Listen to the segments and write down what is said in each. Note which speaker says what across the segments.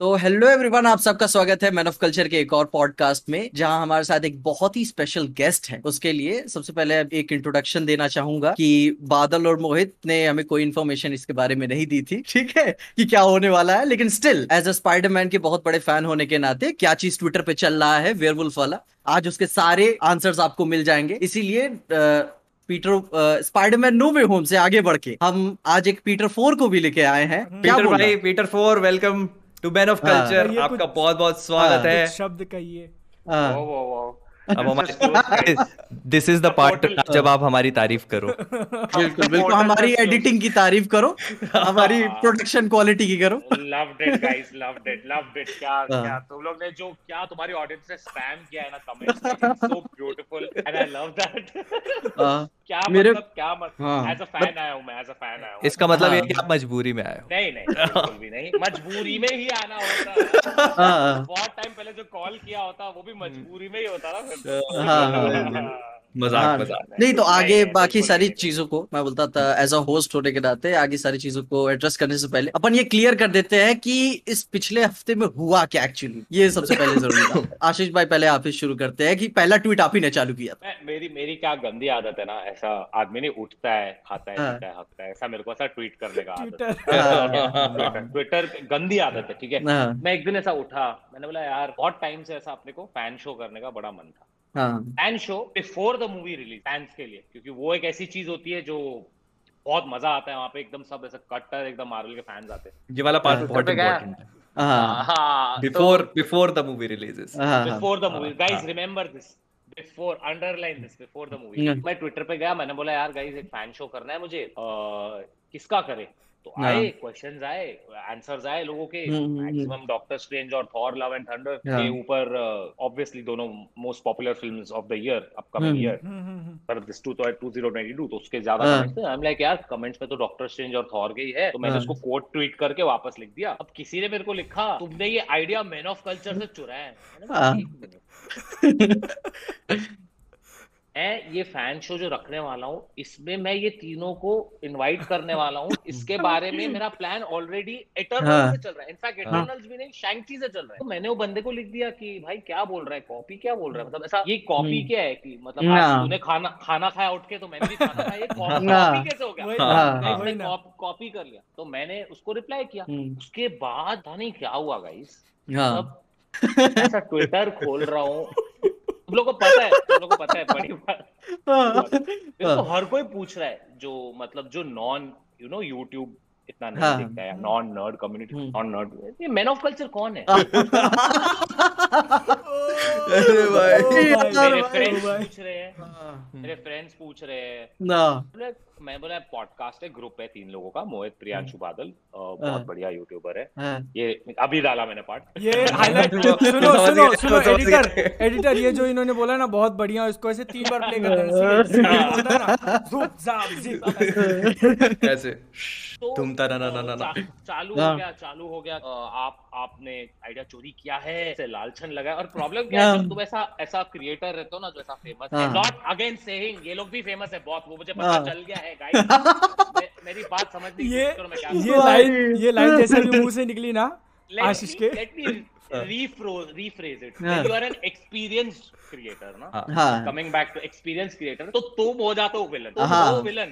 Speaker 1: तो hello everyone आप सबका स्वागत है मैन ऑफ़ कल्चर के एक और पॉडकास्ट में जहाँ हमारे साथ एक बहुत ही स्पेशल गेस्ट है। उसके लिए सबसे पहले एक इंट्रोडक्शन देना चाहूँगा कि बादल और मोहित ने हमें कोई इन्फॉर्मेशन इसके बारे में नहीं दी थी ठीक है? कि क्या होने वाला है लेकिन स्टिल एज अ स्पाइडरमैन के बहुत बड़े फ़ैन होने के नाते क्या चीज़ ट्विटर पे चल रहा है वेयरवुल्फ वाला आज उसके सारे आंसर्स आपको मिल जाएँगे। इसीलिए Peter Spiderman no way home से आगे बढ़ के हम आज एक पीटर फोर को भी लेके आए हैं।
Speaker 2: पीटर भाई Peter for welcome to man of
Speaker 1: हाँ।
Speaker 2: कल्चर आपका बहुत बहुत स्वागत है।
Speaker 3: शब्द कहिए।
Speaker 1: हाँ।
Speaker 2: अब हमारे दिस इज़ द पार्ट जब आप हमारी तारीफ़ करो।
Speaker 1: बिल्कुल बिल्कुल। हमारी एडिटिंग की तारीफ़ करो। हमारी प्रोडक्शन क्वालिटी की करो।
Speaker 4: Loved it, guys, loved it, loved it. क्या
Speaker 1: हाँ।
Speaker 4: क्या? तुम लोग ने जो क्या तुम्हारी ऑडियंस ने स्पैम किया है ना comments so beautiful and I love that
Speaker 1: हाँ,
Speaker 4: क्या
Speaker 1: मेरे-
Speaker 4: मतलब क्या मतलब
Speaker 1: हाँ।
Speaker 4: एज अ फ़ैन आया हूँ मैं एज अ फ़ैन आया हूँ
Speaker 2: इसका मतलब ये
Speaker 1: हाँ।
Speaker 2: कि आप मजबूरी में आए हो
Speaker 4: नहीं नहीं बिल्कुल भी नहीं मजबूरी में ही आना होता
Speaker 1: हाँ,
Speaker 4: बहुत टाइम पहले जो कॉल किया होता वो भी मजबूरी में ही होता ना फिर तो।
Speaker 1: हाँ, हाँ, हाँ।
Speaker 2: मज़ाक
Speaker 1: हाँ,
Speaker 2: मज़ाक।
Speaker 1: नहीं तो आगे
Speaker 4: नहीं,
Speaker 1: बाकी
Speaker 4: बिल्कुल
Speaker 1: सारी
Speaker 4: नहीं।
Speaker 1: चीज़ों को मैं बोलता था एज अ होस्ट होने के नाते आगे सारी चीज़ों को एड्रेस करने से पहले अपन ये क्लियर कर देते हैं कि इस पिछले हफ़्ते में हुआ क्या एक्चुअली ये सबसे पहले ज़रूरी है। आशीष भाई पहले आप ही शुरू करते हैं कि पहला ट्वीट आप ही ने चालू किया था।
Speaker 4: मेरी मेरी क्या गंदी आदत है ना ऐसा आदमी नहीं उठता है खाता है
Speaker 1: हाँ।
Speaker 4: पीता है हकता है ऐसा मेरे को ऐसा ट्वीट करने का आदत है।
Speaker 3: ट्विटर
Speaker 1: हाँ,
Speaker 4: गंदी आदत है ठीक है? मैं एक दिन ऐसा उठा मैंने बोला यार बहुत टाइम से ऐसा अपने को फ़ैन शो करने का बड़ा मन था। Fan show before the movie release fans के लिए क्योंकि वो एक ऐसी चीज़ होती है जो बहुत मज़ा आता है वहाँ पे एकदम सब ऐसा कट्टर एकदम मार्वल के फैंस आते हैं।
Speaker 2: ये वाला पार्ट
Speaker 1: हाँ।
Speaker 2: बहुत इंपॉर्टेंट है।
Speaker 1: हाँ,
Speaker 4: हाँ
Speaker 2: before before the movie releases
Speaker 4: before the movie guys. Remember this before underline this before the movie. मैं ट्विटर पे गया मैंने बोला यार गाइस एक फ़ैन शो करना है मुझे किसका करे? तो
Speaker 1: हाँ।
Speaker 4: आए क्वेश्चंस आए आंसर्स आए लोगों के। मैक्सिमम डॉक्टर स्ट्रेंज और थॉर लव एंड थंडर
Speaker 1: हाँ।
Speaker 4: के ऊपर ऑब्वियसली दोनों most popular films of the year upcoming. Year पर दिस टू तो 2022 तो उसके ज़्यादा
Speaker 1: हाँ।
Speaker 4: कमेंट्स आई एम लाइक यार कमेंट्स में तो डॉक्टर स्ट्रेंज और थॉर के ही है तो मैंने
Speaker 1: हाँ।
Speaker 4: उसको कोट ट्वीट करके वापस लिख दिया अब किसी ने मेरे को लिखा तुमने ये आइडिया मैन ऑफ़ कल्चर से चुराया है मैंने बोला,
Speaker 1: हाँ।
Speaker 4: "एक मिनट। मैं ये फ़ैन शो जो रखने वाला हूँ इसमें मैं ये तीनों को इनवाइट करने वाला हूँ। इसके बारे में मेरा प्लान ऑलरेडी एटर्नल
Speaker 1: हाँ।
Speaker 4: से चल रहा है। इनफैक्ट
Speaker 1: हाँ।
Speaker 4: भी नहीं शैंकी से चल रहा है। तो मैंने वो बंदे को लिख दिया कि भाई क्या बोल रहा है? कॉपी क्या बोल रहा है? मतलब ऐसा ये कॉपी
Speaker 1: हम्म।
Speaker 4: क्या है कि मतलब
Speaker 1: हाँ।
Speaker 4: आज तूने खाना खाना खाया उठ के तो मैंने भी खाना खाया कॉपी
Speaker 1: हाँ।
Speaker 4: कैसे हो गया?
Speaker 3: वही
Speaker 1: हाँ।
Speaker 4: कॉपी कर लिया। तो मैंने उसको रिप्लाई किया।
Speaker 1: हम्म,
Speaker 4: उसके बाद पता नहीं क्या हुआ गाइस
Speaker 1: हाँ,
Speaker 4: अब ऐसा ट्विटर खोल रहा हूँ। तुम लोग को पता है तुम लोग को पता है बड़ी बात।
Speaker 1: देखो
Speaker 4: मेरे हर कोई पूछ रहा है जो मतलब जो नॉन यू नो यूट्यूब इतना नहीं
Speaker 1: हाँ।
Speaker 4: देखता है non nerd community. Non nerd ये मैन ऑफ़ कल्चर कौन है?
Speaker 2: अरे भाई।
Speaker 4: मेरे फ्रेंड्स पूछ रहे हैं
Speaker 1: हाँ,
Speaker 4: मेरे फ्रेंड्स पूछ रहे हैं।
Speaker 1: ना,
Speaker 4: मैं बोला पॉडकास्ट है ग्रुप है तीन लोगों का मोहित प्रियांशु बादल
Speaker 1: हाँ।
Speaker 4: बहुत बढ़िया यूट्यूबर है
Speaker 1: हाँ,
Speaker 4: ये अभी डाला मैंने पार्ट
Speaker 3: ये हाईलाइट सुनो सुनो सुनो एडिटर एडिटर ये जो इन्होंने बोला ना बहुत बढ़िया इसको ऐसे तीन बार प्ले कर देना है
Speaker 4: तो
Speaker 2: तुम ता ना ना ना।
Speaker 4: चालू
Speaker 1: हाँ।
Speaker 4: हो गया चालू हो गया आप आपने आइडिया चोरी किया है ऐसे लालछन लगा और प्रॉब्लम क्या है। तुम ऐसा ऐसा क्रिएटर रहते हो ना जो ऐसा फ़ेमस है। नॉट अगेन सेइंग ये लोग भी फ़ेमस है बहुत वो मुझे पता। चल गया है गाइस मेरी बात समझने
Speaker 3: ये
Speaker 4: मैं
Speaker 3: ये लाइन ये लाइन जैसे भी मुँह से निकली ना आशीष के।
Speaker 4: let me rephrase rephrase it.
Speaker 1: हाँ।
Speaker 4: you are an experienced creator ना?
Speaker 2: हाँ।
Speaker 1: हाँ,
Speaker 4: coming back to experience creator तो तुम हो जाते हो विलन तुम
Speaker 1: हाँ।
Speaker 4: विलन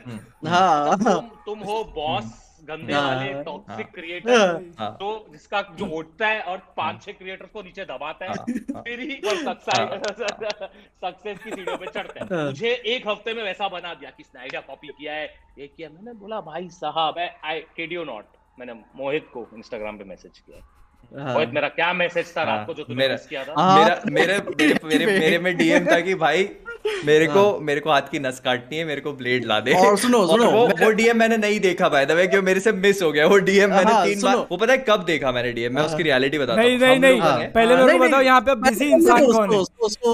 Speaker 4: तुम तुम हो बॉस गंदे
Speaker 1: हाँ।
Speaker 4: वाले
Speaker 2: हाँ।
Speaker 4: टॉक्सिक क्रिएटर
Speaker 2: हाँ।
Speaker 4: तो जिसका जो उठता है और पाँच छह क्रिएटर्स को नीचे दबाता है
Speaker 2: हाँ, हाँ।
Speaker 4: फिर ही सक्सेस की सीढ़ियों पे चढ़ते हैं
Speaker 1: हाँ।
Speaker 4: मुझे एक हफ़्ते में वैसा बना दिया किसने आइडिया कॉपी किया है ये किया मैंने बोला भाई साहब आई किड यू नॉट मैंने मोहित को इंस्टाग्राम पे मैसेज किया
Speaker 1: हाँ,
Speaker 4: मोहित मेरा क्या मैसेज था रात
Speaker 2: हाँ,
Speaker 4: को जो तूने
Speaker 2: मेरा-
Speaker 4: किया था
Speaker 1: हाँ।
Speaker 2: मेरा मेरे मेरे मेरे मेरे में डीएम था कि भाई मेरे को मेरे को हाथ की नस काटनी है मेरे को ब्लेड ला दे।
Speaker 1: और सुनो, सुनो, और
Speaker 2: वो
Speaker 1: मैं-
Speaker 2: वो डीएम मैंने नहीं देखा भाई दबे क्यों मेरे से मिस हो गया वो डीएम मैंने
Speaker 1: हाँ,
Speaker 2: तीन बार वो पता है कब देखा मैंने डीएम? मैं उसकी रियलिटी बताता
Speaker 3: नहीं नहीं नहीं पहले
Speaker 1: हाँ,
Speaker 3: मेरे को बताओ यहाँ पे बिज़ी इंसान कौन है?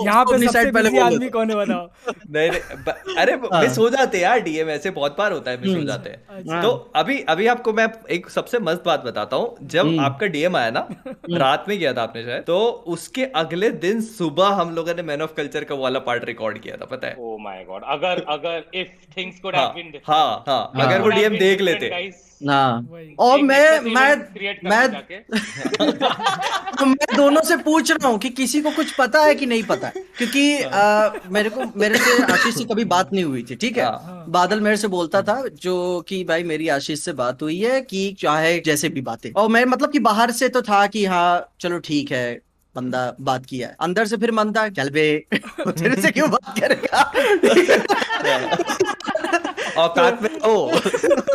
Speaker 3: यहाँ पे सबसे बिज़ी आदमी कौन है बताओ?
Speaker 2: नहीं नहीं अरे
Speaker 1: हाँ।
Speaker 2: मिस हो जाते हैं यार डीएम ऐसे बहुत बार होता है मिस हो जाते हैं।
Speaker 3: अच्छा।
Speaker 2: तो अभी अभी आपको मैं एक सबसे मस्त बात बताता हूँ। जब
Speaker 1: हम्म।
Speaker 2: आपका डीएम आया ना रात में किया था आपने शायद तो उसके अगले दिन सुबह हम लोगों ने मैन ऑफ़ कल्चर का वाला पार्ट रिकॉर्ड फॉरवर्ड किया था पता है?
Speaker 4: ओ माय गॉड अगर अगर इफ़ थिंग्स कुड
Speaker 2: हाँ
Speaker 4: हैव बीन
Speaker 2: हाँ हाँ अगर वो डीएम देख लेते।
Speaker 1: हाँ। और मैं मैं मैं मैं दोनों से पूछ रहा हूँ कि किसी को कुछ पता है कि नहीं पता? है। क्योंकि आ, मेरे को मेरे से आशीष से कभी बात नहीं हुई थी ठीक है।
Speaker 2: हाँ।
Speaker 1: बादल मेरे से बोलता था जो कि भाई मेरी आशीष से बात हुई है कि चाहे जैसे भी बातें। और मैं मतलब कि बाहर से तो था कि हाँ चलो ठीक है बंदा बात किया है। अंदर से फिर मन था चल बे तेरे से क्यों बात करेगा?
Speaker 2: औकात में ओ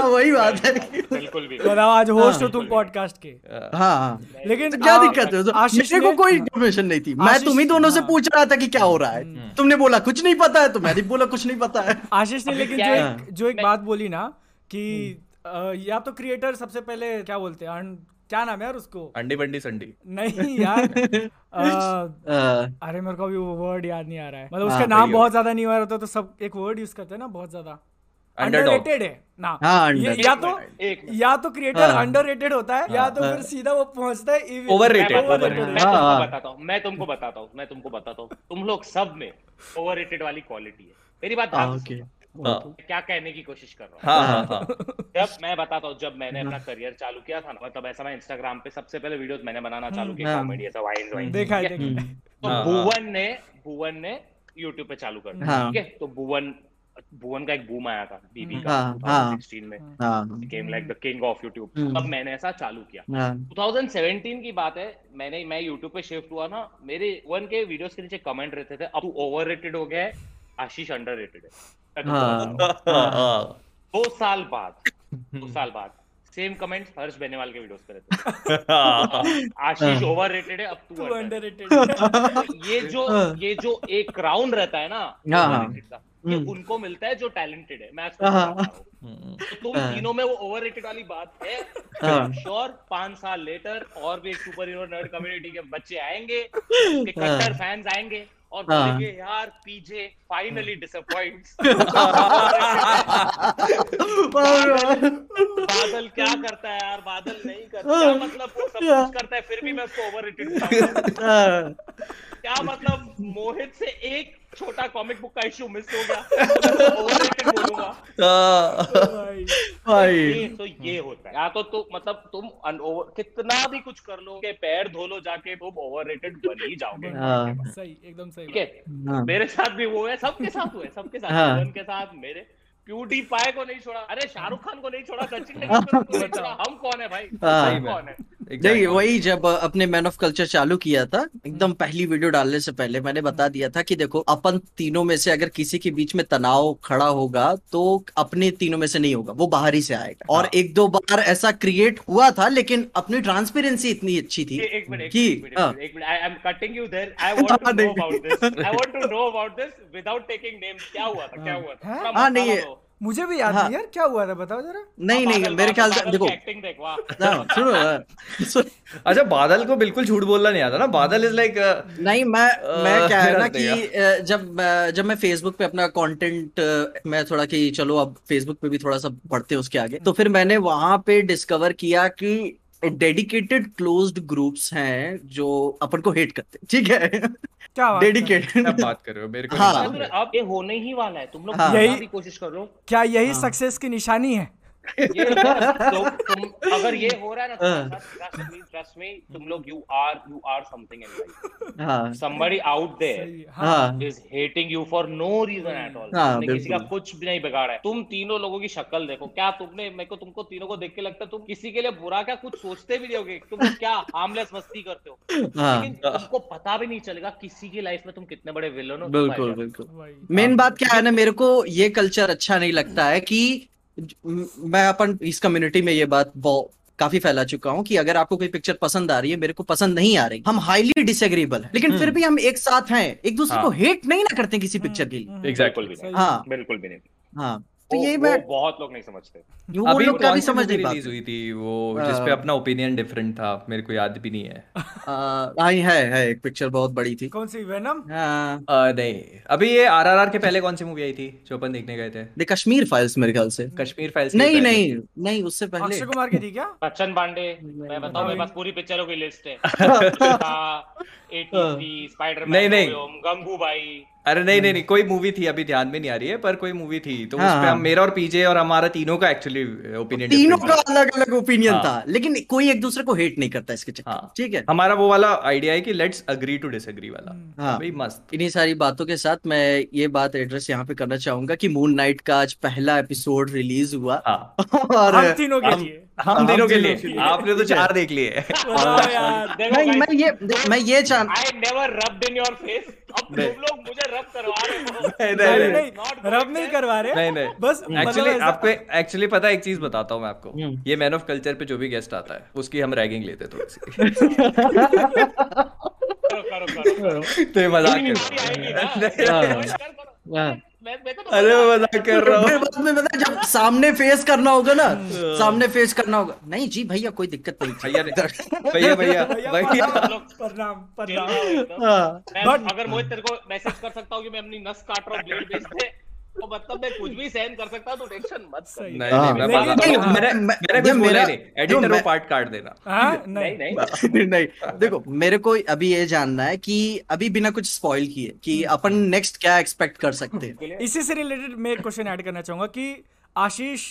Speaker 1: वही बात है।
Speaker 4: बिल्कुल भी।
Speaker 3: बताओ आज होस्ट हो
Speaker 1: हाँ।
Speaker 3: तुम पॉडकास्ट के।
Speaker 1: हाँ। हाँ
Speaker 3: लेकिन
Speaker 1: तो क्या दिक्कत है? तो
Speaker 3: आशीष
Speaker 1: को कोई इन्फॉर्मेशन नहीं थी। मैं तुम ही दोनों से
Speaker 3: हाँ।
Speaker 1: पूछ रहा था कि क्या हो रहा है। तुमने बोला कुछ नहीं पता है। तो मैंने बोला कुछ नहीं पता है।
Speaker 3: आशीष ने लेकिन जो एक जो एक बात बोली ना कि या तो क्रिएटर सबसे पहले क्या बोलते हैं क्या नाम है यार उसको?
Speaker 2: अंडी बंडी संडी।
Speaker 3: नहीं यार अ, अरे मेरे को अभी वो वर्ड याद नहीं आ रहा है। मतलब उसका
Speaker 1: हाँ,
Speaker 3: नाम बहुत ज़्यादा नहीं आ रहा था तो सब एक वर्ड यूज़ करते हैं ना बहुत ज़्यादा. अंडररेटेड है। ना।
Speaker 1: हाँ,
Speaker 3: ये या तो
Speaker 4: एक
Speaker 3: या तो क्रिएटर
Speaker 1: हाँ।
Speaker 3: अंडररेटेड होता है या तो
Speaker 1: हाँ।
Speaker 3: फिर सीधा वो पहुँचता है है।
Speaker 1: हाँ, हाँ।
Speaker 4: बताता हूँ मैं तुमको बताता हूँ मैं तुमको बताता हूँ। तुम लोग सब में ओवररेटेड वाली क्वालिटी है। मेरी बात
Speaker 1: हाँ,
Speaker 4: मैं क्या कहने की कोशिश कर रहा हूँ?
Speaker 2: हाँ हाँ हाँ।
Speaker 4: जब मैं बताता हूँ जब मैंने अपना करियर चालू किया था ना मतलब ऐसा मैं इंस्टाग्राम पे सबसे पहले वीडियोस मैंने बनाना चालू किया
Speaker 1: हाँ।
Speaker 4: कॉमेडी ऐसा वाइन वाइन
Speaker 3: देखा है है।
Speaker 4: तो
Speaker 2: हाँ।
Speaker 4: भुवन ने भुवन ने यूट्यूब पे चालू कर दिया
Speaker 1: हाँ।
Speaker 4: ठीक है? तो भुवन भुवन का एक बूम आया था बीबी का
Speaker 1: हाँ, हाँ।
Speaker 4: 2016 में।
Speaker 1: हाँ।
Speaker 4: Like the king of YouTube
Speaker 1: हम्म।
Speaker 4: तब मैंने ऐसा चालू किया।
Speaker 1: हाँ।
Speaker 4: 2017 की बात है मैंने मैं यूट्यूब पे शिफ्ट हुआ ना मेरे वन के वीडियोस के नीचे कमेंट रहते थे अब तू ओवररेटेड हो गया है आशीष अंडररेटेड है।
Speaker 1: हाँ।
Speaker 2: हाँ।
Speaker 4: दो साल बाद दो साल बाद सेम कमेंट्स हर्ष बेनेवाल के वीडियोस पे रहते
Speaker 2: हाँ।
Speaker 4: आशीष ओवररेटेड है अब तू
Speaker 3: अंडररेटेड
Speaker 4: है। ये जो ये जो एक क्राउन रहता है ना ये
Speaker 1: हम्म।
Speaker 4: उनको मिलता है जो टैलेंटेड है। मैं आपको
Speaker 1: हाँ।
Speaker 4: बता रहा हूँ। तो तुम। तीनों में वो ओवररेटेड वाली बात है।
Speaker 1: हाँ।
Speaker 4: श्योर पाँच साल लेटर और भी एक सुपर हीरो नर्ड कम्युनिटी के बच्चे आएँगे कट्टर फैंस आएँगे। और
Speaker 1: हाँ।
Speaker 4: बोलेंगे यार पीजे फाइनली डिसअपॉइंट्स बादल क्या करता है यार? बादल नहीं करता। क्या मतलब वो सब कुछ करता है? फिर भी मैं उसको ओवररेटेड क्या मतलब मोहित से एक छोटा कॉमिक बुक का इशू मिस हो गया? तो मैं ओवररेटेड बोलूँगा
Speaker 1: भाई।
Speaker 4: तो ये होता है। या तो तुम मतलब तुम कितना भी कुछ कर लो के पैर धो लो जाके तुम ओवररेटेड बन ही जाओगे।
Speaker 1: हाँ।
Speaker 3: सही एकदम सही
Speaker 4: ठीक है?
Speaker 1: हाँ।
Speaker 4: मेरे साथ भी वो है सबके साथ हुआ है सबके साथ
Speaker 1: हाँ।
Speaker 4: के साथ मेरे पाए को नहीं छोड़ा। अरे शाहरुख खान को नहीं छोड़ा सचिन नहीं छोड़ा। हम कौन है भाई?
Speaker 1: हाँ।
Speaker 4: हम कौन है?
Speaker 1: नहीं वही जब अपने मैन ऑफ़ कल्चर चालू किया था एकदम पहली वीडियो डालने से पहले मैंने बता दिया था कि देखो अपन तीनों में से अगर किसी के बीच में तनाव खड़ा होगा तो अपने तीनों में से नहीं होगा वो बाहर ही से आएगा। और
Speaker 2: हाँ।
Speaker 1: एक दो बार ऐसा क्रिएट हुआ था लेकिन अपनी ट्रांसपेरेंसी इतनी अच्छी थी कि हाँ।
Speaker 4: I am cutting you there I want to know
Speaker 1: नहीं।
Speaker 3: हैं?
Speaker 1: हाँ।
Speaker 3: मुझे भी याद
Speaker 1: हाँ।
Speaker 3: नहीं यार क्या हुआ था बताओ जरा
Speaker 1: नहीं नहीं मेरे ख्याल से देखो
Speaker 4: की एक्टिंग देख वाह
Speaker 1: हाँ, सुनो हाँ,
Speaker 2: अच्छा बादल को बिल्कुल झूठ बोलना नहीं आता ना बादल इज़ लाइक
Speaker 1: नहीं मैं मैं
Speaker 2: कह
Speaker 1: क्या है ना कि जब जब मैं फेसबुक पे अपना कंटेंट मैं थोड़ा कि चलो अब फेसबुक पे भी थोड़ा सा पढ़ते हैं उसके आगे तो फिर मैंने वहाँ पे डिस्कवर किया कि डेडिकेटेड क्लोज्ड ग्रुप्स हैं जो अपन को हेट करते हैं। ठीक है?
Speaker 3: क्या बात
Speaker 1: डेडिकेटेड
Speaker 2: बात कर रहे हो? मेरे को
Speaker 1: हाँ।
Speaker 2: आप
Speaker 4: अब ये होने ही वाला है तुम लोग
Speaker 1: हाँ।
Speaker 4: यही कोशिश कर।
Speaker 3: रहे हो क्या यही
Speaker 1: हाँ।
Speaker 3: सक्सेस की निशानी है?
Speaker 4: ये तो तुम अगर ये हो रहा है ना
Speaker 1: हाँ।
Speaker 4: ट्रस्ट मी ट्रस्ट मी तुम लोग you are you are something in life
Speaker 1: हाँ।
Speaker 4: Somebody out there
Speaker 3: सही हाँ।
Speaker 1: हाँ।
Speaker 4: is hating you for no reason at all.
Speaker 1: हाँ,
Speaker 4: तुमने किसी का कुछ भी नहीं बिगाड़ा है। तुम तीनों लोगों की शक्ल देखो। क्या तुमने मेरे को तुमको तीनों को देख के लगता है तुम किसी के लिए बुरा क्या कुछ सोचते भी नहीं होगे? तुम क्या हार्मलेस मस्ती करते हो?
Speaker 1: हाँ।
Speaker 4: लेकिन तुमको पता भी नहीं चलेगा किसी की लाइफ में तुम कितने बड़े विलन हो
Speaker 1: बिल्कुल बिल्कुल। मेन बात क्या है ना मेरे को ये कल्चर अच्छा नहीं लगता है कि मैं अपन इस कम्युनिटी में ये बात काफ़ी फैला चुका हूँ कि अगर आपको कोई पिक्चर पसंद आ रही है मेरे को पसंद नहीं आ रही। हम हाईली डिसएग्रीबल है। लेकिन फिर भी हम एक साथ हैं। एक दूसरे
Speaker 2: हाँ।
Speaker 1: को हेट नहीं ना करते किसी पिक्चर के लिए।
Speaker 3: हम्म.
Speaker 4: बिल्कुल भी
Speaker 3: सही।
Speaker 4: नहीं।
Speaker 1: हाँ।
Speaker 4: बिल्कुल भी नहीं।
Speaker 1: हाँ। तो
Speaker 4: वो-
Speaker 1: ये
Speaker 4: वो
Speaker 1: मैं
Speaker 4: बहुत लोग नहीं समझते।
Speaker 1: वो
Speaker 2: अभी
Speaker 1: लोग का
Speaker 2: कौन
Speaker 1: भी
Speaker 2: सी
Speaker 1: समझ
Speaker 2: मूवी
Speaker 1: नहीं पाते
Speaker 2: हुई थी वो जिसपे
Speaker 1: अ,
Speaker 2: अपना ओपिनियन डिफरेंट था मेरे को याद भी नहीं है।
Speaker 1: आ, हाँ है है एक पिक्चर बहुत बड़ी थी।
Speaker 3: कौन सी वेनम
Speaker 1: हाँ।
Speaker 2: नहीं अभी ये आरआरआर के पहले कौन सी मूवी आई थी जो अपन देखने गए थे?
Speaker 1: द कश्मीर फाइल्स मेरे ख्याल से।
Speaker 2: कश्मीर फाइल्स
Speaker 1: नहीं नहीं नहीं उससे पहले।
Speaker 3: अक्षय कुमार की थी क्या?
Speaker 4: बच्चन पांडे मैं बताऊँ मेरे पास पूरी पिक्चरों की लिस्ट है। एटीसी स्पाइडरमैन
Speaker 2: नहीं, नहीं। अरे नहीं नहीं नहीं कोई मूवी थी अभी ध्यान में नहीं आ रही है पर कोई मूवी थी। तो
Speaker 1: हाँ,
Speaker 2: उस पे
Speaker 1: हाँ।
Speaker 2: हम मेरा और पीजे और हमारा तीनों का एक्चुअली ओपिनियन
Speaker 1: तीनों का अलग अलग ओपिनियन
Speaker 2: हाँ।
Speaker 1: था लेकिन कोई एक दूसरे को हेट नहीं करता इसके चक्कर।
Speaker 2: हाँ।
Speaker 1: ठीक है।
Speaker 2: हमारा वो वाला आइडिया है कि लेट्स अग्री टू डिसएग्री वाला।
Speaker 1: हाँ।
Speaker 2: भाई मस्त।
Speaker 1: इन्हीं सारी बातों के साथ मैं ये बात एड्रेस यहाँ पे करना चाहूँगा की मून नाइट का आज पहला एपिसोड रिलीज़ हुआ।
Speaker 2: हाँ।
Speaker 1: और
Speaker 3: हम तीनों के लिए।
Speaker 2: हम तीनों के लिए। आपने तो चार देख लिए।
Speaker 3: यार
Speaker 1: मैं ये मैं ये चाह
Speaker 4: I never rubbed in your face. अब तुम लोग मुझे रब करवा रहे हो।
Speaker 2: नहीं,
Speaker 3: नहीं
Speaker 2: नहीं,
Speaker 3: नहीं।
Speaker 4: Not going
Speaker 3: रब नहीं करवा रहे।
Speaker 2: नहीं नहीं।
Speaker 3: बस मतलब
Speaker 2: एक्चुअली आपको एक्चुअली पता है एक चीज़ बताता हूँ मैं आपको।
Speaker 1: हम्म।
Speaker 2: ये मैन ऑफ़ कल्चर पे जो भी गेस्ट आता है उसकी हम रैगिंग लेते हैं थोड़ी सी। तो ये मज़ाक
Speaker 1: हाँ। हाँ।
Speaker 4: मैं मैं तो
Speaker 2: अरे बता मज़ाक कर रहा हूँ
Speaker 1: बाद में पता जब सामने फेस करना होगा ना सामने फेस करना होगा नहीं जी भैया कोई दिक्कत नहीं
Speaker 2: भैया भैया भैया
Speaker 3: भैया,
Speaker 2: भैया
Speaker 3: प्रणाम प्रणाम
Speaker 4: हूँ।
Speaker 1: हाँ।
Speaker 4: अगर मोहित तेरे को मैसेज कर सकता हूँ कि मैं अपनी नस काट रहा हूँ ब्लेड दे तो मतलब मैं कुछ भी सहन कर सकता तो टेंशन मत कर।
Speaker 2: नहीं
Speaker 1: हाँ।
Speaker 2: नहीं मैं
Speaker 3: लेकिन-
Speaker 1: नहीं,
Speaker 2: मैंने
Speaker 1: मैं-
Speaker 2: कुछ बोला
Speaker 1: मेरा-
Speaker 2: नहीं एडिटर वो पार्ट काट देना।
Speaker 3: हाँ
Speaker 4: नहीं।
Speaker 3: नहीं
Speaker 4: नहीं।
Speaker 1: नहीं देखो मेरे को अभी ये जानना है कि अभी बिना कुछ स्पॉइल किए कि अपन नेक्स्ट क्या एक्सपेक्ट कर सकते हैं?
Speaker 3: इसी से रिलेटेड मैं एक क्वेश्चन ऐड करना चाहूँगा कि Ashish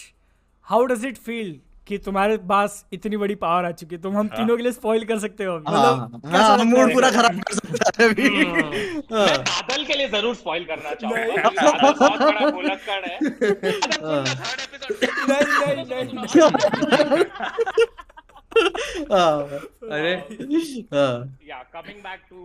Speaker 3: how does it feel कि तुम्हारे पास इतनी बड़ी पावर आ चुकी है। तुम हम तीनों के लिए स्पॉइल कर सकते हो
Speaker 1: हाँ
Speaker 3: मतलब
Speaker 1: हाँ मूड पूरा खराब कर सकता है अभी।
Speaker 4: मैं बादल के लिए ज़रूर स्पॉइल करना चाहूँगा। बहुत बड़ा गोलक्कड़ है।
Speaker 3: नहीं नहीं नहीं
Speaker 1: हाँ,
Speaker 2: अरे
Speaker 1: हाँ,
Speaker 4: या कमिंग बैक टू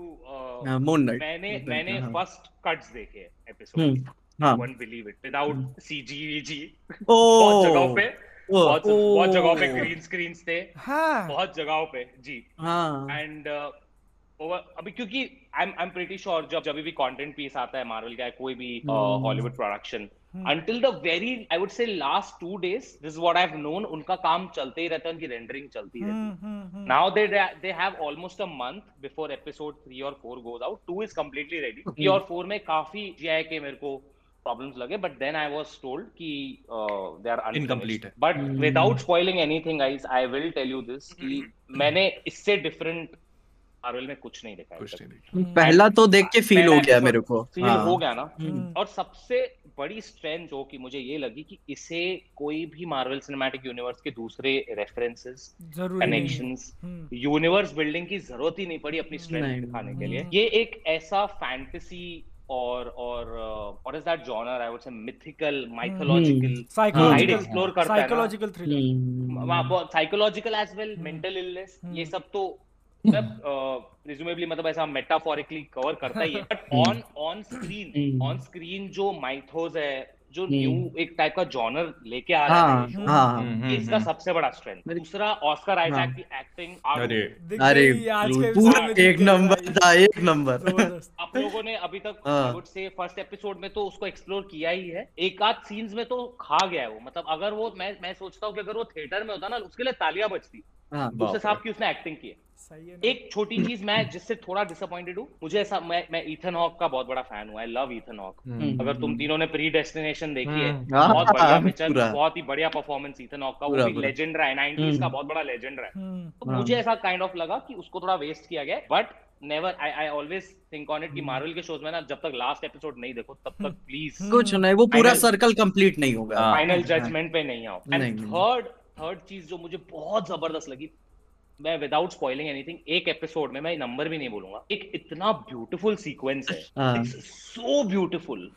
Speaker 1: हाँ, मून नाइट
Speaker 4: मैंने मैंने
Speaker 1: हाँ।
Speaker 4: फ़र्स्ट कट्स देखे एपिसोड
Speaker 1: हाँ।
Speaker 4: One believe it without C G V G
Speaker 1: ओ!
Speaker 4: बहुत जगहों पे।
Speaker 1: ओ,
Speaker 4: बहुत बहुत जगहों पे ग्रीन स्क्रीन थे।
Speaker 3: हाँ।
Speaker 4: बहुत जगहों पे जी।
Speaker 1: हाँ।
Speaker 4: एंड ओवर अभी क्योंकि I am I am pretty sure जब जब भी कंटेंट पीस आता है मार्वल का कोई भी Hollywood production until the very i would say last two days this is what i've known उनका काम चलते ही रहता है उनकी रेंडरिंग चलती रहती है। Now they they have almost a month before episode 3 or 4 goes out 2 is completely ready 3 और 4 में काफ़ी GI के मेरे को प्रॉब्लम्स लगे but then I was told कि दे आर
Speaker 2: Incomplete है।
Speaker 4: But without spoiling anything guys I will tell you this कि मैंने इससे डिफरेंट मार्वल में कुछ नहीं देखा
Speaker 2: कुछ
Speaker 4: अभी तक।
Speaker 2: नहीं
Speaker 1: पहला तो देख के फील हो गया मेरे को
Speaker 4: फील
Speaker 1: हाँ।
Speaker 4: हो गया ना
Speaker 3: हम्म।
Speaker 4: और सबसे बड़ी स्ट्रेंथ जो कि मुझे ये लगी कि इसे कोई भी मार्वल सिनेमैटिक यूनिवर्स के दूसरे रेफरेंसेस
Speaker 3: नहीं।
Speaker 4: कनेक्शंस। यूनिवर्स बिल्डिंग की ज़रूरत ही नहीं पड़ी अपनी स्ट्रेंथ दिखाने के लिए। ये एक ऐसा फैंटेसी और और what is that genre I would say mythical mythological
Speaker 3: psychological
Speaker 4: explore करता है
Speaker 3: psychological thriller
Speaker 4: psychological as well mental illness ये सब तो मतलब रिज्यूमेबली मतलब ऐसा मेटाफोरिकली कवर करता ही है. But on on screen. On screen जो माइथोस है जो
Speaker 1: हम्म।
Speaker 4: न्यू एक टाइप का जॉनर लेके आ रहा है
Speaker 1: हाँ
Speaker 4: show,
Speaker 1: हाँ।
Speaker 2: हम्म,
Speaker 4: इसका सबसे बड़ा स्ट्रेंथ दूसरा ऑस्कर आइजैक
Speaker 1: हाँ।
Speaker 4: की एक्टिंग
Speaker 2: अरे।
Speaker 1: अरे पूरा एक नंबर था एक नंबर
Speaker 4: आप लोगों ने अभी तक से फ़र्स्ट एपिसोड में तो उसको एक्सप्लोर किया ही है। एक आध सीन्स में तो खा गया है वो। मतलब अगर वो मैं मैं सोचता हूँ कि अगर वो थिएटर में होता ना उसके लिए तालियाँ बजती।
Speaker 1: हाँ
Speaker 4: उस हिसाब की उसने एक्टिंग की है एक छोटी चीज़ मैं जिससे थोड़ा डिसअपॉइंटेड हूँ मुझे ऐसा मैं मैं ईथन हॉक का बहुत बड़ा फ़ैन हूँ I love Ethan Hawke
Speaker 1: hmm.
Speaker 4: अगर तुम तीनों ने प्री डेस्टिनेशन देखी है
Speaker 1: हाँ,
Speaker 4: बहुत बढ़िया पिक्चर बहुत ही बढ़िया परफॉर्मेंस ईथन हॉक का वो भी लेजेंड रहा है 90s
Speaker 1: हम्म।
Speaker 4: का बहुत बड़ा लेजेंड रहा है।
Speaker 3: हम्म।
Speaker 4: तो
Speaker 1: हाँ।
Speaker 4: मुझे ऐसा काइंड ऑफ़ लगा कि उसको थोड़ा वेस्ट किया गया but never I I always think on it कि मार्वल के शोज़ में ना जब तक लास्ट एपिसोड नहीं देखो तब तक प्लीज़
Speaker 1: कुछ नहीं वो पूरा सर्कल कंप्लीट नहीं होगा।
Speaker 2: हाँ।
Speaker 4: फाइनल जजमेंट पे नहीं आओ। एंड। थर्ड थर्ड चीज़ जो मुझे बहुत ज़बरदस्त लगी मैं विदाउट स्पॉइलिंग एनीथिंग एक एपिसोड में मैं नंबर भी नहीं बोलूँगा। एक इतना ब्यूटीफुल सीक्वेंस है। So beautiful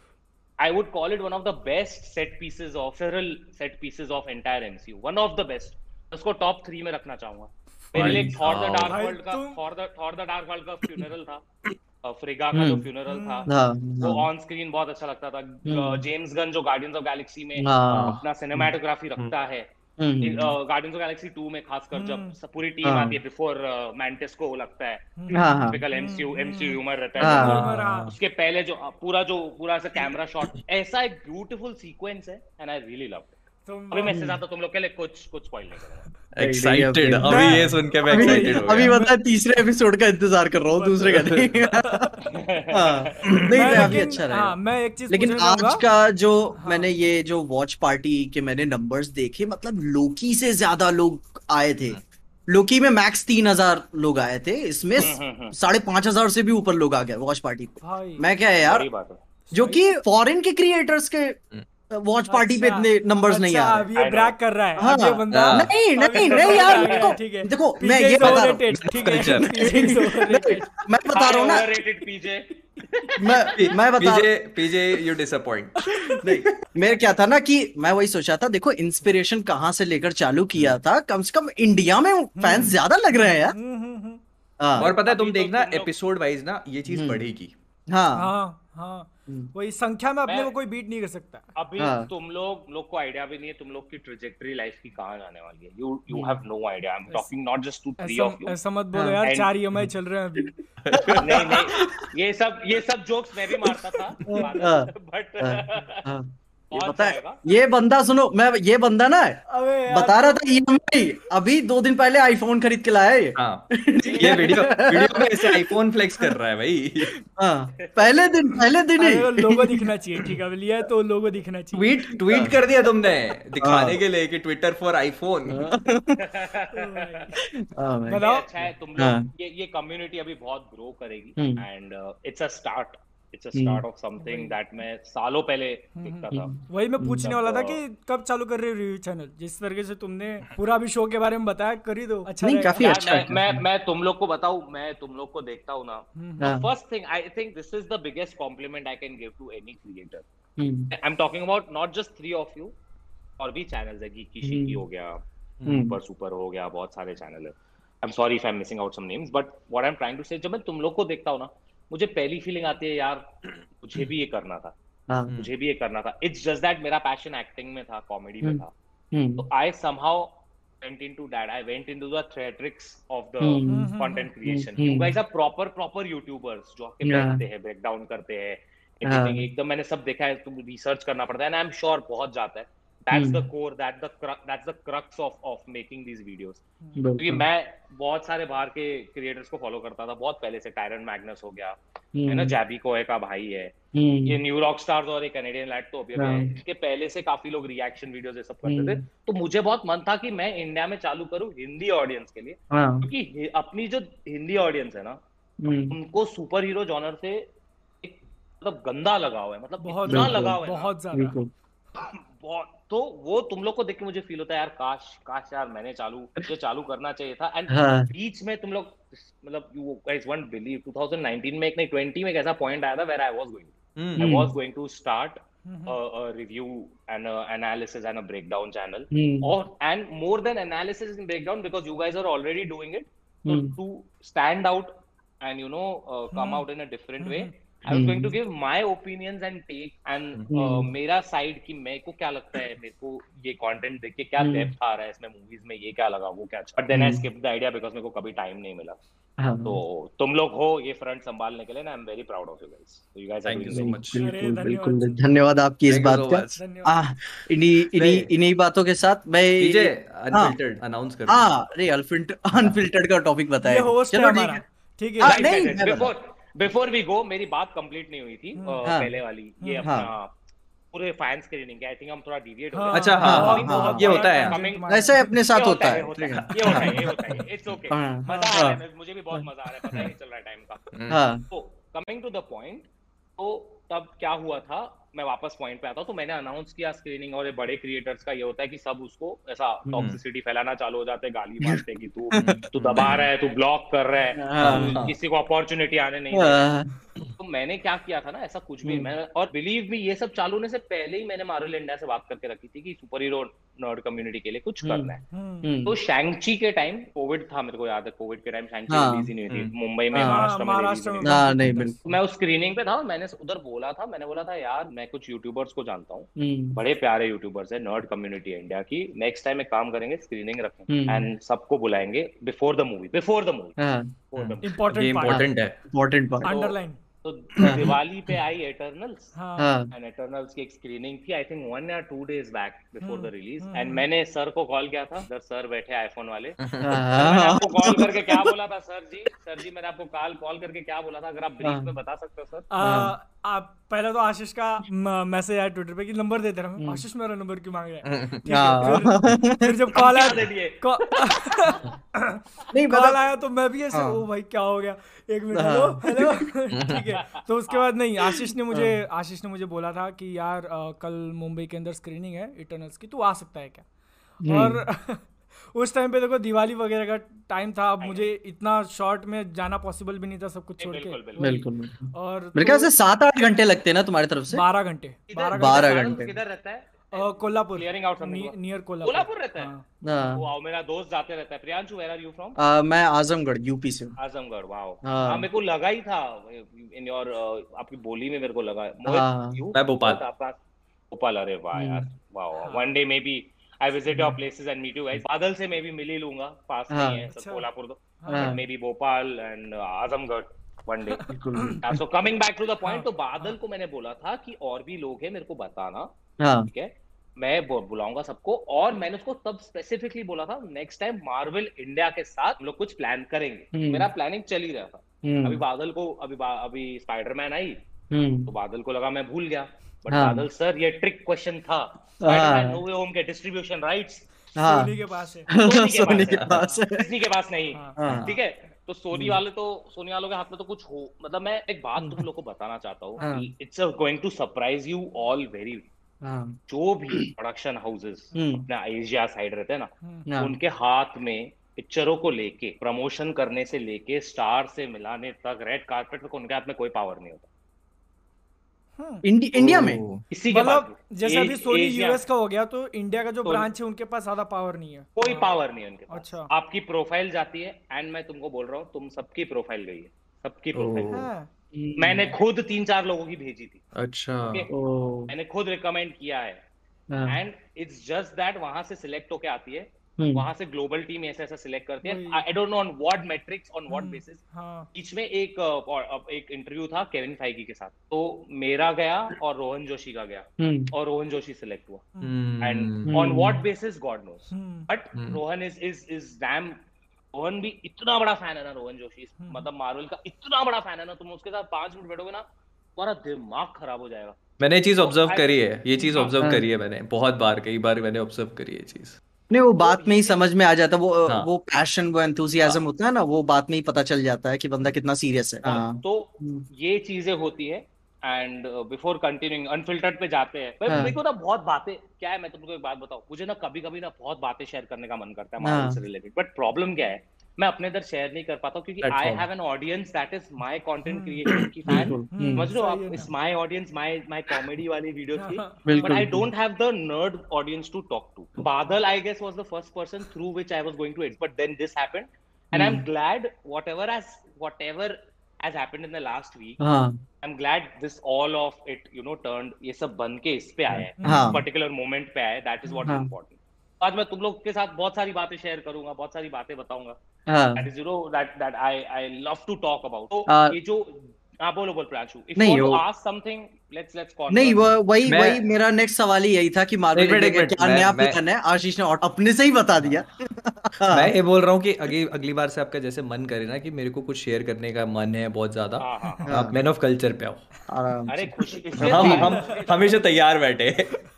Speaker 4: I would call it one of the best set pieces of several set pieces of entire MCU one of the best उसको टॉप थ्री में रखना चाहूँगा। मेरे लिए थॉर द डार्क वर्ल्ड का Thor the Thor the dark world का funeral था। Uh, फ्रिगा का जो
Speaker 1: हम्म।
Speaker 4: फ्यूनरल था।
Speaker 1: हाँ
Speaker 4: वो
Speaker 1: हाँ।
Speaker 4: ऑन स्क्रीन बहुत अच्छा लगता था।
Speaker 1: हम्म।
Speaker 4: जेम्स गन जो गार्डियंस ऑफ़ गैलेक्सी में
Speaker 1: हाँ।
Speaker 4: अपना सिनेमाटोग्राफी रखता है।
Speaker 1: Hmm,
Speaker 4: Guardians of Galaxy two में खासकर जब
Speaker 3: हम्म।
Speaker 4: पूरी टीम
Speaker 1: हाँ।
Speaker 4: आती है बिफोर मैंटिस को लगता है
Speaker 1: हाँ हाँ
Speaker 4: टिपिकल एमसीयू एमसीयू ह्यूमर रहता
Speaker 1: हाँ,
Speaker 4: है तो
Speaker 3: हाँ।
Speaker 4: उसके पहले जो पूरा जो पूरा ऐसा कैमरा शॉट ऐसा एक ब्यूटीफुल सीक्वेंस है एंड आई रियली लव अभी मैसेज आता तुम लोग के लिए कुछ कुछ स्पॉइल नहीं करूँगा
Speaker 2: एक्साइटेड
Speaker 1: अभी-
Speaker 2: अभी ये सुन के मैं एक्साइटेड हो
Speaker 1: अभी बता तीसरे एपिसोड का इंतज़ार कर रहा हूँ दूसरे का नहीं। हाँ। नहीं
Speaker 3: मैं लेकिन-
Speaker 1: अच्छा
Speaker 3: हाँ,
Speaker 1: रहेगा
Speaker 3: मैं एक चीज़
Speaker 1: लेकिन आज का जो
Speaker 3: हाँ।
Speaker 1: मैंने ये जो वॉच पार्टी के मैंने नंबर्स देखे मतलब लोकी से ज़्यादा लोग आए थे। लोकी में मैक्स तीन हज़ार लोग आए थे। इसमें
Speaker 4: हम्म, हम्म, हम्म।
Speaker 1: साढ़े पाँच हज़ार से भी ऊपर लोग आ गए वॉच पार्टी मैं क्या है यार जो कि फॉरेन के क्रिएटर्स के वॉच पार्टी पे
Speaker 3: अच्छा,
Speaker 1: इतने नंबर्स नहीं
Speaker 3: अच्छा,
Speaker 1: आ रहे।
Speaker 3: ये ब्रैक कर रहा है।
Speaker 1: हाँ,
Speaker 3: ये बंदा
Speaker 2: हाँ।
Speaker 1: नहीं नहीं नहीं यार देखो देखो मैं ये बता रहा हूँ।
Speaker 3: है.
Speaker 1: मैं बता रहा हूँ ना। मैं मैं बता
Speaker 2: पीजे पीजे यू डिसअपॉइंट
Speaker 1: नहीं मेरे क्या था ना कि मैं वही सोचा था देखो इंस्पिरेशन कहाँ से लेकर चालू किया था? कम से कम इंडिया में फैंस ज़्यादा लग रहे हैं यार।
Speaker 3: हम्म, हम्म, हम्म।
Speaker 1: हाँ।
Speaker 2: और पता है तुम
Speaker 4: तो
Speaker 2: देखना एपिसोड वाइज ना ये चीज़
Speaker 1: हम्म।
Speaker 2: बढ़ेगी।
Speaker 1: हाँ।
Speaker 3: हाँ हाँ।
Speaker 1: हम्म।
Speaker 3: वही संख्या में अपने को कोई बीट नहीं कर सकता।
Speaker 4: अभी
Speaker 1: हाँ।
Speaker 4: तुम लोग लोग को आइडिया भी नहीं है तुम लोग की ट्रेजेक्टरी लाइफ की कहाँ जाने वाली है। You you have no idea I am talking not just two three of you
Speaker 3: ऐसा मत बोलो
Speaker 1: हाँ,
Speaker 3: यार
Speaker 4: and-
Speaker 3: चार ईएमआई चल रहे हैं अभी।
Speaker 4: नहीं नहीं ये सब ये सब जोक्स मैं भी मारता था।
Speaker 1: हाँ,
Speaker 4: बट
Speaker 1: हाँ। ये पता है ये बंदा सुनो मैं ये बंदा ना
Speaker 3: अबे
Speaker 1: बता रहा था ईएमआई अभी दो दिन पहले आईफोन खरीद के लाया ये
Speaker 2: हाँ ये वीडियो वीडियो में ऐसे आईफोन फ्लेक्स कर रहा है भाई
Speaker 1: हाँ पहले दिन पहले दिन ही
Speaker 3: लोगो दिखना चाहिए ठीक है लिया तो लोगो दिखना चाहिए
Speaker 2: ट्वीट ट्वीट कर दिया तुमने दिखाने
Speaker 1: हाँ।
Speaker 2: के लिए कि ट्विटर फॉर आईफोन
Speaker 1: हाँ, भाई।
Speaker 3: बताओ।
Speaker 4: अच्छा है तुम
Speaker 1: हाँ।
Speaker 4: लोग ये ये कम्युनिटी अभी बहुत ग्रो करेगी। And it's a start it's a
Speaker 1: hmm.
Speaker 4: Start of something that मैं सालों पहले दिखता था।
Speaker 3: वही मैं पूछने वाला था
Speaker 4: तो-
Speaker 3: कि कब चालू कर रहे हो रिव्यू चैनल जिस तरीके से तुमने पूरा अभी शो के बारे में बताया कर ही दो। अच्छा
Speaker 1: नहीं, काफ़ी अच्छा
Speaker 4: मैं, मैं मैं तुम लोग को बताऊँ मैं तुम लोग को देखता हूँ ना।
Speaker 3: हम्म,
Speaker 4: first thing I think this is the biggest compliment I can give to any creator
Speaker 1: hmm,
Speaker 4: I am talking about not just three of you और भी चैनल्स है शीकी
Speaker 1: हम्म।
Speaker 4: हो गया
Speaker 1: हम्म।
Speaker 4: सुपर सुपर हो गया बहुत सारे चैनल है। I am sorry if I am missing out some names but what I am trying to say जब मैं तुम लोग को देखता हूँ ना मुझे पहली फीलिंग आती है यार मुझे भी ये करना था।
Speaker 1: हाँ,
Speaker 4: मुझे भी ये करना था। इट्स जस्ट दैट मेरा पैशन एक्टिंग में था कॉमेडी में
Speaker 1: हम्म।
Speaker 4: था।
Speaker 1: हम्म,
Speaker 4: तो I somehow went into that. I went into the theatrics of the
Speaker 1: hmm,
Speaker 4: content creation.
Speaker 1: Hmm,
Speaker 4: you guys are proper proper youtubers जो आके
Speaker 1: Yeah.
Speaker 4: बैठते हैं ब्रेक डाउन करते हैं
Speaker 1: हाँ।
Speaker 4: everything एकदम मैंने सब देखा है तुम रिसर्च करना पड़ता है एंड आई एम श्योर बहुत जाता है। That's the. Core that the that's the crux of of making these videos क्योंकि। मैं बहुत सारे बाहर के क्रिएटर्स को फॉलो करता था बहुत पहले से टायरन मैग्नस हो गया है ना जैबी कोए का भाई है
Speaker 1: हम्म,
Speaker 4: ये न्यू रॉक स्टार्स और एक कैनेडियन लैट तो अभी इनके पहले से काफ़ी लोग रिएक्शन वीडियोस ये सब करते थे।
Speaker 1: हम्म।
Speaker 4: तो मुझे बहुत मन था कि मैं इंडिया में चालू करूँ हिंदी ऑडियंस के लिए।
Speaker 1: हाँ,
Speaker 4: क्योंकि अपनी जो हिंदी ऑडियंस है ना उनको सुपर हीरो जॉनर से मतलब गंदा लगाव है मतलब
Speaker 3: बहुत
Speaker 4: इतना
Speaker 1: बिल्कुल,
Speaker 4: लगाव है
Speaker 3: बहुत ज़्यादा।
Speaker 4: तो वो तुम लोग को देख के मुझे फील होता है यार काश काश यार मैंने चालू मुझे चालू करना चाहिए था। एंड
Speaker 1: हाँ।
Speaker 4: बीच में तुम लोग मतलब यू गाइस वंट बिलीव 2019 में एक नहीं 20 में कैसा पॉइंट आया था where I was going I was
Speaker 3: going
Speaker 4: to start review and analysis and a breakdown channel और
Speaker 1: and
Speaker 4: more than analysis and breakdown because you guys are already doing it to stand out
Speaker 1: and
Speaker 4: you know come out in a different way.
Speaker 3: Hmm. Hmm.
Speaker 1: Hmm.
Speaker 4: going to give my opinions and take and uh,
Speaker 1: Hmm.
Speaker 4: मेरा side कि मेरे को क्या लगता है मेरे को ये कंटेंट देख के क्या
Speaker 1: Hmm.
Speaker 4: डेप्थ आ रहा है इसमें मूवीज़ में ये क्या लगा वो क्या but then I
Speaker 1: Hmm.
Speaker 4: Skip the idea because मेरे को कभी टाइम नहीं मिला
Speaker 1: हाँ,
Speaker 4: तो तुम लोग हो ये फ्रंट संभालने के लिए ना I am very proud of you guys you guys
Speaker 2: you
Speaker 4: doing
Speaker 2: so much.
Speaker 1: बिल्कुल
Speaker 3: धन्यवाद
Speaker 1: बिल्कुल धन्यवाद आपकी इस बात का आ, इन्हीं इन्हीं
Speaker 2: नहीं।
Speaker 1: इन्हीं बातों के साथ मैं हाँ
Speaker 2: अनफिल्टर्ड अनाउंस कर।
Speaker 1: हाँ अरे अनफिल्टर अनफिल्टर्ड का टॉपिक
Speaker 3: ये
Speaker 1: बताया चलो ठीक है
Speaker 3: ठीक
Speaker 1: हाँ,
Speaker 3: है
Speaker 1: नहीं,
Speaker 4: बिफोर वी गो मेरी बात कंप्लीट नहीं हुई थी
Speaker 3: हम्म।
Speaker 1: हाँ।
Speaker 4: पहले वाली ये
Speaker 3: हम्म।
Speaker 4: अपना पूरे फैंस के लिए आई थिंक हम थोड़ा डिविएट हो
Speaker 3: हाँ,
Speaker 2: अच्छा, हाँ,
Speaker 1: हाँ,
Speaker 3: बहुत-
Speaker 1: हाँ,
Speaker 2: ये होता है।
Speaker 1: ऐसे अपने साथ होता है
Speaker 4: ये होता है
Speaker 1: है
Speaker 4: ये होता है ये होता है इट्स ओके
Speaker 1: हाँ,
Speaker 4: मज़ा आ
Speaker 1: हाँ।
Speaker 4: रहा है मुझे भी बहुत मज़ा आ रहा है पता नहीं चल रहा है टाइम का।
Speaker 1: हाँ
Speaker 4: तो कमिंग टू द पॉइंट तो तब क्या हुआ था मैं वापस पॉइंट पे आता हूँ तो मैंने अनाउंस किया स्क्रीनिंग और ये बड़े क्रिएटर्स का ये होता है कि सब उसको ऐसा
Speaker 1: हम्म।
Speaker 4: टॉक्सिसिटी फैलाना चालू हो जाते हैं गाली मारते हैं कि तू तू दबा रहा है तू ब्लॉक कर रहा है
Speaker 1: हाँ।
Speaker 4: किसी को अपॉर्चुनिटी आने नहीं है। तो मैंने क्या किया था ना ऐसा कुछ भी
Speaker 1: हम्म।
Speaker 4: मैं और बिलीव मी ये सब चालू होने से पहले ही मैंने मार्वल इंडिया से बात करके रखी थी कि सुपर हीरो नर्ड कम्युनिटी के लिए कुछ
Speaker 1: हम्म।
Speaker 4: करना है
Speaker 3: हम्म,
Speaker 1: हम्म,
Speaker 4: तो शैंगची के टाइम कोविड था मेरे को याद है कोविड के टाइम शैंगची। रिलीज़ ही नहीं हुई थी
Speaker 2: हम्म।
Speaker 4: मुंबई में
Speaker 1: हाँ,
Speaker 4: महाराष्ट्र में रिलीज़
Speaker 3: में
Speaker 4: उस स्क्रीनिंग पे था मैंने उधर बोला था मैंने बोला था यार मैं कुछ यूट्यूबर्स को जानता हूँ।
Speaker 1: हम्म,
Speaker 4: बड़े प्यारे यूट्यूबर्स है नर्ड कम्युनिटी है इंडिया की। नेक्स्ट टाइम एक काम करेंगे स्क्रीनिंग रखेंगे। एंड सबको बुलाएँगे before the movie before the movie
Speaker 1: हाँ।
Speaker 2: इम्पोर्टेंट है।
Speaker 1: इम्पोर्टेंट पार्ट
Speaker 3: अंडरलाइन
Speaker 4: तो दिवाली पे आई एटर्नल्स
Speaker 3: हाँ।
Speaker 1: हाँ।
Speaker 4: एंड एटर्नल्स की एक स्क्रीनिंग थी आई थिंक वन या two days back before the release and. मैंने सर को कॉल किया था सर सर बैठे आईफोन वाले। तो मैंने
Speaker 1: हाँ,
Speaker 4: आपको कॉल करके क्या बोला था सर जी? सर जी मैंने आपको कॉल कॉल करके क्या बोला था? अगर आप ब्रीफ
Speaker 1: हाँ।
Speaker 4: में बता सकते हो सर
Speaker 3: आप पहले तो आशीष का मैसेज आया ट्विटर पे कि नंबर दे दे रहा हूँ।
Speaker 1: हम्म।
Speaker 3: आशीष मेरा नंबर क्यों मांग रहा है?
Speaker 1: हाँ।
Speaker 3: है, फिर, फिर जब कॉल आया
Speaker 4: दे दिए?
Speaker 1: नहीं
Speaker 3: कॉल
Speaker 1: मतलब
Speaker 3: आया तो मैं भी ऐसे
Speaker 1: हाँ।
Speaker 3: ओ भाई क्या हो गया? एक मिनट। हेलो हेलो ठीक है तो उसके बाद नहीं आशीष ने मुझे आशीष ने मुझे बोला था कि यार कल मुंबई के अंदर स्क्रीनिंग है इटर्नल्स की तू आ सकता है क्या? और उस टाइम पे देखो दिवाली वगैरह का टाइम था अब मुझे इतना शॉर्ट में जाना पॉसिबल भी नहीं था सब कुछ छोड़ के
Speaker 4: बिल्कुल।
Speaker 3: और
Speaker 1: मेरे ख्याल से सात आठ घंटे लगते हैं ना तुम्हारी तरफ़ से
Speaker 3: बारह घंटे
Speaker 1: बारह घंटे।
Speaker 4: किधर रहता है
Speaker 3: कोल्हापुर नियर कोल्हापुर
Speaker 4: कोल्हापुर रहता है
Speaker 3: हाँ।
Speaker 1: हाँ।
Speaker 4: वाओ मेरा दोस्त जाते रहता है Priyanshu where are you from
Speaker 1: मैं आजमगढ़ यूपी से
Speaker 4: आजमगढ़ वाओ
Speaker 1: हाँ।
Speaker 4: हाँ मेरे को लगा ही था इन योर आपकी बोली में मेरे को लगा
Speaker 1: हाँ।
Speaker 2: मैं भोपाल।
Speaker 4: आपका भोपाल अरे वाह यार wow. One day may be I visit your places and meet you guys Badal से मैं भी मिल ही लूँगा पास में
Speaker 1: हाँ।
Speaker 4: ही। है सब
Speaker 3: अच्छा।
Speaker 4: कोल्हापुर तो।
Speaker 1: हाँ।
Speaker 4: May be Bhopal and Azamgarh one day so coming back to the point
Speaker 3: हाँ।
Speaker 4: तो बादल को मैंने बोला था कि और भी लोग हैं मेरे को बताना।
Speaker 1: हाँ।
Speaker 4: ठीक है? मैं बुलाऊँगा सबको। और मैंने उसको तब स्पेसिफिकली बोला था नेक्स्ट टाइम मार्वल इंडिया के साथ हम लोग कुछ प्लान करेंगे।
Speaker 1: हम्म।
Speaker 4: मेरा प्लानिंग चल ही रहा था।
Speaker 1: हम्म,
Speaker 4: अभी बादल को अभी अभी स्पाइडरमैन आई
Speaker 1: हम्म,
Speaker 4: तो बादल को लगा मैं भूल गया। बट। बादल सर ये ट्रिक क्वेश्चन था। स्पाइडरमैन नो वे होम के डिस्ट्रीब्यूशन राइट्स
Speaker 3: सोनी के पास है।
Speaker 1: सोनी के पास है।
Speaker 4: किसी के पास नहीं।
Speaker 3: हाँ।
Speaker 1: हाँ।
Speaker 4: ठीक है? तो सोनी वाले तो सोनी वालों के हाथ में तो कुछ हो। मतलब मैं एक बात तुम लोग को बताना चाहता हूँ
Speaker 1: हाँ।
Speaker 4: कि it's going to surprise you all very जो भी प्रोडक्शन हाउसेस
Speaker 1: हम्म,
Speaker 4: अपना एशिया साइड रहते हैं ना
Speaker 3: हम्म।
Speaker 1: हाँ,
Speaker 4: उनके हाथ में पिक्चरों को लेके प्रमोशन करने से लेके स्टार से मिलाने तक रेड कार्पेट तक उनके हाथ में कोई पावर नहीं होता।
Speaker 3: हम्म।
Speaker 1: इंडि, इंडिया में?
Speaker 4: इसी के
Speaker 3: मतलब जैसे अभी सोनी यूएस का हो गया तो इंडिया का जो ब्रांच है उनके पास ज़्यादा पावर नहीं है।
Speaker 4: कोई पावर नहीं है उनके पास।
Speaker 3: अच्छा।
Speaker 4: आपकी प्रोफ़ाइल जाती है एंड मैं तुमको बोल रहा हूँ तुम सबकी प्रोफ़ाइल गई है। सबकी प्रोफ़ाइल।
Speaker 3: हाँ,
Speaker 4: मैंने खुद तीन चार लोगों की भेजी थी।
Speaker 2: अच्छा।
Speaker 4: मैंने खुद रिकमेंड किया है।
Speaker 1: हाँ,
Speaker 4: एंड इट्स जस्ट दैट वहाँ से सिलेक्ट होके आती है। वहाँ से ग्लोबल टीम ऐसा ऐसा सिलेक्ट करती है। I don't know on what matrix on what
Speaker 3: hmm,
Speaker 4: basis
Speaker 3: हाँ।
Speaker 4: बीच में एक और, एक इंटरव्यू था केविन फाइगी के साथ। तो मेरा गया और रोहन जोशी का गया।
Speaker 1: हम्म,
Speaker 4: और रोहन जोशी सिलेक्ट हुआ।
Speaker 2: हम्म,
Speaker 4: and on what basis god knows
Speaker 3: hmm,
Speaker 4: but
Speaker 2: hmm.
Speaker 4: Rohan is is is damn Rohan भी इतना बड़ा फ़ैन है ना रोहन जोशी।
Speaker 3: हम्म।
Speaker 4: मतलब मार्वल का इतना बड़ा फ़ैन है ना तुम उसके साथ पाँच मिनट बैठोगे ना तुम्हारा दिमाग खराब हो जाएगा।
Speaker 2: मैंने ये चीज़
Speaker 4: तो
Speaker 2: ऑब्ज़र्व करी है ये चीज़
Speaker 4: हाँ।
Speaker 2: ऑब्ज़र्व करी है मैंने बहुत बार कई बार मैंने ऑब्ज़र्व करी है चीज़।
Speaker 1: नहीं वो बात में ही समझ में आ जाता है वो
Speaker 2: हाँ।
Speaker 1: वो पैशन वो एंथुसियाज्म होता है ना वो बात में ही पता चल जाता है कि बंदा कितना सीरियस है हाँ
Speaker 4: तो
Speaker 1: हम्म,
Speaker 4: ये चीज़ें होती है एंड बिफोर कंटिन्यूइंग अनफिल्टर्ड पे जाते हैं भाई
Speaker 1: हाँ।
Speaker 4: मेरे को ना बहुत बातें क्या है मैं तुमको एक बात बताऊँ मुझे ना कभी कभी ना बहुत बातें शेयर करने का मन करता है
Speaker 1: हाँ।
Speaker 4: मार्वल से रिलेटेड बट प्रॉब्लम क्या है मैं अपने इधर शेयर नहीं कर पाता क्योंकि I have an audience that is my content creator की फ़ैन समझ
Speaker 3: लो
Speaker 4: आप? इस my audience my my comedy वाली वीडियोस की। But
Speaker 1: I
Speaker 4: don't have the nerd audience to talk to Badal I guess was the first person through which I was going to it but then this happened and I am glad whatever has whatever has happened in the last week
Speaker 1: I
Speaker 4: am glad this all of it you know turn ये सब बंद के इस पे आए है। Particular moment पे आए that is what is important आज मैं तुम लोग के साथ बहुत सारी बातें शेयर करूँगा बहुत सारी बातें बताऊँगा।
Speaker 1: हाँ।
Speaker 4: That is you know that that I I love to talk about तो ये जो हाँ बोलो बोल प्रांशु
Speaker 1: नहीं,
Speaker 4: you ask something let's let's call
Speaker 1: नहीं वो वही
Speaker 2: मैं-
Speaker 1: वही मेरा नेक्स्ट सवाल ही यही था कि मार्वल
Speaker 2: एक मिनट,
Speaker 1: इंडिया
Speaker 2: एक
Speaker 1: का
Speaker 2: मिनट,
Speaker 1: क्या नया प्लान है? आशीष ने अपने से ही बता दिया। हाँ,
Speaker 2: मैं ये बोल रहा हूँ कि अगली अगली बार से आपका जैसे मन करे ना कि मेरे को कुछ शेयर करने का मन है बहुत ज़्यादा
Speaker 4: हाँ हाँ
Speaker 2: आप मैन ऑफ़ कल्चर पे आओ।
Speaker 1: आराम
Speaker 4: अरे
Speaker 1: से।
Speaker 4: खुशी
Speaker 2: हम हम हमेशा तैयार बैठे।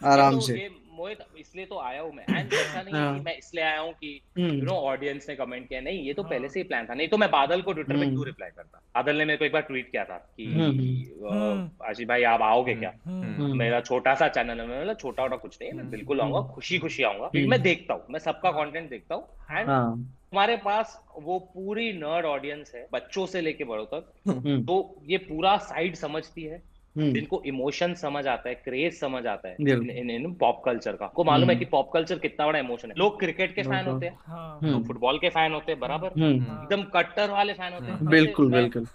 Speaker 1: आराम
Speaker 4: तो-
Speaker 1: से।
Speaker 4: मोहित इसलिए तो आया हूँ मैं। एंड ऐसा नहीं है
Speaker 1: हाँ।
Speaker 4: कि मैं इसलिए आया हूँ कि
Speaker 1: हम्म,
Speaker 4: यू नो ऑडियंस ने कमेंट किया। नहीं ये तो पहले से ही प्लान था। नहीं तो मैं बादल को ट्विटर पे
Speaker 1: हम्म।
Speaker 4: क्यों रिप्लाई करता? बादल ने मेरे को एक बार ट्वीट किया था कि
Speaker 1: हम्म,
Speaker 4: आशीष भाई आप आओगे क्या?
Speaker 3: हम्म,
Speaker 1: हम्म,
Speaker 4: मेरा छोटा सा चैनल है। मैंने बोला छोटा छोटा कुछ नहीं है मैं बिल्कुल आऊँगा खुशी खुशी आऊँगा। मैं देखता हूँ मैं सबका कॉन्टेंट देखता हूँ। एंड
Speaker 1: हाँ।
Speaker 4: हमारे पास वो पूरी नर्ड ऑडियंस है बच्चों से लेके बड़ों तक।
Speaker 1: हम्म,
Speaker 4: तो ये पूरा साइड समझती है।
Speaker 1: हम्म,
Speaker 4: जिनको इमोशन समझ आता है क्रेज समझ आता है इन इन पॉप कल्चर का। को मालूम है
Speaker 1: हम्म।
Speaker 4: कि पॉप कल्चर कितना बड़ा इमोशन है। लोग क्रिकेट के फ़ैन होते हैं।
Speaker 3: हाँ,
Speaker 1: हम्म,
Speaker 4: लोग फुटबॉल के फ़ैन होते हैं बराबर।
Speaker 1: हम्म,
Speaker 3: हाँ।
Speaker 4: एकदम कट्टर वाले फ़ैन होते हैं।
Speaker 1: बिल्कुल बिल्कुल।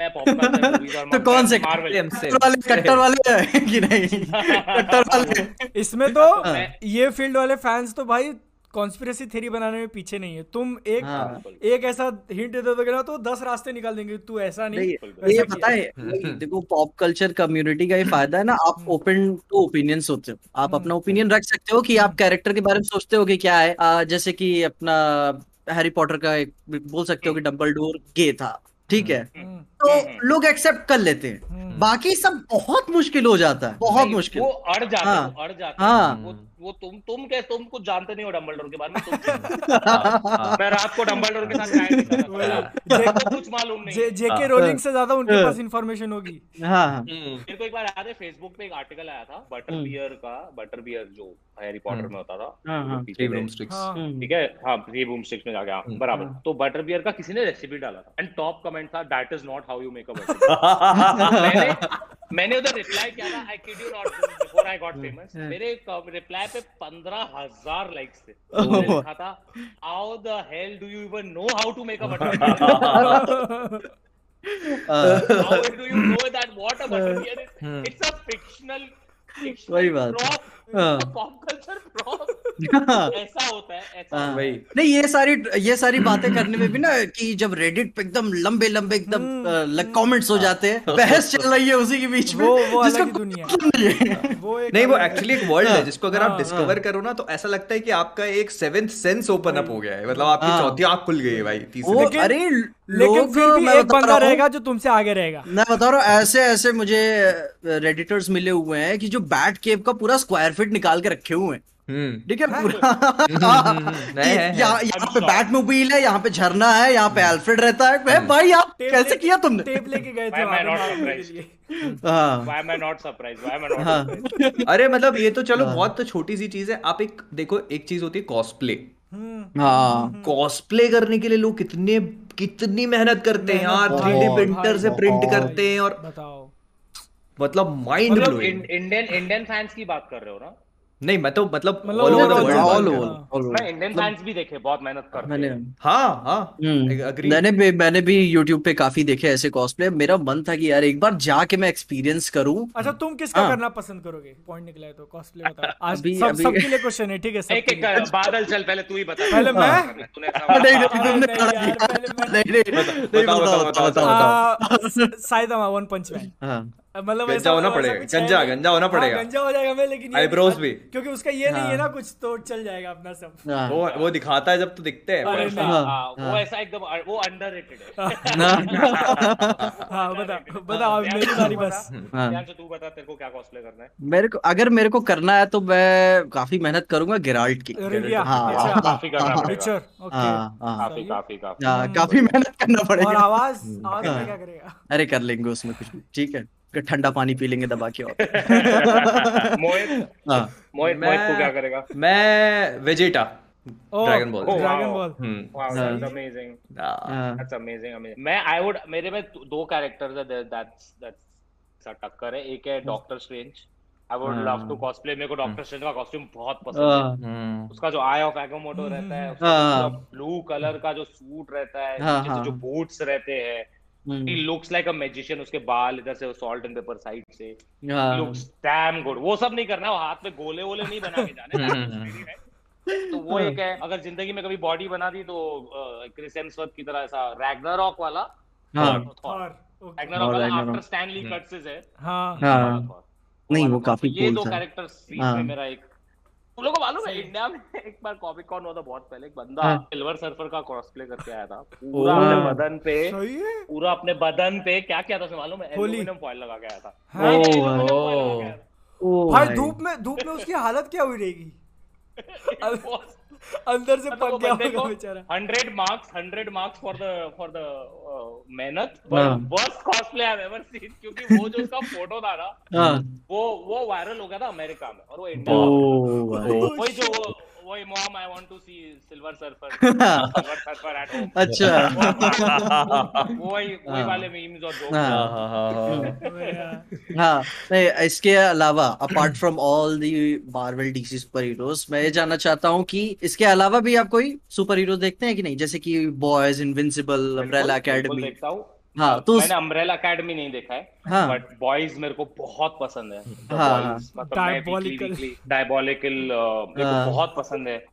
Speaker 4: मैं पॉप कल्चर
Speaker 1: तो कौन से
Speaker 4: मार्वल
Speaker 1: वाले कट्टर वाले कि नहीं? कट्टर वाले।
Speaker 3: इसमें तो
Speaker 4: हाँ।
Speaker 3: ये फ़ील्ड वाले फैंस तो भाई कॉन्स्पिरेसी थ्योरी बनाने में पीछे नहीं है। तुम एक
Speaker 1: हाँ।
Speaker 3: एक ऐसा हिंट दे दोगे ना तो दस रास्ते निकाल देंगे तू ऐसा नहीं।
Speaker 1: नहीं ये पता है देखो पॉप कल्चर कम्युनिटी का ये फ़ायदा है ना आप ओपन टू ओपिनियंस होते हो। आप अपना ओपिनियन रख सकते हो कि आप कैरेक्टर के बारे में सोचते हो कि क्या है। आ, जैसे कि अपना हैरी पॉटर का एक बोल सकते हो कि डम्बलडोर गे था ठीक है?
Speaker 3: हम्म,
Speaker 1: तो तो
Speaker 4: हम्म।
Speaker 1: लोग एक्सेप्ट कर लेते हैं।
Speaker 3: हम्म।
Speaker 1: बाकी सब बहुत मुश्किल हो जाता है। बहुत मुश्किल।
Speaker 4: वो अड़ जाते
Speaker 1: हाँ।
Speaker 4: हैं, अड़ जाते
Speaker 1: हाँ।
Speaker 4: हैं। वो तुम तुम क्या तुम कुछ जानते नहीं हो डम्बलडोर के बारे में तुम मैं रात को डम्बलडोर के साथ कुछ मालूम नहीं
Speaker 3: जे जेके
Speaker 2: हाँ।
Speaker 3: रोलिंग से ज़्यादा उनके
Speaker 1: हाँ।
Speaker 3: पास इंफॉर्मेशन होगी
Speaker 1: हाँ हाँ
Speaker 4: मेरे को एक बार याद है फेसबुक पे एक आर्टिकल आया था बटर
Speaker 1: हम्म।
Speaker 4: बियर का बटर बियर जो हैरी पॉटर
Speaker 2: हम्म।
Speaker 4: में होता था
Speaker 1: हाँ, हाँ।
Speaker 2: थ्री
Speaker 3: हाँ
Speaker 1: हम्म।
Speaker 4: ठीक है हाँ थ्री बूम स्टिक्स में जाके हाँ
Speaker 2: हम्म।
Speaker 4: बराबर
Speaker 1: हाँ।
Speaker 4: तो बटर बियर का किसी ने रेसिपी डाला था एंड टॉप कमेंट था that is not how you make a butter मैंने उधर रिप्लाई किया था I kid you not before I got famous. मेरे रिप्लाई पे पंद्रह हज़ार लाइक्स थे लिखा था how the hell do you even know how to make a butter
Speaker 1: how
Speaker 4: how do you know that what a it's a is? It's a fictional
Speaker 1: वही बात है। हाँ।
Speaker 4: ऐसा होता है ऐसा
Speaker 1: हाँ।
Speaker 2: वही
Speaker 1: नहीं ये सारी ये सारी बातें करने में भी ना कि जब रेडिट पे एकदम लंबे लंबे एकदम
Speaker 3: हम्म,
Speaker 1: कमेंट्स हो जाते हैं बहस चल रही है उसी के बीच में
Speaker 3: वो वो अलग दुनिया। वो एक
Speaker 2: नहीं वो एक्चुअली एक वर्ल्ड है जिसको अगर आप
Speaker 3: हाँ,
Speaker 2: डिस्कवर करो ना तो ऐसा लगता है कि आपका एक सेवेंथ सेंस ओपन अप हो गया है। मतलब आपकी
Speaker 1: हाँ।
Speaker 2: चौथी आँख खुल गई है भाई तीसरी
Speaker 3: लेकिन-
Speaker 1: अरे
Speaker 3: लेकिन फिर भी एक बंदा रहेगा जो तुमसे आगे रहेगा।
Speaker 1: मैं बता रहा हूँ ऐसे ऐसे मुझे रेडिटर्स मिले हुए हैं कि जो बैट केव का पूरा स्क्वायर फीट निकाल के रखे हुए हैं। ठीक है पूरा।
Speaker 2: है, है, है।
Speaker 1: यहाँ पे बैट मोबाइल है यहाँ पे झरना है यहाँ पे एल्फ्रेड रहता है। मैं भाई आप कैसे किया तुमने?
Speaker 3: टेप लेके गए थे
Speaker 1: हाँ।
Speaker 4: Why am I not surprised? Why am I not
Speaker 1: हाँ।
Speaker 4: surprised?
Speaker 2: अरे मतलब ये तो चलो। बहुत छोटी सी चीज़ है। आप एक देखो एक चीज़ होती है कॉस्प्ले
Speaker 3: हम्म,
Speaker 1: हाँ।
Speaker 2: कॉस्प्ले करने के लिए लोग कितने कितनी मेहनत करते हैं यार। थ्री डी प्रिंटर से प्रिंट करते हैं और
Speaker 3: बताओ।
Speaker 2: मतलब माइंड
Speaker 4: मतलब
Speaker 2: ब्लोइंग
Speaker 4: इंडियन इंडियन फैंस की बात कर रहे हो ना?
Speaker 2: नहीं मैं तो मतलब
Speaker 3: मतलब
Speaker 2: all over the world
Speaker 1: all over
Speaker 3: हाँ।
Speaker 4: मैं इंडियन फैंस भी देखे बहुत मेहनत करते
Speaker 1: मैंने
Speaker 4: हैं।
Speaker 2: हाँ हाँ
Speaker 1: हम्म, मैंने भी मैंने भी YouTube पे काफ़ी देखे ऐसे कॉस्प्ले मेरा मन था कि यार एक बार जाके मैं एक्सपीरियंस करूँ।
Speaker 3: अच्छा तुम किसका
Speaker 1: हाँ।
Speaker 3: करना पसंद करोगे? पॉइंट निकला है तो कॉस्प्ले बताओ आज
Speaker 1: अभी-
Speaker 3: सब सबके लिए क्वेश्चन है ठीक है
Speaker 4: एक एक कर, बादल चल पहले तू ही बता।
Speaker 3: पहले मैं?
Speaker 4: तूने
Speaker 1: हाँ,
Speaker 4: ऐसा
Speaker 1: नहीं नहीं तुमने
Speaker 3: नहीं
Speaker 1: खड़ा किया नहीं।
Speaker 2: बताओ
Speaker 1: बताओ
Speaker 2: बताओ
Speaker 3: साइदामा वन पंच मैन
Speaker 1: हाँ।
Speaker 3: मतलब
Speaker 2: गंजा होना पड़ेगा, गंजा- गंजा होना
Speaker 3: हाँ,
Speaker 2: पड़ेगा।
Speaker 3: गंजा हो जाएगा मैं लेकिन दिखा-
Speaker 2: भी।
Speaker 3: क्योंकि उसका ये नहीं है
Speaker 1: हाँ।
Speaker 3: ना कुछ तो चल जाएगा अपना सब।
Speaker 1: हाँ।
Speaker 2: वो वो दिखाता है जब तो दिखते हैं।
Speaker 4: हाँ, वो। ऐसा एकदम वो अंडररेटेड है।
Speaker 3: हाँ। बता बता मेरी बारी बस।
Speaker 1: हाँ।
Speaker 4: ध्यान तू बता तेरे को क्या कॉस्प्ले करना है?
Speaker 1: मेरे को अगर मेरे को करना है तो मैं काफ़ी मेहनत करूँगा गिराल्ट की।
Speaker 3: रिविया
Speaker 1: हाँ,
Speaker 3: अच्छा
Speaker 4: काफ़ी करना
Speaker 1: हाँ,
Speaker 4: पड़ेगा।
Speaker 3: ओके
Speaker 4: काफ़ी काफ़ी काफ़ी।
Speaker 1: हाँ, काफ़ी मेहनत करना पड़ेगा।
Speaker 3: और आवाज़
Speaker 1: आवाज़।
Speaker 3: में क्या करेगा?
Speaker 1: अरे कर लेंगे उसमें कुछ भी ठीक है। ठंडा पानी पी लेंगे दबा के और।
Speaker 4: मोहित?
Speaker 1: हाँ।
Speaker 4: मोहित मोहित को क्या करेगा?
Speaker 2: मैं Vegeta dragon ball
Speaker 4: Oh,
Speaker 3: dragon ball
Speaker 4: Wow,
Speaker 1: हाँ।
Speaker 4: that's amazing.
Speaker 2: हाँ।
Speaker 4: That's amazing, amazing. मैं I would मेरे में दो- कैरेक्टर्स है that's that's सा टक्कर है। एक है डॉक्टर स्ट्रेंज आई वुड
Speaker 1: हाँ।
Speaker 4: लव टू कॉस्प्ले मेरे को डॉक्टर स्ट्रेंज का कॉस्ट्यूम बहुत पसंद है।
Speaker 1: हाँ,
Speaker 2: हम्म
Speaker 4: उसका जो आई ऑफ़ एगोमोटो रहता है
Speaker 1: हाँ।
Speaker 4: ब्लू कलर का जो सूट रहता है
Speaker 1: हाँ, हाँ।
Speaker 4: जो बूट्स रहते हैं he looks like a magician उसके बाल इधर से सॉल्ट एंड पेपर साइड से
Speaker 1: हाँ,
Speaker 4: looks damn good वो सब नहीं करना वो हाथ में गोले वोले नहीं बना के जाने. तो वो एक है अगर ज़िंदगी में कभी बॉडी बना दी तो क्रिस हेम्सवर्थ की तरह ऐसा रैग्नारॉक वाला
Speaker 1: हाँ,
Speaker 4: रैग्नारॉक वाला
Speaker 1: Ragnarok।
Speaker 4: आफ्टर स्टैनली कट्स है
Speaker 3: हाँ
Speaker 1: हाँ। नहीं, वो
Speaker 4: Thor।
Speaker 1: काफ़ी
Speaker 4: ये
Speaker 1: cool
Speaker 4: दो
Speaker 1: था।
Speaker 4: कैरेक्टर सीरीज़
Speaker 1: हाँ।
Speaker 4: में मेरा एक तुम लोगों को मालूम है इंडिया में एक बार कॉमिक कॉन हुआ था बहुत पहले एक बंदा
Speaker 1: हाँ।
Speaker 4: सिल्वर सर्फर का क्रॉसप्ले करके आया था। पूरा अपने बदन पे पूरा अपने बदन पे क्या क्या था उसमें मालूम है। एल्यूमिनियम फॉइल लगा के आया था।
Speaker 3: हाँ। भाई धूप में धूप में उसकी हालत क्या हुई रहेगी? अंदर से पक गया होगा बेचारा।
Speaker 4: 100 marks 100 marks for the for the मेहनत
Speaker 1: हाँ।
Speaker 4: Worst cosplay I ever seen क्योंकि वो जो उसका फ़ोटो था ना
Speaker 1: हाँ।
Speaker 4: वो वो वायरल हो गया था अमेरिका में और वो इंडिया में। वही जो वो वही mom I want to see silver surfer silver surfer at home
Speaker 1: अच्छा।
Speaker 4: वही वही
Speaker 1: हाँ।
Speaker 4: वाले मीम्स और जोक्स
Speaker 1: हाँ।
Speaker 2: हाँ, हाँ, हाँ, हाँ।
Speaker 1: हाँ नहीं इसके अलावा apart from all the Marvel DC super heroes मैं ये जानना चाहता हूँ कि इसके अलावा भी आप कोई सुपर हीरो देखते हैं कि नहीं? जैसे कि बॉयज़ इनविंसिबल अम्ब्रेला एकेडमी
Speaker 4: देखता हूँ।
Speaker 1: हाँ तो उस-
Speaker 4: मैंने अम्ब्रेला अकेडमी नहीं देखा है
Speaker 1: हाँ।
Speaker 4: बट बॉयज़ मेरे को बहुत पसंद है।
Speaker 1: हाँ,
Speaker 4: मतलब मैं डायबोलिकल
Speaker 1: हाँ।
Speaker 4: बहुत पसंद है।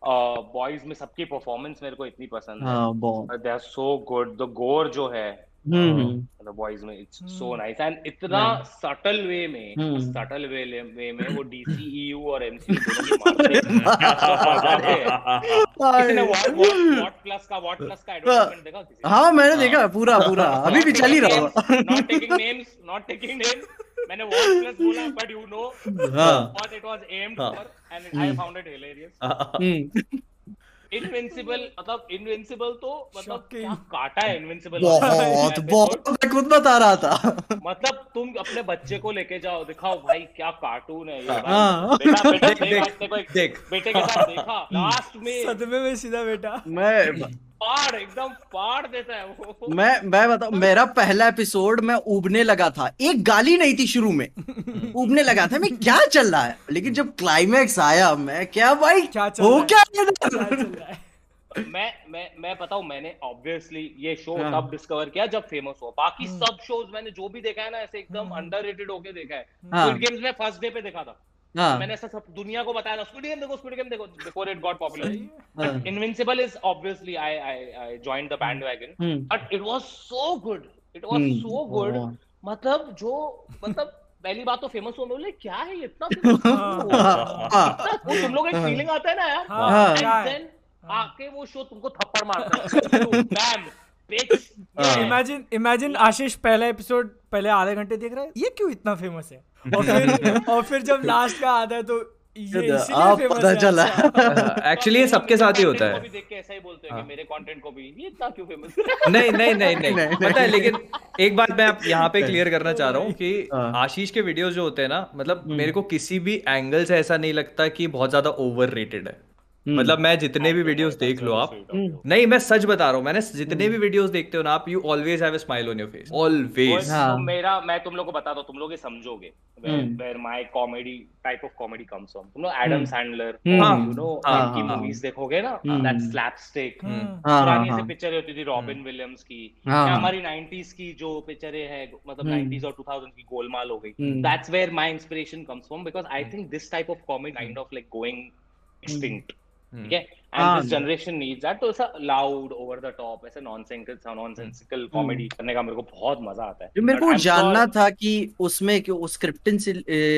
Speaker 4: बॉयज़ में सबकी परफॉर्मेंस मेरे को इतनी पसंद है।
Speaker 1: हाँ
Speaker 4: they are so good the gore जो है मतलब वॉइस में इट्स सो नाइस एंड इतना सटल वे में सटल वे वे में वो डीसीईयू और एमसीयू दोनों की मारते हैं। व्हाट व्हाट प्लस का व्हाट प्लस का एडवर्टाइजमेंट देखा किसी
Speaker 1: हाँ मैंने देखा पूरा पूरा। अभी भी चल ही रहा
Speaker 4: not taking names not taking names मैंने व्हाट प्लस बोला but you know what it was aimed for and I found it hilarious invincible मतलब इनविंसिबल तो मतलब क्या काटा है इनविंसिबल
Speaker 1: बहुत बहुत मैं खुद बता रहा था।
Speaker 4: मतलब तुम अपने बच्चे को लेके जाओ दिखाओ भाई क्या कार्टून है ये भाई। बेटा बेटा बेटे के साथ देखा लास्ट में।
Speaker 3: सदमे में सीधा बेटा।
Speaker 4: मैं पाड़ एकदम पाड़ देता है वो।
Speaker 1: मैं मैं बताऊँ मेरा पहला एपिसोड में उबने लगा था। एक गाली नहीं थी शुरू में। उबने लगा था मैं क्या चल रहा है? लेकिन जब क्लाइमैक्स आया मैं क्या भाई क्या चल हो क्या, क्या
Speaker 4: मैं मैं मैं बताऊँ मैंने ऑब्वियसली ये शो हाँ. तब डिस्कवर किया जब फ़ेमस हुआ। बाकी हाँ। सब शोज़ मैंने जो भी देखा है ना ऐसे एकदम अंडररेटेड हाँ। होके देखा है। हाँ. गेम्स में फ़र्स्ट डे पे देखा था। हाँ. मैंने ऐसा सब दुनिया को बताया था स्क्विड गेम देखो स्क्विड गेम देखो before it got popular invincible is obviously I I I joined the bandwagon but it was so good it was so good मतलब जो मतलब पहली बात तो फ़ेमस हुआ बोले क्या है ये? इतना तुम लोग एक फीलिंग आता है ना यार। देन आके वो शो तुमको थप्पड़ मारता
Speaker 3: है। इमेजिन इमेजिन आशीष पहला एपिसोड पहले आधे घंटे देख रहा है ये क्यों इतना फ़ेमस है? और फिर और फिर जब लास्ट का आता है तो
Speaker 1: आप पता चला
Speaker 2: एक्चुअली ये सबके साथ ही होता है
Speaker 4: देख के ऐसा ही बोलते कि। मेरे कंटेंट को भी ये इतना क्यों फ़ेमस
Speaker 2: नहीं नहीं नहीं नहीं पता है लेकिन एक बात मैं आप यहाँ पे क्लियर करना चाह रहा हूँ कि हाँ। आशीष के वीडियोस जो होते हैं ना मतलब हम्म। मेरे को किसी भी एंगल से ऐसा नहीं लगता कि बहुत ज़्यादा ओवर रेटेड है। मतलब मैं जितने भी वीडियोस देख लो आप नहीं मैं सच बता रहा हूँ मैंने जितने भी वीडियोस हम्म। देखते हो ना आप you always have smile on your face always
Speaker 4: मेरा मैं तुम लोग को बता दो तुम लोग ये समझोगे where my comedy type of comedy comes from तुम लोग एडम सैंडलर यू नो उनकी मूवीज़ देखोगे ना दैट स्लैपस्टिक पुरानी से पिक्चर होती थी रॉबिन विलियम्स की या हमारी 90s की जो पिक्चरें है मतलब 90s और 2000 की गोलमाल हो गई। That's where my inspiration comes from because I think this type of comedy kind of like going extinct. ठीक है and this generation needs that तो ऐसा लाउड ओवर द टॉप ऐसे नॉनसेंसिकल नॉनसेंसिकल कॉमेडी करने का मेरे को बहुत मज़ा आता है।
Speaker 1: मेरे को जानना था कि उसमें कि उस स्क्रिप्टिंग से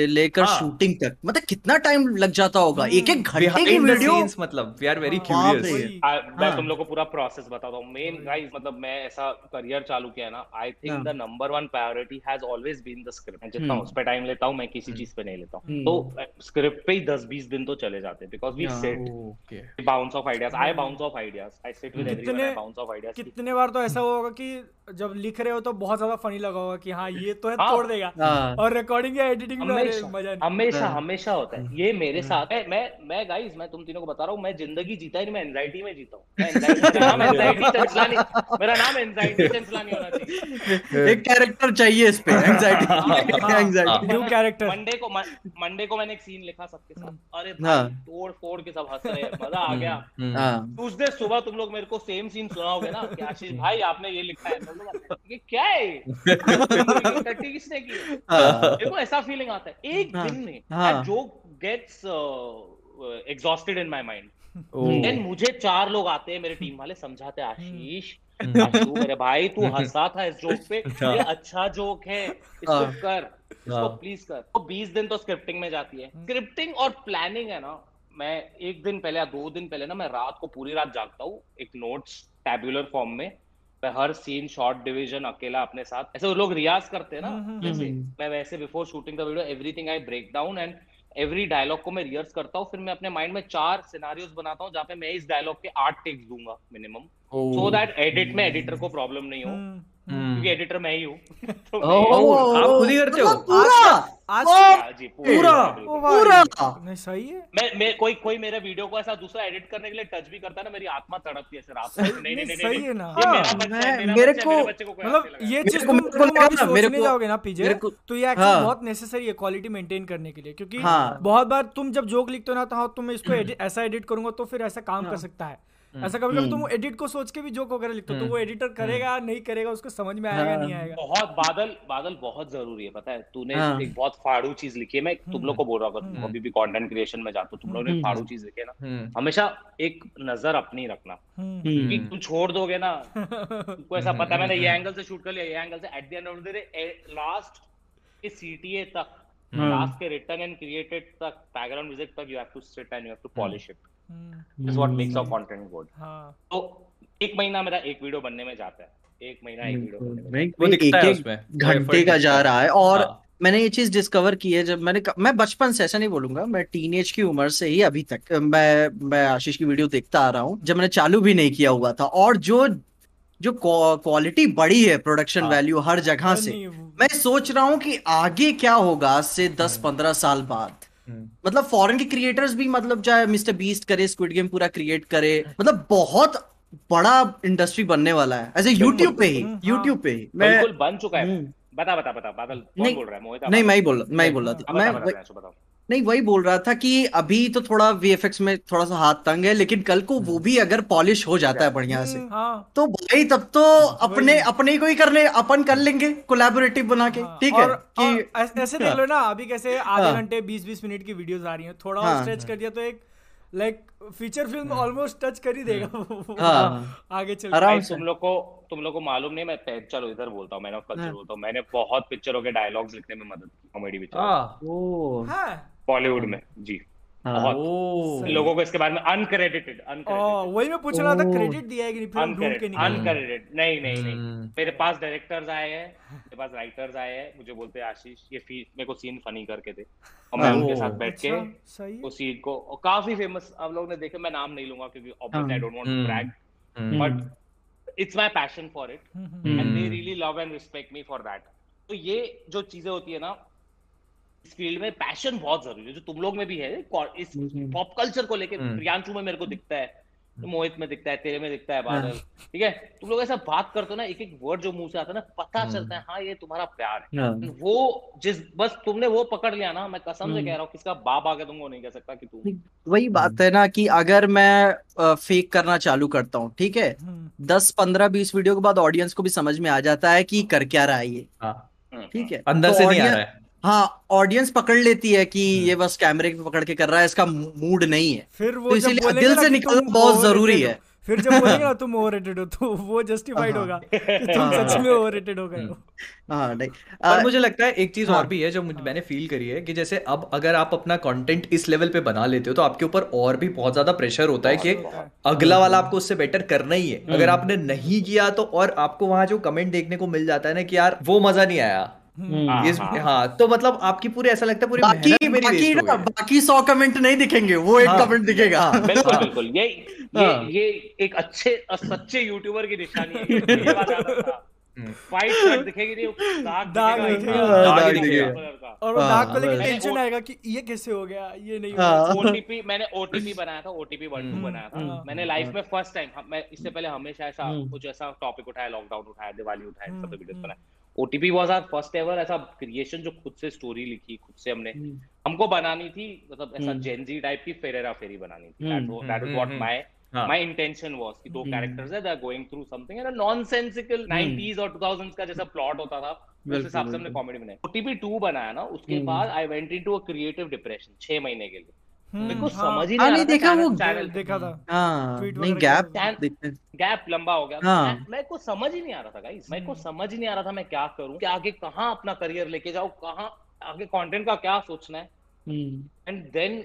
Speaker 1: लेकर शूटिंग हाँ। तक मतलब कितना टाइम लग जाता होगा? एक एक घंटे की वीडियो
Speaker 2: मतलब वी आर वेरी क्यूरियस
Speaker 4: मैं हाँ। तुम लोग को पूरा प्रोसेस बताता हूँ मेन गाइस मतलब मैं ऐसा करियर चालू किया ना I think the number one priority has always been the script जितना हम्म। उस पर टाइम लेता हूँ मैं किसी। चीज़ पे नहीं लेता हूँ। तो स्क्रिप्ट पे ही दस बीस दिन तो चले जाते हैं because we set bounce off ideas I bounce off ideas I sit with everyone I bounce off ideas
Speaker 3: कितने बार तो ऐसा होगा कि जब लिख रहे हो तो बहुत ज़्यादा फनी लगा होगा कि हाँ ये तो है हाँ, तोड़ देगा। हाँ, और रिकॉर्डिंग या एडिटिंग में
Speaker 4: मज़ा हमेशा हाँ, हमेशा होता है। ये मेरे हाँ। साथ है। मैं मैं गाइस मैं तुम तीनों को बता रहा हूँ मैं ज़िंदगी जीता ही मैं एंजाइटी में जीता हूँ। मेरा नाम एंजाइटी चंचलानी होना चाहिए।
Speaker 1: एक कैरेक्टर चाहिए इस पे anxiety
Speaker 3: anxiety new character
Speaker 4: Monday को मंडे को मैंने एक सीन लिखा सबके साथ। अरे तोड़ फोड़ के सब हंस रहे मज़ा आ गया। ट्यूसडे सुबह तुम लोग मेरे को सेम सीन सुनाओगे ना कि आशीष भाई आपने ये लिखा है। ये क्या है टट्टी किसने की? मेरे को ऐसा फीलिंग आता है। एक दिन में joke gets exhausted in my mind then मुझे चार लोग आते हैं मेरे टीम वाले समझाते आशीष मेरे भाई तू हंसा था इस जोक पे। ये अच्छा जोक है इसको कर इसको प्लीज़ कर। तो बीस दिन तो स्क्रिप्टिंग में जाती है। स्क्रिप्टिंग और प्लानिंग है ना मैं एक दिन पहले या दो दिन पहले ना मैं रात को पूरी रात जागता हूँ एक नोट्स टैबुलर फॉर्म में। मैं हर सीन शॉर्ट डिवीज़न अकेला अपने साथ। ऐसे वो लोग रियाज करते हैं ना। हम्म, हम्म, जैसे हम्म। मैं वैसे before shooting the video everything I break down and every dialogue को मैं रिहर्स करता हूँ। फिर मैं अपने माइंड में चार सिनारियोज बनाता हूँ जहाँ पे मैं इस डायलॉग के आठ टेक्स दूँगा मिनिमम सो दैट एडिट में एडिटर को प्रॉब्लम नहीं हो। क्योंकि एडिटर मैं ही हूँ। तो
Speaker 2: आप खुद ही करते हो?
Speaker 1: पूरा? आज जी पूरा। पूरा?
Speaker 3: नहीं सही है।
Speaker 4: मैं मैं कोई कोई मेरे वीडियो को ऐसा दूसरा एडिट करने के लिए टच भी करता है ना मेरी आत्मा तड़पती है सर आप नहीं नहीं नहीं
Speaker 3: सही है ना।
Speaker 1: मेरे को
Speaker 3: मतलब ये चीज़ तुम तुम अभी जाओगे ना पीजे तो ये एक्चुअली बहुत नेसेसरी है क्वालिटी मेंटेन करने के लिए क्योंकि बहुत बार तुम जब जोक लिखते हो ना तो तुम इसको ऐसा एडिट करूँगा तो फिर ऐसा काम कर सकता है। हम्म। ऐसा कभी कभी तुम एडिट हम्म। को सोच के भी जोक वगैरह लिखते हो तो वो एडिटर करेगा नहीं करेगा उसको समझ में आएगा नहीं हाँ। आएगा।
Speaker 4: बहुत बादल बादल बहुत ज़रूरी है पता है? तूने हाँ। एक बहुत फाड़ू चीज़ लिखी है मैं तुम लोग को बोल रहा हूँ अभी भी कंटेंट क्रिएशन में जाते हो तुम लोग ने फाड़ू चीज़ लिखी है ना हमेशा एक नज़र अपनी रखना। कि तुम छोड़ दोगे ना तुमको ऐसा पता मैंने ये एंगल से शूट कर लिया ये एंगल से at the end of the day last के सीटीए तक लास्ट के रिटर्न एंड क्रिएटेड तक बैकग्राउंड म्यूज़िक तक you have to sit and you have to polish it is what makes a content good हाँ। तो एक महीना मेरा एक वीडियो बनने में जाता है। एक महीना एक वीडियो बनने में वो दिखता है उसमें।
Speaker 1: घंटे का जा रहा है और हाँ। मैंने ये चीज़ डिस्कवर की है जब मैंने मैं बचपन से ऐसा नहीं बोलूँगा मैं टीनेज की उम्र से ही अभी तक मैं मैं आशीष की वीडियो देखता आ रहा हूँ जब मैंने चालू भी नहीं किया हुआ था। और जो जो क्वालिटी बड़ी है प्रोडक्शन हाँ, वैल्यू हर जगह से मैं सोच रहा हूँ कि आगे क्या होगा आज से दस हम्म। पंद्रह साल बाद। मतलब फॉरेन के क्रिएटर्स भी मतलब चाहे मिस्टर बीस्ट करे स्क्विड गेम पूरा क्रिएट करे मतलब बहुत बड़ा इंडस्ट्री बनने वाला है ऐसे यूट्यूब पे ही यूट्यूब हाँ। पे ही।
Speaker 4: मैं बन चुका है। हम्म। बता बता बता बादल कौन बोल रहा है? मोहित
Speaker 1: नहीं मैं ही बोल मैं ही बोल रहा था। मैं नहीं वही बोल रहा था कि अभी तो थोड़ा वीएफएक्स में थोड़ा सा हाथ तंग है लेकिन कल को वो भी अगर पॉलिश हो जाता है बढ़िया से हम्म, हाँ। तो भाई तब तो अपने अपने को ही कर ले अपन कर लेंगे कोलैबोरेटिव बना के हाँ। ठीक है
Speaker 3: कि ऐसे देख लो ना अभी कैसे आधे हाँ। घंटे बीस बीस मिनट की वीडियोस आ रही हैं थोड़ा और स्ट्रेच कर दिया तो एक like feature film almost touch कर ही देगा
Speaker 1: हम्म। हाँ,
Speaker 3: आगे चल
Speaker 4: आराम तुम लोग को तुम लोग को मालूम नहीं मैं चलो इधर बोलता हूँ मैंने कल्चर हाँ। बोलता हूँ मैंने बहुत पिक्चरों के डायलॉग्स लिखने में मदद की कॉमेडी पिक्चर बॉलीवुड में जी। हाँ। लोगों को इसके बारे में अनक्रेडिटेड
Speaker 3: वही मैं पूछ रहा था क्रेडिट दिया है कि नहीं फिर ढूंढ के
Speaker 4: नहीं अनक्रेडिटेड नहीं नहीं नहीं। हम्म। मेरे पास डायरेक्टर्स आए हैं मेरे पास राइटर्स आए हैं मुझे बोलते हैं आशीष ये मेरे को सीन फनी करके थे और मैं उनके साथ बैठ के अच्छा, उस सीन को और काफ़ी फ़ेमस आप लोगों ने देखे मैं नाम नहीं लूँगा क्योंकि obviously I don't want to brag but it's my passion for it and they really love and respect me for that तो ये जो चीज़ें होती है ना इस फ़ील्ड में पैशन बहुत ज़रूरी है जो तुम लोग में भी है। इस पॉप कल्चर को लेकर हम्म। प्रियांशु में मेरे को दिखता है तो मोहित में दिखता है तेरे में दिखता है बादल। हाँ। ठीक है? तुम लोग ऐसा बात करते हो ना एक एक वर्ड जो मुँह से आता है ना पता हम्म। चलता है हाँ ये तुम्हारा प्यार है। हाँ। वो जिस बस तुमने वो पकड़ लिया ना मैं कसम से हम्म। कह रहा हूँ किसका बाप आगे तुमको नहीं कह सकता कि तुम
Speaker 1: वही बात है ना कि अगर मैं फेक करना चालू करता हूँ ठीक है? दस पंद्रह बीस वीडियो के बाद ऑडियंस को भी समझ में आ जाता है कि कर क्या रहा है ये। हाँ। ठीक है?
Speaker 2: अंदर तो से नहीं आ रहा है।
Speaker 1: हाँ ऑडियंस पकड़ लेती है कि हम्म। ये बस कैमरे पे पकड़ के कर रहा है इसका मूड नहीं है
Speaker 3: फिर वो तो
Speaker 1: इसीलिए दिल से निकलना बहुत ज़रूरी है
Speaker 3: फिर जब बोलेंगे ना तुम ओवररेटेड हो तो वो जस्टिफाइड हाँ। होगा कि तुम हाँ। सच में ओवररेटेड हो गए हो
Speaker 1: हाँ नहीं
Speaker 2: पर मुझे लगता है एक चीज़ हाँ, और भी है जो मुझे मैंने फील करी है कि जैसे अब अगर आप अपना कंटेंट इस लेवल पे बना लेते हो तो आपके ऊपर और भी बहुत ज़्यादा प्रेशर होता है कि अगला वाला आपको उससे बेटर करना ही है अगर हम्म। आपने नहीं किया तो और आपको वहाँ जो कमेंट देखने को मिल जाता है ना कि यार वो मज़ा नहीं आया हम्म। हाँ, इस हाँ, हाँ तो मतलब आपकी पूरी ऐसा लगता है पूरी
Speaker 1: बाकी मेरी बाकी ना बाकी सौ कमेंट नहीं दिखेंगे वो एक हाँ, कमेंट दिखेगा। हाँ,
Speaker 4: बिल्कुल हाँ। बिल्कुल। ये ये हाँ, ये एक अच्छे सच्चे यूट्यूबर की निशानी है। फाइट दिखेगी नहीं दाग दाग
Speaker 3: दिखेगा। दिखेगा। और वो दाग को लेके टेंशन आएगा कि ये कैसे हो गया ये नहीं
Speaker 4: ओटीपी मैंने ओटीपी बनाया था ओटीपी वन टू बनाया था। मैंने लाइफ में फ़र्स्ट टाइम मैं इससे पहले हमेशा ऐसा हम्म। कुछ ऐसा टॉपिक उठाया लॉकडाउन उठाया दिवाली उठाया सब वीडियोस बनाए OTP was our first ever ऐसा क्रिएशन जो खुद से स्टोरी लिखी खुद से हमने। hmm. हमको बनानी थी मतलब ऐसा जेनजी टाइप की फेरेरा फेरी बनानी थी। That was what my my intention was कि दो कैरेक्टर्स है they are going through something and nonsensical 90s और 2000s का जैसा प्लॉट होता था उस हिसाब से हमने कॉमेडी बनाई। ओटीपी 2 बनाया ना उसके. बाद I went into a creative depression 6 महीने के लिए। हम्म, मेरे को हाँ। समझ ही नहीं आ रहा
Speaker 1: देखा वो
Speaker 3: चैनल देखा था।
Speaker 1: हाँ नहीं गैप
Speaker 4: गैप लंबा हो गया। हाँ. मैं को समझ ही नहीं आ रहा था गाइस मैं को हम्म। समझ ही नहीं आ रहा था मैं क्या करूँ कि आगे कहाँ अपना करियर लेके जाऊँ कहाँ आगे कंटेंट का क्या सोचना है। And hmm. देन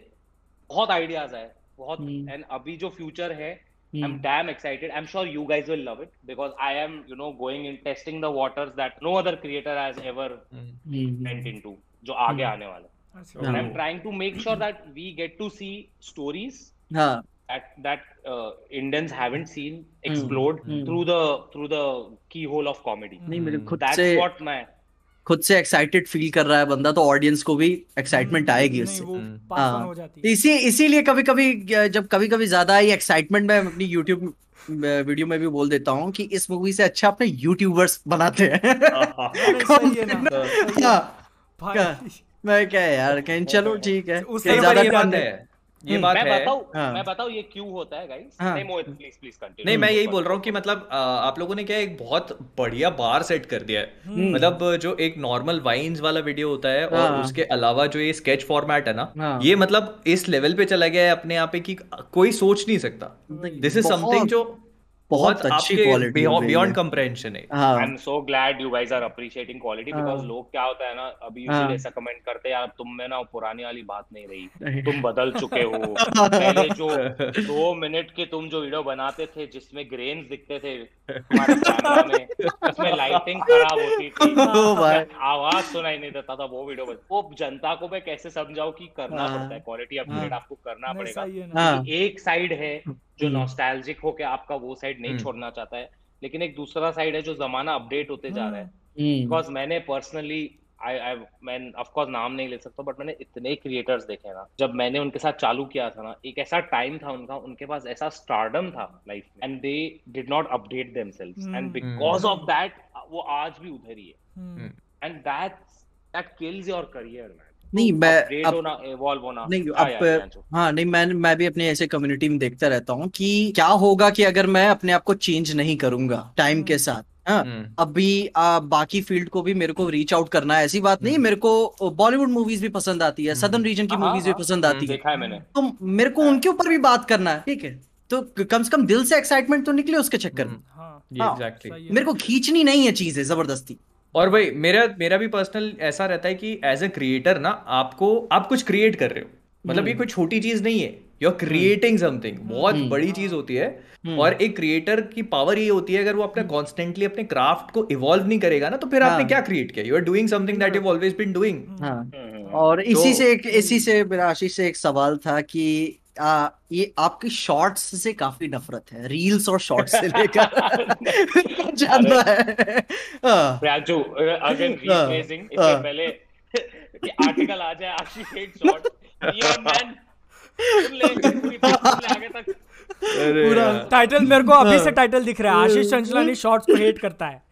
Speaker 4: बहुत आइडियाज़ आए बहुत एंड अभी जो फ्यूचर है I am damn excited I am sure you guys will love it because I am you know going in testing the waters that no other creator has ever went into जो आगे आने वाला। Yeah. I'm trying to make sure that we get to see stories
Speaker 1: yeah.
Speaker 4: that that uh, Indians haven't seen explode mm. through the through the keyhole of comedy.
Speaker 1: नहीं मेरे खुद
Speaker 4: That's
Speaker 1: से
Speaker 4: what my
Speaker 1: खुद से excited feel कर रहा है बंदा तो ऑडियंस को भी एक्साइटमेंट आएगी उससे हाँ इसी इसीलिए कभी कभी जब कभी कभी ज़्यादा ही एक्साइटमेंट में अपनी यूट्यूब वीडियो में भी बोल देता हूँ कि इस मूवी से अच्छा अपने यूट्यूबर्स बनाते हैं हाँ मैं क्या यार कहीं चलो ठीक है
Speaker 2: उससे ज़्यादा बात है ये बात
Speaker 4: मैं
Speaker 2: है।
Speaker 4: बताऊँ
Speaker 1: हाँ।
Speaker 4: मैं बताऊँ ये क्यों होता है गाइस
Speaker 1: हाँ।
Speaker 4: नहीं मोहित प्लीज़ प्लीज़ कंटिन्यू
Speaker 2: नहीं मैं यही बोल रहा हूँ कि मतलब आप लोगों ने क्या एक बहुत बढ़िया बार सेट कर दिया है। मतलब जो एक नॉर्मल वाइन्स वाला वीडियो होता है और
Speaker 1: हाँ।
Speaker 2: उसके अलावा जो ये स्केच फॉर्मेट है ना
Speaker 1: हाँ।
Speaker 2: ये मतलब इस लेवल पे चला गया है अपने आप पे कि कोई सोच नहीं सकता। दिस इज़ समथिंग जो
Speaker 1: बहुत अच्छी
Speaker 2: आपके
Speaker 1: quality
Speaker 2: बियॉन्ड
Speaker 1: है।
Speaker 2: कंप्रेhension है।
Speaker 1: हाँ।
Speaker 4: I am so glad you guys are appreciating quality because
Speaker 1: हाँ।
Speaker 4: लोग क्या होता है ना अभी
Speaker 1: हाँ।
Speaker 4: यूजुअली ऐसा कमेंट करते हैं यार तुम में ना पुरानी वाली बात नहीं रही। तुम बदल चुके हो। पहले जो दो मिनट के तुम जो वीडियो बनाते थे जिसमें ग्रेन्स दिखते थे तुम्हारे कैमरा में उसमें लाइटिंग खराब होती थी। आवाज़ सुनाई नहीं देता था वो वीडियो वो जनता को मैं कैसे समझाऊं कि करना
Speaker 1: हाँ।
Speaker 4: पड़ता है? क्वालिटी अपग्रेड
Speaker 1: हाँ।
Speaker 4: आपको करना पड़ेगा।
Speaker 3: है
Speaker 1: हाँ।
Speaker 4: एक साइड है जो
Speaker 1: हम्म।
Speaker 4: नॉस्टैल्जिक होके आपका वो साइड नहीं
Speaker 2: हम्म।
Speaker 4: छोड़ना चाहता है लेकिन एक दूसरा साइड है जो जमाना अपडेट होते जा रहा है
Speaker 1: हम्म,
Speaker 4: बिकॉज़ मैंने पर्सनली आई आई मैं ऑफ़ कोर्स नाम नहीं ले सकता बट मैंने इतने क्रिएटर्स देखे ना जब मैंने उनके साथ चालू किया था ना एक ऐसा टाइम था उनका उनके पास ऐसा स्टार्डम था लाइफ में and they did not update themselves and
Speaker 3: hmm.
Speaker 4: Because of that वो आज भी उधर ही है
Speaker 3: हम्म,
Speaker 4: and that that kills your career man
Speaker 1: नहीं मैं अब
Speaker 4: होना इवॉल्व होना।
Speaker 1: नहीं
Speaker 4: हाँ
Speaker 1: अब हाँ नहीं मैं मैं भी अपने ऐसे कम्युनिटी में देखता रहता हूँ कि क्या होगा कि अगर मैं अपने आप को चेंज नहीं करूँगा टाइम के साथ हाँ।
Speaker 2: हम्म,
Speaker 1: अभी आ, बाकी फ़ील्ड को भी मेरे को रीच आउट करना है ऐसी बात नहीं मेरे को बॉलीवुड मूवीज़ भी पसंद आती है सदर्न रीजन की मूवीज़ भी
Speaker 4: हाँ,
Speaker 1: पसंद आती है।
Speaker 4: देखा है मैंने।
Speaker 1: तो मेरे को उनके ऊपर भी बात करना है ठीक है। तो कम से कम दिल से एक्साइटमेंट तो निकले उसके चक्कर में।
Speaker 2: ये एग्जैक्टली
Speaker 3: है।
Speaker 1: मेरे को खींचनी नहीं है चीज़ें ज़बरदस्ती।
Speaker 2: और भाई मेरा मेरा भी पर्सनल ऐसा रहता है कि एज ए क्रिएटर ना आपको आप कुछ क्रिएट कर रहे हो। मतलब ये कोई छोटी चीज़ नहीं है। यू आर क्रिएटिंग समथिंग बहुत
Speaker 1: हम्म।
Speaker 2: बड़ी चीज़ होती है।
Speaker 1: हम्म।
Speaker 2: और एक क्रिएटर की पावर ये होती है अगर वो अपना कॉन्स्टेंटली अपने क्राफ्ट को इवॉल्व नहीं करेगा ना तो फिर आपने
Speaker 1: हाँ।
Speaker 2: क्या क्रिएट किया? You are doing something that you always been doing
Speaker 4: hmm, hmm,
Speaker 1: और इसी
Speaker 2: तो-
Speaker 1: से एक इसी से आशीष से एक सवाल था कि आ, ये आपकी शॉर्ट्स से काफ़ी नफरत है रील्स और शॉर्ट्स से लेकर। जानना है। हाँ,
Speaker 4: अगेन
Speaker 1: हाँ,
Speaker 4: रीप्लेसिंग
Speaker 1: हाँ।
Speaker 4: इससे पहले कि आर्टिकल आ जाए आशीष हेट शॉट ये मैन पूरी
Speaker 3: टाइटल मेरे को अभी से
Speaker 1: हाँ।
Speaker 3: टाइटल दिख रहा है। आशीष चंचलानी शॉर्ट्स को हेट करता है.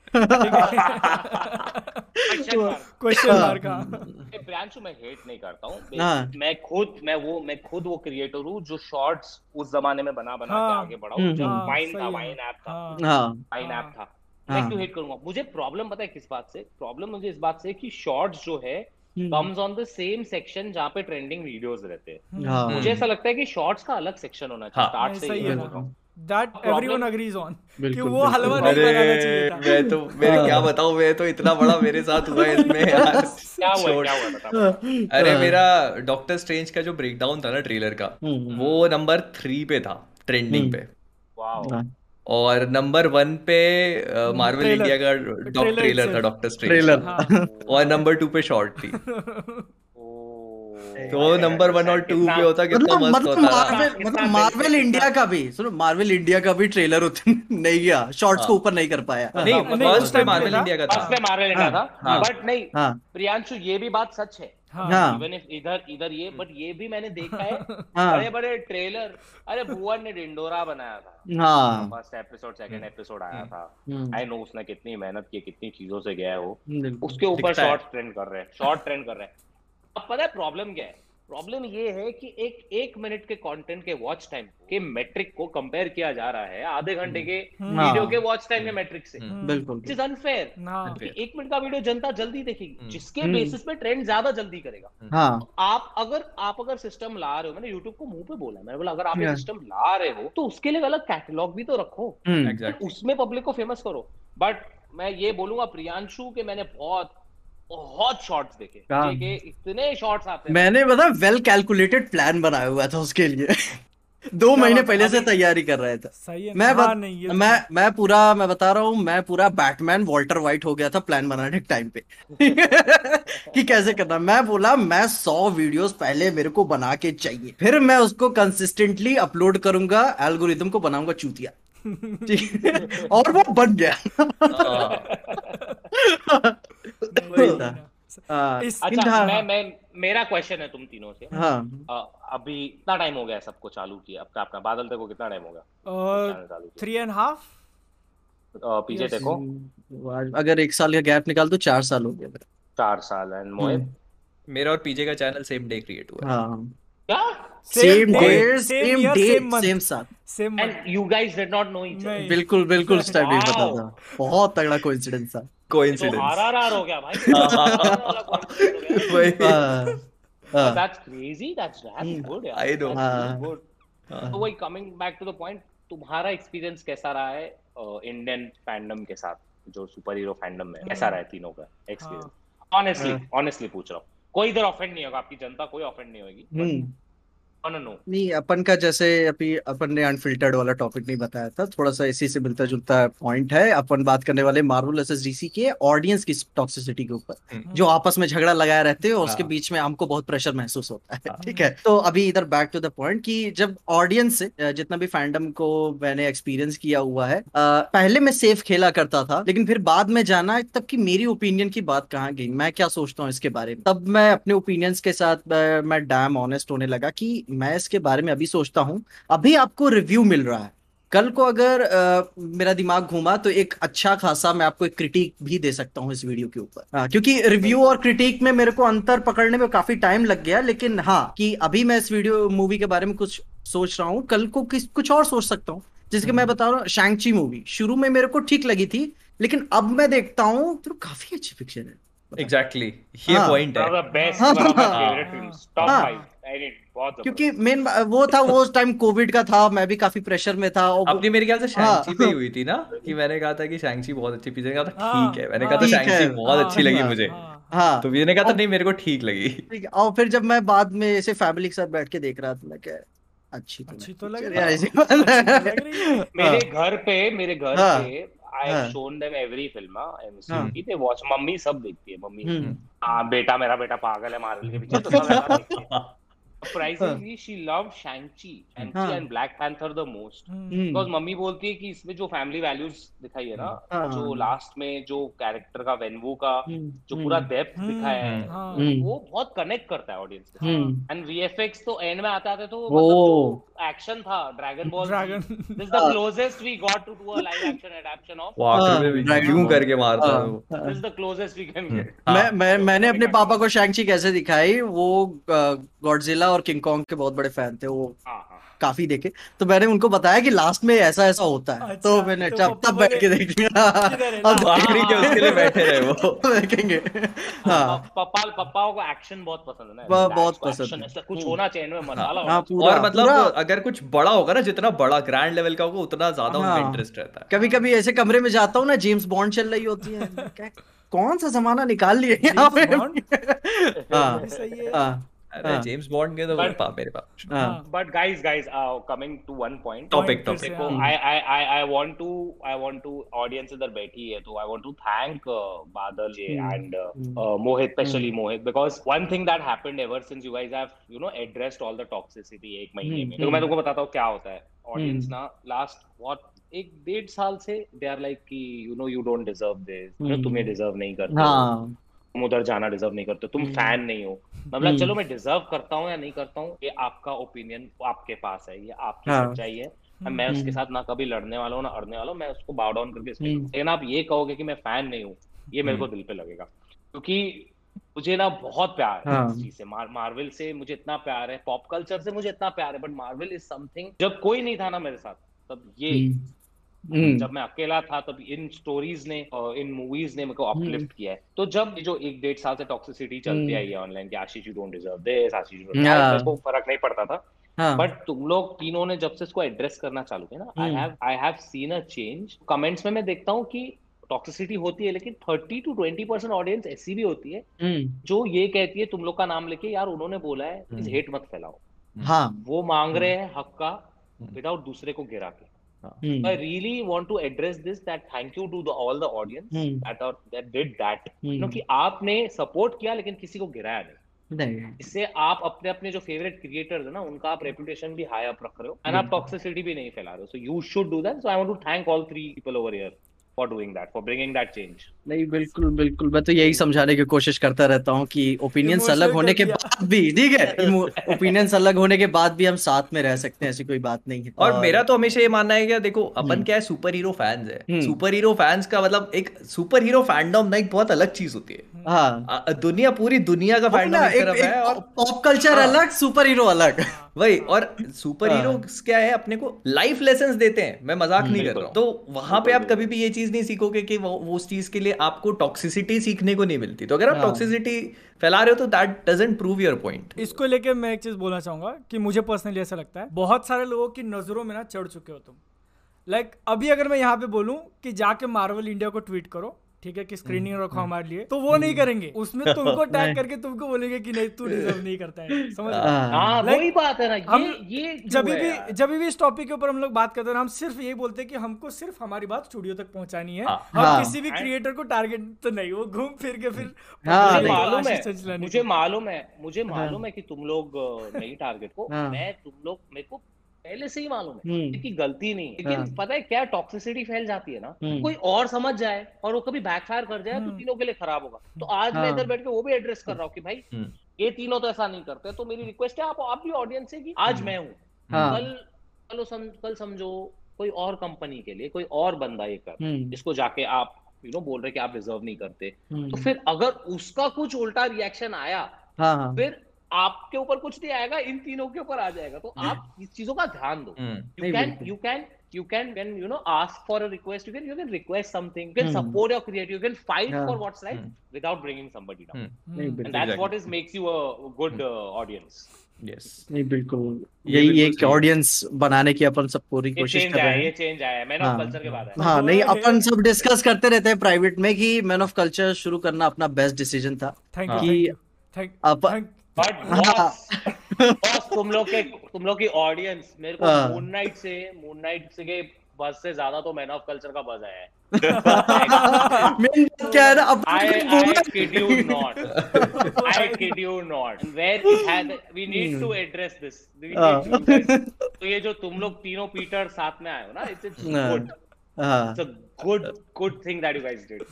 Speaker 3: क्वेश्चन मार्क का
Speaker 4: मैं हेट नहीं करता हूँ।
Speaker 1: हाँ।
Speaker 4: मैं खुद मैं वो मैं खुद वो क्रिएटर हूँ जो शॉर्ट्स उस जमाने में बना बना के
Speaker 3: हाँ।
Speaker 4: आगे बढ़ा
Speaker 1: हम्म,
Speaker 4: जब
Speaker 3: हाँ,
Speaker 4: वाइन था वाइन ऐप था।
Speaker 3: हाँ,
Speaker 1: हाँ।
Speaker 4: वाइन
Speaker 3: हाँ।
Speaker 4: ऐप था मैं
Speaker 1: हाँ।
Speaker 4: क्यों हेट करूँगा? मुझे प्रॉब्लम पता है किस बात से? प्रॉब्लम मुझे इस बात से कि शॉर्ट्स जो है
Speaker 1: हम्म,
Speaker 4: comes on the same section जहाँ पे ट्रेंडिंग वीडियोस रहते हैं।
Speaker 1: हाँ।
Speaker 4: मुझे ऐसा लगता है कि शॉर्ट्स का अलग सेक्शन होना चाहिए।
Speaker 2: हाँ।
Speaker 4: स्टार्ट से ही
Speaker 3: है।
Speaker 4: हूँ।
Speaker 3: That
Speaker 4: Problem-
Speaker 3: everyone agrees on कि वो हलवा। नहीं बनाना चाहिए था।
Speaker 2: मैं तो मेरे क्या बताऊँ मैं तो इतना बड़ा मेरे साथ हुआ है इसमें यार।
Speaker 4: क्या हुआ। क्या हुआ बता
Speaker 2: अरे मेरा डॉक्टर स्ट्रेंज का जो ब्रेकडाउन था ना ट्रेलर का
Speaker 1: हम्म,
Speaker 2: वो नंबर थ्री पे था ट्रेंडिंग
Speaker 1: हम्म।
Speaker 2: पे।
Speaker 1: हाँ,
Speaker 2: और नंबर वन पे मार्वल इंडिया का
Speaker 3: ट्रेलर
Speaker 2: था डॉक्टर स्ट्रेंज
Speaker 3: हाँ।
Speaker 2: और नंबर टू पे शॉर्ट थी। तो नंबर वन और टू पे होता कितना
Speaker 1: मतलब
Speaker 2: मस्त
Speaker 1: मतलब
Speaker 2: होता
Speaker 1: मार्वल मतलब मार्वल इंडिया का भी सुनो मार्वल इंडिया का भी ट्रेलर उतना नहीं गया शॉर्ट्स को
Speaker 2: हाँ।
Speaker 1: ऊपर नहीं कर पाया।
Speaker 2: नहीं
Speaker 3: नहीं,
Speaker 2: फ़र्स्ट पे मार्वल इंडिया का
Speaker 4: फ़र्स्ट
Speaker 2: था।
Speaker 4: पे मार्वल इंडिया था।
Speaker 2: हाँ।
Speaker 4: बट नहीं
Speaker 1: हाँ।
Speaker 4: प्रियांशु ये भी बात सच है।
Speaker 3: हाँ।
Speaker 1: हाँ।
Speaker 4: इवन इफ़ इधर इधर ये बट ये भी मैंने देखा है।
Speaker 1: हाँ।
Speaker 4: बड़े बड़े ट्रेलर अरे भुवन ने डिंडोरा बनाया था।
Speaker 1: हाँ।
Speaker 4: फ़र्स्ट एपिसोड सेकंड एपिसोड आया था।
Speaker 1: हम्म,
Speaker 4: आई नो उसने कितनी मेहनत की कितनी चीज़ों से गया है वो। उसके ऊपर शॉर्ट ट्रेंड कर रहे हैं शॉर्ट ट्रेंड कर रहे हैं। अब पता है प्रॉब्लम क्या है? प्रॉब्लम ये है कि एक एक मिनट के कंटेंट के वॉच टाइम के मेट्रिक को कंपेयर किया जा रहा है आधे घंटे के
Speaker 3: हम्म।
Speaker 4: वीडियो
Speaker 1: हाँ।
Speaker 4: के वॉच टाइम के मेट्रिक से।
Speaker 2: हम्म।
Speaker 1: बिल्कुल।
Speaker 4: इज़ अनफेयर एक मिनट का वीडियो जनता जल्दी देखेगी
Speaker 2: हम्म।
Speaker 4: जिसके
Speaker 1: हम्म।
Speaker 4: बेसिस पे ट्रेंड ज़्यादा जल्दी करेगा।
Speaker 1: हाँ।
Speaker 4: आप अगर आप अगर सिस्टम ला रहे हो मैंने यूट्यूब को मुँह पे बोला मैंने बोला अगर आप सिस्टम ला रहे हो तो उसके लिए अलग कैटलॉग भी तो रखो।
Speaker 1: हम्म,
Speaker 4: उसमें पब्लिक को फ़ेमस करो। बट मैं ये बोलूँगा प्रियांशु के मैंने बहुत बहुत शॉर्ट्स देखे।
Speaker 1: हाँ।
Speaker 4: के इतने शॉर्ट्स आते हैं।
Speaker 1: मैंने पता वेल कैलकुलेटेड प्लान बनाया हुआ था उसके लिए। दो महीने पहले से तैयारी कर रहे थे।
Speaker 3: सही है
Speaker 1: मैं
Speaker 3: हाँ,
Speaker 1: बत,
Speaker 3: नहीं ये तो-
Speaker 1: मैं मैं पूरा मैं बता रहा हूँ मैं पूरा बैटमैन वॉल्टर वाइट हो गया था प्लान बनाने के टाइम पे। कि कैसे करना? मैं बोला मैं सौ वीडियोस पहले मेरे को बना के चाहिए। फिर मैं उसको कंसिस्टेंटली अपलोड करूँगा एल्गोरिदम को बनाऊँगा चूतिया। और वो बन गया। वही था। हाँ,
Speaker 4: अच्छा
Speaker 1: हाँ,
Speaker 4: मैं मैं मेरा क्वेश्चन है तुम तीनों से।
Speaker 1: हाँ।
Speaker 4: अभी कितना टाइम हो गया सबको चालू किया आपका अपना बादल देखो कितना टाइम हो
Speaker 3: थ्री एंड हाफ़
Speaker 4: पीछे देखो।
Speaker 1: अगर एक साल का गैप निकाल तो चार साल हो गया
Speaker 4: चार साल एंड मोहित।
Speaker 2: मेरा और पीजे का चैनल सेम डे क्रिएट हुआ हाँ।
Speaker 4: क्या?
Speaker 1: Same
Speaker 3: same
Speaker 1: same
Speaker 3: month.
Speaker 1: Same साथ
Speaker 3: same
Speaker 4: and you guys did not know each other
Speaker 1: बिल्कुल बिल्कुल पता था। बहुत तगड़ा कोइंसिडेंस था।
Speaker 2: कोइंसिडेंस
Speaker 4: आरआरआर हो गया भाई। RRR वाला coincidence गया।
Speaker 2: वही।
Speaker 4: that's crazy that's that's
Speaker 1: Hmm.
Speaker 4: good यार
Speaker 2: I know.
Speaker 4: that's
Speaker 1: हाँ.
Speaker 4: really good तो वही coming back to the point तुम्हारा एक्सपीरियंस कैसा रहा है इंडियन फैंडम के साथ जो सुपर हीरो फैंडम में कैसा रहा है तीनों का एक्सपीरियंस ऑनेस्टली. ऑनेस्टली पूछ रहा हूँ। कोई इधर ऑफेंड नहीं होगा आपकी जनता कोई ऑफेंड नहीं होगी।
Speaker 1: हम्म
Speaker 4: नो
Speaker 1: नहीं अपन का जैसे अभी अपन ने अनफिल्टर्ड वाला टॉपिक नहीं बताया था थोड़ा सा इसी से मिलता जुलता पॉइंट है अपन बात करने वाले मार्वल एस डीसी के ऑडियंस की टॉक्सिसिटी के ऊपर
Speaker 2: हम्म।
Speaker 1: जो आपस में झगड़ा लगाए रहते हैं और उसके
Speaker 2: हाँ।
Speaker 1: बीच में हमको बहुत प्रेशर महसूस होता है
Speaker 2: हाँ।
Speaker 1: ठीक है तो अभी इधर बैक टू द पॉइंट कि जब ऑडियंस से जितना भी फैंडम को मैंने एक्सपीरियंस किया हुआ है पहले मैं सेफ़ खेला करता था लेकिन फिर बाद में जाना तब की मेरी ओपिनियन की बात कहाँ गई मैं क्या सोचता हूँ इसके बारे में तब मैं अपने ओपिनियंस के साथ मैं डैम ऑनेस्ट होने लगा कि मैं इसके बारे में अभी सोचता हूँ अभी आपको रिव्यू मिल रहा है। कल को अगर अ, मेरा दिमाग घूमा तो एक अच्छा खासा मैं आपको एक क्रिटिक भी दे सकता हूँ इस वीडियो के ऊपर। क्योंकि रिव्यू और क्रिटिक में मेरे को अंतर पकड़ने में काफ़ी टाइम लग गया लेकिन हाँ कि अभी मैं इस वीडियो मूवी के बारे में कुछ सोच रहा हूँ कल को किस कुछ और सोच सकता हूँ। जिसके मैं बता रहा हूँ शैंगची मूवी शुरू में मेरे को ठीक लगी थी लेकिन अब मैं देखता हूँ तो काफ़ी अच्छी पिक्चर है।
Speaker 2: एग्जैक्टली ये। पॉइंट है।
Speaker 1: हाँ,
Speaker 4: one of my
Speaker 1: हाँ,
Speaker 4: favorite films top
Speaker 1: हाँ। क्योंकि मेन वो था वो टाइम कोविड का था मैं भी काफ़ी प्रेशर में था और
Speaker 2: अपनी मेरे ख्याल से। शैंगची पे हुई थी ना? कि मैंने कहा था कि शैंगची बहुत अच्छी पिक्चर कहा था ठीक है। मैंने। कहा था शैंगची बहुत अच्छी लगी मुझे।
Speaker 3: हाँ,
Speaker 2: तो मैंने कहा था नहीं मेरे को ठीक लगी।
Speaker 1: ठीक है, और फिर जब मैं बाद में ऐसे फैमिली के साथ बैठ के देख रहा था मैं क्या अच्छी तो
Speaker 3: अच्छी तो लग रही है।
Speaker 1: ऐसी
Speaker 3: अच्छी तो। लग रही है।
Speaker 4: मेरे घर पे मेरे घर। पे I. Have shown them every film
Speaker 1: हाँ।
Speaker 4: एमसीयू की वॉच watch मम्मी सब देखती है मम्मी
Speaker 1: हाँ
Speaker 4: हाँ बेटा मेरा बेटा पागल है मार्वल के पीछे तो surprisingly she love Shang Chi Shang Chi. And Black Panther the most because mummy बोलती है कि इसमें जो फैमिली वैल्यूज़ दिखाई है ना
Speaker 1: हाँ।
Speaker 4: जो लास्ट में जो कैरेक्टर का वेनवू का
Speaker 1: हम्म,
Speaker 4: जो पूरा डेप्थ
Speaker 3: हम्म,
Speaker 4: दिखाया है
Speaker 3: हाँ,
Speaker 1: हम्म,
Speaker 4: वो बहुत कनेक्ट करता है ऑडियंस के साथ। एंड वीएफएक्स तो एंड में आते आते तो
Speaker 1: वो-
Speaker 4: मतलब जो एक्शन था Dragon Ball
Speaker 3: Dragon.
Speaker 4: This the closest we got to do a live action adaptation of
Speaker 1: Ball।
Speaker 2: करके मारता है।
Speaker 1: हाँ,
Speaker 2: वो।
Speaker 4: This the closest we can get
Speaker 1: मैं। मैं
Speaker 4: तो
Speaker 1: मैंने अपने पापा को शैंगची कैसे दिखाई वो गॉडजिला और किंग कॉन्ग के बहुत बड़े फ़ैन थे वो
Speaker 4: हाँ हाँ।
Speaker 1: काफ़ी देखे। तो मैंने उनको बताया कि लास्ट में ऐसा ऐसा होता है।
Speaker 3: अच्छा,
Speaker 1: तो मैंने
Speaker 3: तो
Speaker 1: तब बैठ के देख लिया। अब
Speaker 2: उसके लिए बैठे रहे वो।
Speaker 1: देखेंगे। हाँ
Speaker 4: पापा पापाओं को एक्शन बहुत पसंद है ना।
Speaker 1: बहुत- पसंद है।
Speaker 4: कुछ
Speaker 1: हम्म।
Speaker 4: होना चाहिए इनमें मसाला
Speaker 1: हाँ
Speaker 2: और मतलब
Speaker 1: पूरा।
Speaker 2: अगर कुछ बड़ा होगा ना जितना बड़ा ग्रैंड लेवल का होगा उतना ज़्यादा उनका
Speaker 1: हाँ।
Speaker 2: इंटरेस्ट रहता है।
Speaker 1: कभी कभी ऐसे कमरे में जाता हूँ ना जेम्स बॉन्ड चल रही होती है। कौन सा जमाना निकाल लिए यहाँ पे? हाँ।
Speaker 3: सही है।
Speaker 1: हाँ।
Speaker 2: अरे
Speaker 1: हाँ।
Speaker 2: जेम्स बॉन्ड के तो
Speaker 4: बट,
Speaker 2: पाप मेरे
Speaker 4: पाप but guys guys coming to one point
Speaker 2: topic topic
Speaker 4: को I I I want to I want to audience इधर बैठी है तो I want to thank Badal J and Mohit specially Mohit because one thing that happened ever since you guys have you know addressed all the toxicity एक महीने
Speaker 1: हम्म,
Speaker 4: में। तो मैं तुमको बताता हूँ क्या होता है। ऑडियंस
Speaker 1: हम्म।
Speaker 4: ना लास्ट व्हाट एक डेढ़ साल से दे आर लाइक कि you know you don't deserve this तुम डिजर्व नहीं करते तुम उधर जाना डिजर्व नहीं करते तुम. फ़ैन नहीं हो मैं बोला
Speaker 1: Hmm.
Speaker 4: चलो मैं डिजर्व करता हूँ या नहीं करता हूँ ये आपका ओपिनियन आपके पास है ये आपकी
Speaker 1: हाँ.
Speaker 4: सच्चाई है और मैं उसके
Speaker 1: हम्म।
Speaker 4: साथ ना कभी लड़ने वाला हूँ ना अड़ने वाला हूँ मैं उसको बाव डाउन करके
Speaker 1: हम्म।
Speaker 4: लेकिन आप ये कहोगे कि मैं फ़ैन नहीं हूँ ये मेरे को दिल पे लगेगा क्योंकि मुझे ना बहुत प्यार है
Speaker 1: हाँ।
Speaker 4: इस चीज़ से मार, मार्वल से मुझे इतना प्यार है पॉप कल्चर से मुझे इतना प्यार है बट मार्वल इज़ समथिंग जब कोई नहीं था ना मेरे साथ तब ये
Speaker 1: हम्म,
Speaker 4: जब मैं अकेला था तब इन स्टोरीज ने और इन मूवीज़ ने मेरे को अपलिफ्ट किया है। तो जब जो एक डेढ़ साल से टॉक्सिसिटी चलती
Speaker 1: हम्म।
Speaker 4: आई है ऑनलाइन कि Ashish you don't deserve this Ashish
Speaker 1: Yeah.
Speaker 4: मेरे को फ़र्क नहीं पड़ता था।
Speaker 1: हाँ।
Speaker 4: बट तुम लोग तीनों ने जब से इसको एड्रेस करना चालू किया ना I
Speaker 1: hmm.
Speaker 4: Have I have seen a change comments में मैं देखता हूँ कि टॉक्सिसिटी होती है लेकिन 30 टू 20 परसेंट ऑडियंस ऐसी भी होती है
Speaker 1: हम्म,
Speaker 4: जो ये कहती है तुम लोग का नाम लेके यार उन्होंने बोला है प्लीज़
Speaker 2: हम्म।
Speaker 4: हेट मत फैलाओ।
Speaker 1: हाँ।
Speaker 4: वो मांग रहे हैं हक का
Speaker 2: हम्म।
Speaker 4: विदाउट दूसरे को गिरा के।
Speaker 1: हम्म,
Speaker 4: I really want to address this that thank you to the all the audience
Speaker 1: Hmm.
Speaker 4: that are that did that.
Speaker 1: Hmm.
Speaker 4: क्योंकि आपने सपोर्ट किया लेकिन किसी को गिराया नहीं।
Speaker 1: नहीं।
Speaker 4: इससे आप अपने अपने जो फेवरेट क्रिएटर्स है ना उनका आप रेपुटेशन भी हाई अप रख रहे हो। एंड आप टॉक्सिसिटी भी नहीं फैला रहे हो। So you should do that so I want to thank all three people over here for doing that for bringing that change
Speaker 1: नहीं बिल्कुल बिल्कुल। मैं तो यही समझाने की कोशिश करता रहता हूँ कि ओपिनियंस अलग होने के बाद भी ठीक है? ओपिनियंस अलग होने के बाद भी हम साथ में रह सकते हैं ऐसी कोई बात नहीं है।
Speaker 2: और मेरा तो हमेशा ये मानना है कि देखो अपन हम्म। क्या है सुपर हीरो फैंस है। सुपर हीरो फैंस का मतलब एक सुपर हीरो फैंडम ना एक बहुत अलग चीज़ होती है। हाँ। दुनिया पूरी दुनिया का फैंडम एक तरफ़ है और
Speaker 1: पॉप कल्चर हाँ। अलग सुपर हीरो अलग।
Speaker 2: वही और सुपर हीरो हाँ। क्या है अपने को लाइफ लेसन देते हैं। मैं मज़ाक नहीं कर रहा हूँ। तो वहाँ पे आप कभी भी ये चीज़ नहीं सीखोगे कि वो उस चीज़ के लिए आपको टॉक्सिसिटी सीखने को नहीं मिलती। तो अगर आप टॉक्सिसिटी हाँ। फैला रहे हो तो that doesn't prove your point
Speaker 3: इसको लेके मैं एक चीज़ बोलना चाहूँगा कि मुझे पर्सनली ऐसा लगता है बहुत सारे लोगों की नज़रों में ना चढ़ चुके हो तुम। लाइक like, अभी अगर मैं यहाँ पे बोलूँ कि जाके मार्वल इंडिया को ट्वीट करो ठीक है कि स्क्रीनिंग हम्म, रखो हम्म। हमारे लिए। तो वो नहीं हम्म। करेंगे। उसमें तुमको टैग करके तुमको बोलेंगे कि नहीं तू डिजर्व नहीं करता है। समझ
Speaker 4: हाँ, वही बात है ना ये ये
Speaker 3: जब भी जब भी इस टॉपिक के ऊपर हम लोग बात करते हैं हम सिर्फ़ यही बोलते हैं कि हमको सिर्फ़ हमारी बात स्टूडियो तक पहुंचानी है। हाँ, हम हाँ, किसी भी क्रिएटर को टारगेट तो नहीं वो घूम फिर के फिर
Speaker 4: मालूम है मुझे मालूम है मुझे मालूम है कि तुम लोग नहीं टारगेट को मैं तुम लोग मेरे को पहले से ही मालूम है हम्म। कि गलती नहीं है लेकिन हाँ। पता है क्या टॉक्सिसिटी फैल जाती है ना हम्म। कोई और समझ जाए और वो कभी बैकफायर कर जाए तो हम्म। तीनों के लिए खराब होगा तो आज मैं हाँ। इधर बैठ के वो भी एड्रेस कर रहा हूँ कि भाई ये तीनों तो ऐसा नहीं करते तो मेरी रिक्वेस्ट है आप आप भी ऑडियंस है कि आज मैं हूँ हाँ। कल कल कल समझो कोई और कंपनी के लिए कोई और बंदा ये कर जिसको जाके आप यू नो बोल रहे कि आप डिजर्व नहीं करते तो फिर अगर उसका कुछ उल्टा रिएक्शन आया हाँ। फिर आपके ऊपर कुछ नहीं आएगा इन तीनों के ऊपर आ जाएगा। तो आप इस चीज़ों का ध्यान दो। You can you can you can when you know ask for request you can you can request something can support your creative you can fight for what's right without bringing somebody down that's what is makes you a good audience
Speaker 1: yes नहीं बिल्कुल। यही एक audience बनाने की अपन सब पूरी कोशिश कर रहे हैं।
Speaker 4: ये चेंज आया मैन ऑफ़ कल्चर के बाद
Speaker 1: हाँ नहीं अपन सब डिस्कस करते रहते हैं प्राइवेट में कि मैन ऑफ़ कल्चर शुरू करना अपना बेस्ट डिसीज़न था
Speaker 4: थैंक बट बॉस तुम लोग के तुम लोग की ऑडियंस मेरे को मून हाँ। नाइट से मून नाइट से के बस से ज़्यादा तो मैन ऑफ़ कल्चर का बज आया है।
Speaker 1: क्या है ना अब
Speaker 4: I, I kid you not. I kid you not. Where it had we need to address this. We need हाँ। to address तो ये जो तुम लोग तीनों पीटर साथ में आए हो ना it's good it's a good good thing that you guys did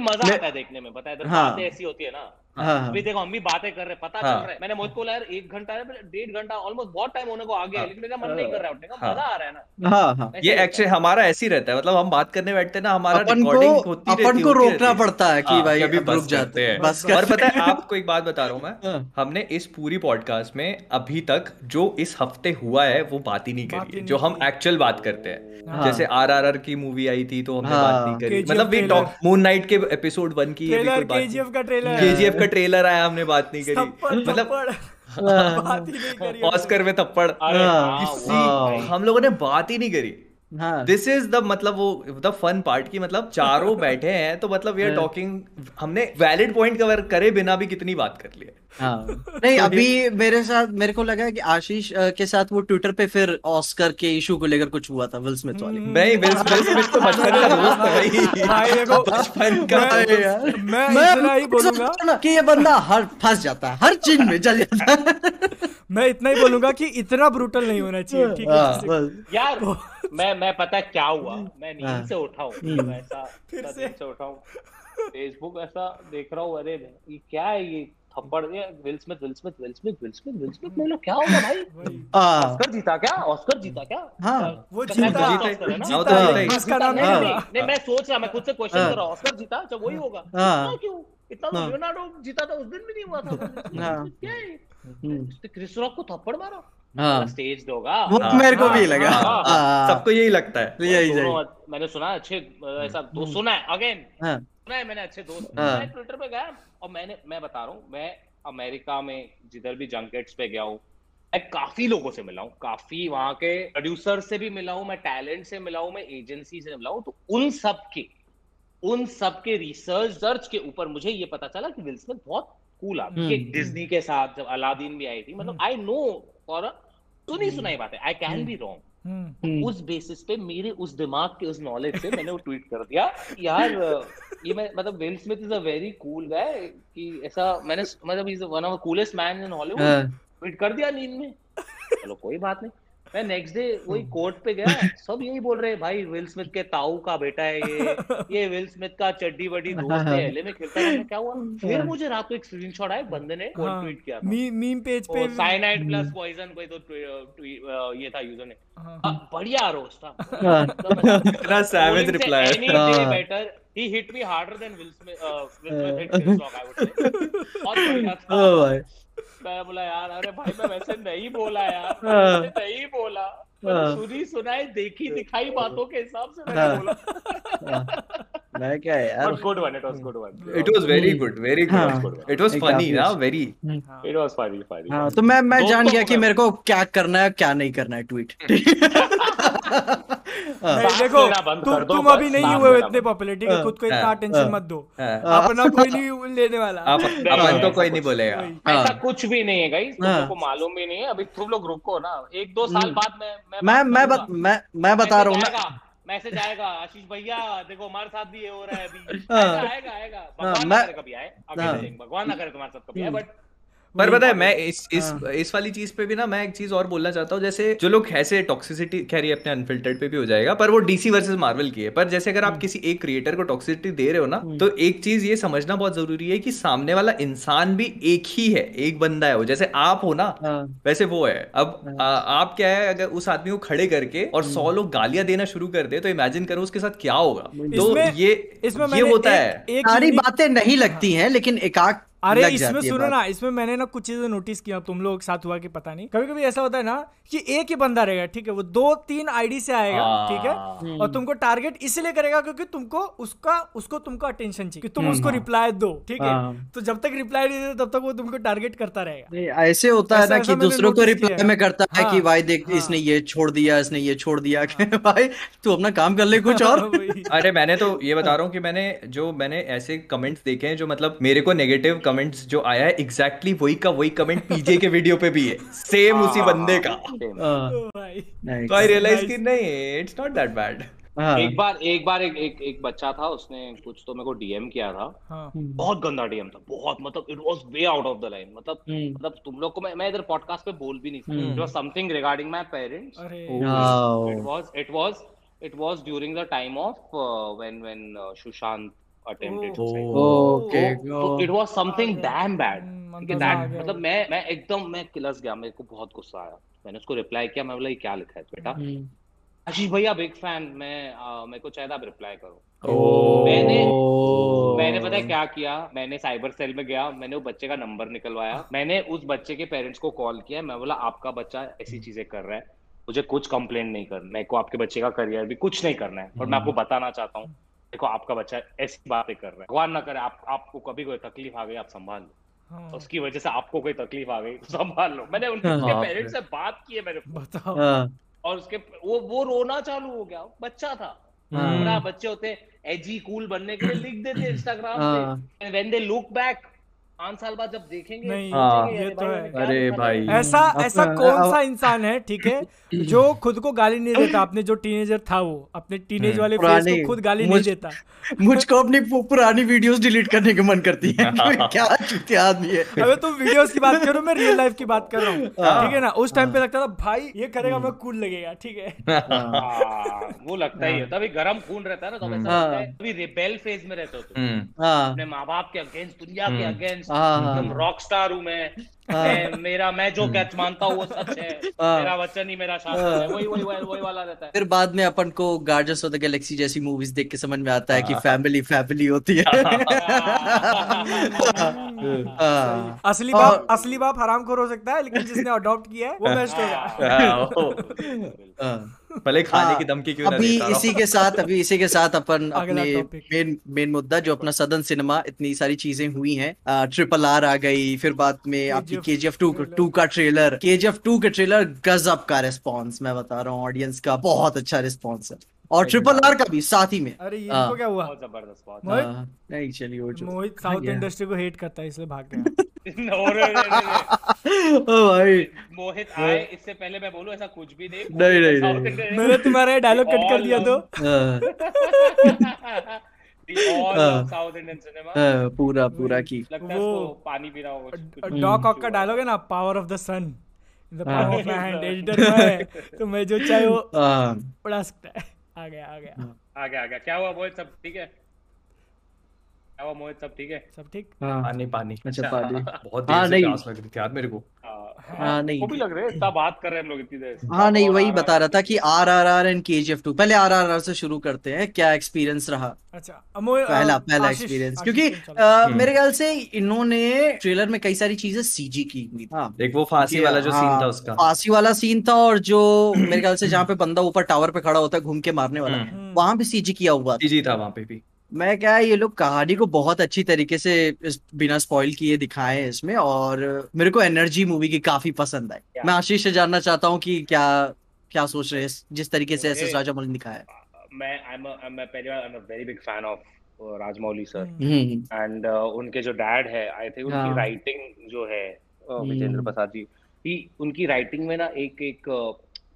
Speaker 4: मज़ा आता है देखने में पता है बातें ऐसी होती है ना। हाँ, हाँ। अभी देखो हम भी बातें कर रहे पता हाँ। चल रहा है। मैंने मोहित को यार एक घंटा डेढ़ घंटा ऑलमोस्ट बहुत टाइम होने को आ गया लेकिन मेरा मन नहीं कर रहा उठने का मज़ा आ रहा है ना। हाँ हाँ।
Speaker 2: ये एक्चुअली हमारा ऐसे ही रहता है मतलब हम बात करने बैठते हैं ना हमारा रिकॉर्डिंग होती
Speaker 1: रहती अपन को रोकना पड़ता है कि भाई अभी रुक जाते हैं।
Speaker 2: बस और पता है आपको एक बात बता रहा हूँ मैं। हमने इस पूरी पॉडकास्ट में अभी तक जो इस हफ़्ते हुआ है वो बात ही नहीं करी जो हम एक्चुअल बात करते हैं। जैसे आर आर आर की मूवी आई थी तो हमने बात नहीं करी। मतलब मून नाइट के एपिसोड वन की
Speaker 3: केजीएफ का ट्रेलर
Speaker 2: केजीएफ का ट्रेलर आया हमने बात नहीं करी। मतलब ऑस्कर में थप्पड़। हम लोगों ने बात ही नहीं करी। दिस इज़ द मतलब वो द फन पार्ट की मतलब चारों बैठे हैं तो मतलब वी आर टॉकिंग हमने वैलिड पॉइंट कवर करे बिना भी कितनी बात कर ली
Speaker 1: हाँ। नहीं अभी मेरे साथ मेरे को लगा कि आशीष के साथ वो ट्विटर पे फिर ऑस्कर के इशू को लेकर कुछ हुआ था विल स्मिथ वाले।
Speaker 2: हम्म। नहीं विल स्मिथ तो बचपन का दोस्त है भाई। देखो
Speaker 3: बचपन का मैं मैं इतना ही बोलूँगा
Speaker 1: कि ये बंदा हर फंस जाता है हर चीज़ में जल जाता है।
Speaker 3: मैं इतना ही बोलूँगा कि इतना ब्रूटल नहीं होना चाहिए ठीक है हाँ,
Speaker 4: यार मैं मैं पता क्या हुआ? मैं नींद हाँ। से उठा हूँ हम्म। ऐसा फिर से। उठा हूँ। फेसबुक ऐसा देख रहा हूँ अरे ये क्या है ये? थप्पड़ दिया Will Smith Will Smith Will Smith Will Smith Will Smith मैं क्या होगा भाई? ऑस्कर जीता क्या? ऑस्कर जीता क्या?
Speaker 3: हाँ। वो जीता।
Speaker 4: जीता उसका नाम नहीं मैं सोच रहा मैं खुद से क्वेश्चन कर रहा हूँ। ऑस्कर जीता अच्छा वही होगा। क्यों? इतना तो लियोनार्डो जीता था उस दिन भी नहीं हुआ था। क्या है? क्रिस रॉक को थप्पड़ मारा। हाँ। स्टेज दोगा।
Speaker 1: वो मेरे को भी लगा।
Speaker 2: सबको यही लगता है। यही
Speaker 4: मैंने सुना अच्छे ऐसा तो सुना है अगेन सुना है मैंने अच्छे दोस्त। मैं ट्विटर पे गया और मैंने मैं बता रहा हूँ मैं अमेरिका में जिधर भी जंकेट्स पे गया हूँ मैं काफ़ी लोगों से मिला हूँ काफ़ी वहाँ के प्रोड्यूसर से भी मिला हूँ मैं टैलेंट से मिला हूँ मैं एजेंसी से मिला हूँ तो उन सब के उन सब के रिसर्च सर्च के ऊपर मुझे ये पता चला कि विल स्मिथ बहुत कूल आप डिज्नी के साथ जब अलादीन भी आई थी मतलब आई नो फॉर सुनी सुनाई बात। है आई कैन बी रॉन्ग उस बेसिस पे मेरे उस दिमाग के उस नॉलेज से मैंने वो ट्वीट कर दिया यार ये मैं मतलब Will Smith is a very cool guy कि ऐसा मैंने मतलब is one of the coolest man in Hollywood tweet कर दिया नींद में। चलो कोई बात नहीं। मैं नेक्स्ट डे वही कोर्ट पे गया सब यही बोल रहे हैं भाई विल स्मिथ के ताऊ का बेटा है ये ये विल स्मिथ का चड्डी बड़ी दोस्त है एलए में खेलता है क्या हुआ? फिर मुझे रात को एक स्क्रीनशॉट आया बंदे ने हाँ, ट्वीट किया
Speaker 3: मी, मीम पेज पे
Speaker 4: साइनाइड प्लस पॉइजन कोई तो ये था यूज़र ने। हाँ। हाँ, बढ़िया रोस्ट था।
Speaker 2: इतना savage reply
Speaker 4: better he hit me harder than Will Smith uh, Will Smith hit Chris Rock I would say बहुत oh भाई। मैं बोला यार अरे भाई मैं वैसे नहीं बोला यार। हाँ। नहीं बोला। हाँ। सुनी सुनाई देखी दिखाई बातों के हिसाब से मैंने हाँ। बोला।
Speaker 1: मैं क्या यार?
Speaker 4: Good one it was good one
Speaker 2: it was very good very good it was funny ना very
Speaker 4: it was funny funny
Speaker 1: हाँ तो मैं मैं जान गया कि मेरे को क्या करना है क्या नहीं करना है ट्वीट
Speaker 3: नहीं देखो तुम तुम अभी नहीं हुए इतने पॉपुलरिटी के खुद को इतना टेंशन मत दो। अपना कोई नहीं लेने वाला।
Speaker 2: अपन तो कोई नहीं बोलेगा।
Speaker 4: ऐसा कुछ भी नहीं है गाइस तुमको मालूम भी नहीं है। अभी तुम लोग रुको ना। एक दो साल बाद
Speaker 1: मैं मैं मैं मैं बता रहा हूँ
Speaker 4: मैसेज आएगा आशीष भैया देखो हमारे साथ भी ये हो रहा है अभी। आएगा आएगा। भगवान ना करे कभी आए। भगवान ना करे तुम्हारे साथ कभी आए बट
Speaker 2: पर पता है मैं इस इस हाँ। इस वाली चीज़ पे भी ना मैं एक चीज़ और बोलना चाहता हूँ जैसे जो लोग ऐसे टॉक्सिसिटी खैर ये अपने अनफिल्टर्ड पे भी हो जाएगा पर वो डीसी वर्सेस मार्वल की है पर जैसे अगर आप हम्म। किसी एक क्रिएटर को टॉक्सिसिटी दे रहे हो ना हम्म। तो एक चीज़ ये समझना बहुत ज़रूरी है कि सामने वाला इंसान भी एक ही है एक बंदा है वो जैसे आप हो ना हाँ। वैसे वो है अब हाँ। आ, आप क्या है अगर उस आदमी को खड़े करके और सौ हम्म। लोग गालियाँ देना शुरू कर दे तो इमेजिन करो उसके साथ क्या होगा तो ये इसमें ये होता है
Speaker 1: सारी बातें नहीं लगती है लेकिन एक
Speaker 3: अरे इसमें सुनो ना इसमें मैंने ना कुछ चीज़ें नोटिस किया तुम लोग साथ हुआ कि पता नहीं। कभी कभी ऐसा होता है ना कि एक ही बंदा रहेगा ठीक है वो दो तीन आईडी से आएगा हाँ। ठीक है और हम्म। तुमको टारगेट इसलिए करेगा क्योंकि तुमको उसका उसको तुमको अटेंशन चाहिए कि तुम हम्म, उसको रिप्लाई हाँ। दो ठीक है। हाँ। तो जब तक रिप्लाई नहीं देते तब तक वो तुमको टारगेट करता रहेगा।
Speaker 1: ऐसे होता है ना कि दूसरों को रिप्लाई में करता है कि भाई देख इसने ये छोड़ दिया इसने ये छोड़ दिया भाई तू अपना काम कर ले कुछ और।
Speaker 2: अरे मैंने तो ये बता रहा हूँ कि मैंने जो मैंने ऐसे कमेंट्स देखे हैं जो मतलब मेरे को नेगेटिव कमेंट्स जो आया है एग्जैक्टली वही का वही कमेंट पीजे के वीडियो पे भी है। सेम उसी बंदे का। तो आई रियलाइज़ कि नहीं इट्स नॉट दैट बैड
Speaker 4: एक बार एक बार एक एक एक बच्चा था उसने कुछ तो मेरे को डीएम किया था। हाँ. बहुत गंदा डीएम था बहुत मतलब it was way out of the line मतलब हम्म। मतलब तुम लोग को मैं मैं इधर पॉडकास्ट पे बोल भी नहीं सकता। It was something regarding my parents it was it was it was during the time of when when Sushant attempted suicide. Oh, okay. तो, तो it was something damn bad. कि दैट मतलब मैं मैं एकदम मैं किलस गया मेरे को बहुत गुस्सा आया। मैंने उसको रिप्लाई किया मैं बोला ये क्या लिखा है बेटा? आशीष भैया बिग फ़ैन मैं मेरे को चाहे आप रिप्लाई करो. मैंने मैंने पता है क्या किया? मैंने साइबर सेल में गया मैंने वो बच्चे का नंबर निकलवाया। मैंने उस बच्चे के पेरेंट्स को कॉल किया मैं बोला आपका बच्चा ऐसी चीज़ें कर रहा है मुझे कुछ कंप्लेन नहीं करना मेरे को आपके बच्चे का करियर भी कुछ नहीं करना है और मैं आपको बताना चाहता हूँ। देखो आपका बच्चा ऐसी बातें कर रहा है। भगवान ना करे आप आपको कभी कोई तकलीफ़ आ गई आप संभाल लो। हाँ। उसकी वजह से आपको कोई तकलीफ़ आ गई तो संभाल लो। मैंने उनके हाँ, पेरेंट्स से बात की है मेरे बताओ। हाँ। और उसके वो वो रोना चालू हो गया। बच्चा था। हाँ। बच्चे होते एजी कूल बनने के लिए लिख देते इंस्टाग्राम पे व्हेन दे लुक बैक पाँच साल बाद जब देखेंगे नहीं
Speaker 3: हाँ, ये तो है। अरे भाई। ऐसा ऐसा कौन सा इंसान है ठीक है जो खुद को गाली नहीं देता अपने जो टीनेजर था वो अपने टीनेज वाले फेस को खुद गाली नहीं देता।
Speaker 1: मुझको अपनी पुरानी वीडियोस डिलीट करने का मन करती है। क्या चुतिया आदमी है।
Speaker 3: अबे तुम वीडियोस की बात करो मैं रियल लाइफ की बात कर रहा हूँ। हाँ। ठीक है ना? उस टाइम पे लगता था भाई ये करेगा मैं कूल लगेगा। ठीक है।
Speaker 4: हाँ, वो लगता ही है। तभी गर्म खून रहता है ना तो ऐसा लगता है तभी रिबेल फ़ेज़ में रहते हो तुम। हम्म। अपने माँ बाप के अगेंस्ट दुनिया के अगेंस्ट एकदम रॉक स्टार हूँ मैं। हाँ। मेरा मैं जो कैच मानता हूँ वो सच है। हाँ। मेरा वचन ही मेरा शासन है। वही वही वही वाला रहता है।
Speaker 1: फिर बाद में अपन को गार्जियंस ऑफ़ द गैलेक्सी जैसी मूवीज़ देख के समझ में आता है कि फैमिली हाँ। फैमिली होती है।
Speaker 3: असली बाप असली बाप हराम खोर हो सकता है लेकिन जिसने अडॉप्ट किया है वो बेस्ट
Speaker 2: होगा भले खाने की धमकी क्यों
Speaker 1: अभी इसी के साथ अभी इसी के साथ अपन अपने मेन मेन मुद्दा जो अपना सदन सिनेमा इतनी सारी चीज़ें हुई हैं ट्रिपल आर आ गई फिर बाद में आपकी K G F two two का trailer K G F two का ट्रेलर गजब का रिस्पॉन्स मैं बता रहा हूँ ऑडियंस का बहुत अच्छा रिस्पॉन्स है। और ट्रिपल आर का भी साथ ही में।
Speaker 3: अरे ये हाँ। क्या हुआ?
Speaker 4: ज़बरदस्त बात
Speaker 1: हाँ। नहीं चलिए वो
Speaker 3: मोहित साउथ इंडस्ट्री को हेट करता है इसलिए भाग गया
Speaker 1: ओ भाई।
Speaker 4: मोहित आए इससे पहले मैं बोलूँ ऐसा कुछ भी नहीं।
Speaker 1: नहीं नहीं
Speaker 3: मैंने तुम्हारा डायलॉग कट कर दिया तो।
Speaker 4: साउथ इंडियन सिनेमा
Speaker 1: पूरा पूरा की।
Speaker 4: है पानी पी रहा होगा
Speaker 3: डॉक ऑक का डायलॉग है ना power of the sun the power of my hand editor है तो मैं जो चाहे वो उड़ा सकता है। आ गया आ गया।
Speaker 4: आ गया आ गया। क्या हुआ बोल सब? ठीक है? हुआ मोहित सब ठीक है?
Speaker 3: सब ठीक?
Speaker 1: हाँ।
Speaker 2: पानी पानी।
Speaker 1: अच्छा पानी।
Speaker 2: बहुत
Speaker 1: हाँ,
Speaker 2: देर से
Speaker 1: नहीं।
Speaker 2: प्यास लग रही थी यार मेरे को।
Speaker 1: हाँ। नहीं।
Speaker 4: वो भी लग रहे हैं इतना बात कर रहे हैं हम लोग इतनी देर से।
Speaker 1: हाँ नहीं वही बता रहा था कि आर आर आर एंड के जी एफ़ टू पहले आर आर आर से शुरू करते हैं क्या एक्सपीरियंस रहा?
Speaker 3: अच्छा
Speaker 1: पहला पहला एक्सपीरियंस क्योंकि। अ, मेरे ख्याल से इन्होंने ट्रेलर में कई सारी चीज़ें सीजी की हुई थी। हाँ
Speaker 2: एक वो फांसी वाला जो सीन था उसका।
Speaker 1: फांसी वाला सीन था और जो मेरे ख्याल से जहाँ पे बंदा ऊपर टावर पे खड़ा होता है घूम के मारने वाला
Speaker 2: हम्म।
Speaker 1: वहाँ भी सीजी किया हुआ था।
Speaker 2: जी था वहाँ पे भी।
Speaker 1: मैं क्या है, ये लोग कहानी को बहुत अच्छी तरीके से इस बिना स्पॉइल किए दिखाए हैं इसमें और मेरे को एनर्जी मूवी की काफ़ी पसंद आई। मैं आशीष से जानना चाहता हूँ कि क्या क्या सोच रहे हैं जिस तरीके से एस एस राजामौली दिखाया है।
Speaker 4: मैं आई एम मैं पहली बार I am a very big fan of Rajamouli sir
Speaker 3: hmm,
Speaker 1: hmm
Speaker 4: and उनके जो डैड है आई थिंक
Speaker 1: हाँ।
Speaker 4: उनकी राइटिंग जो है uh, विजेंद्र
Speaker 1: हम्म।
Speaker 4: प्रसाद जी उनकी राइटिंग में ना एक एक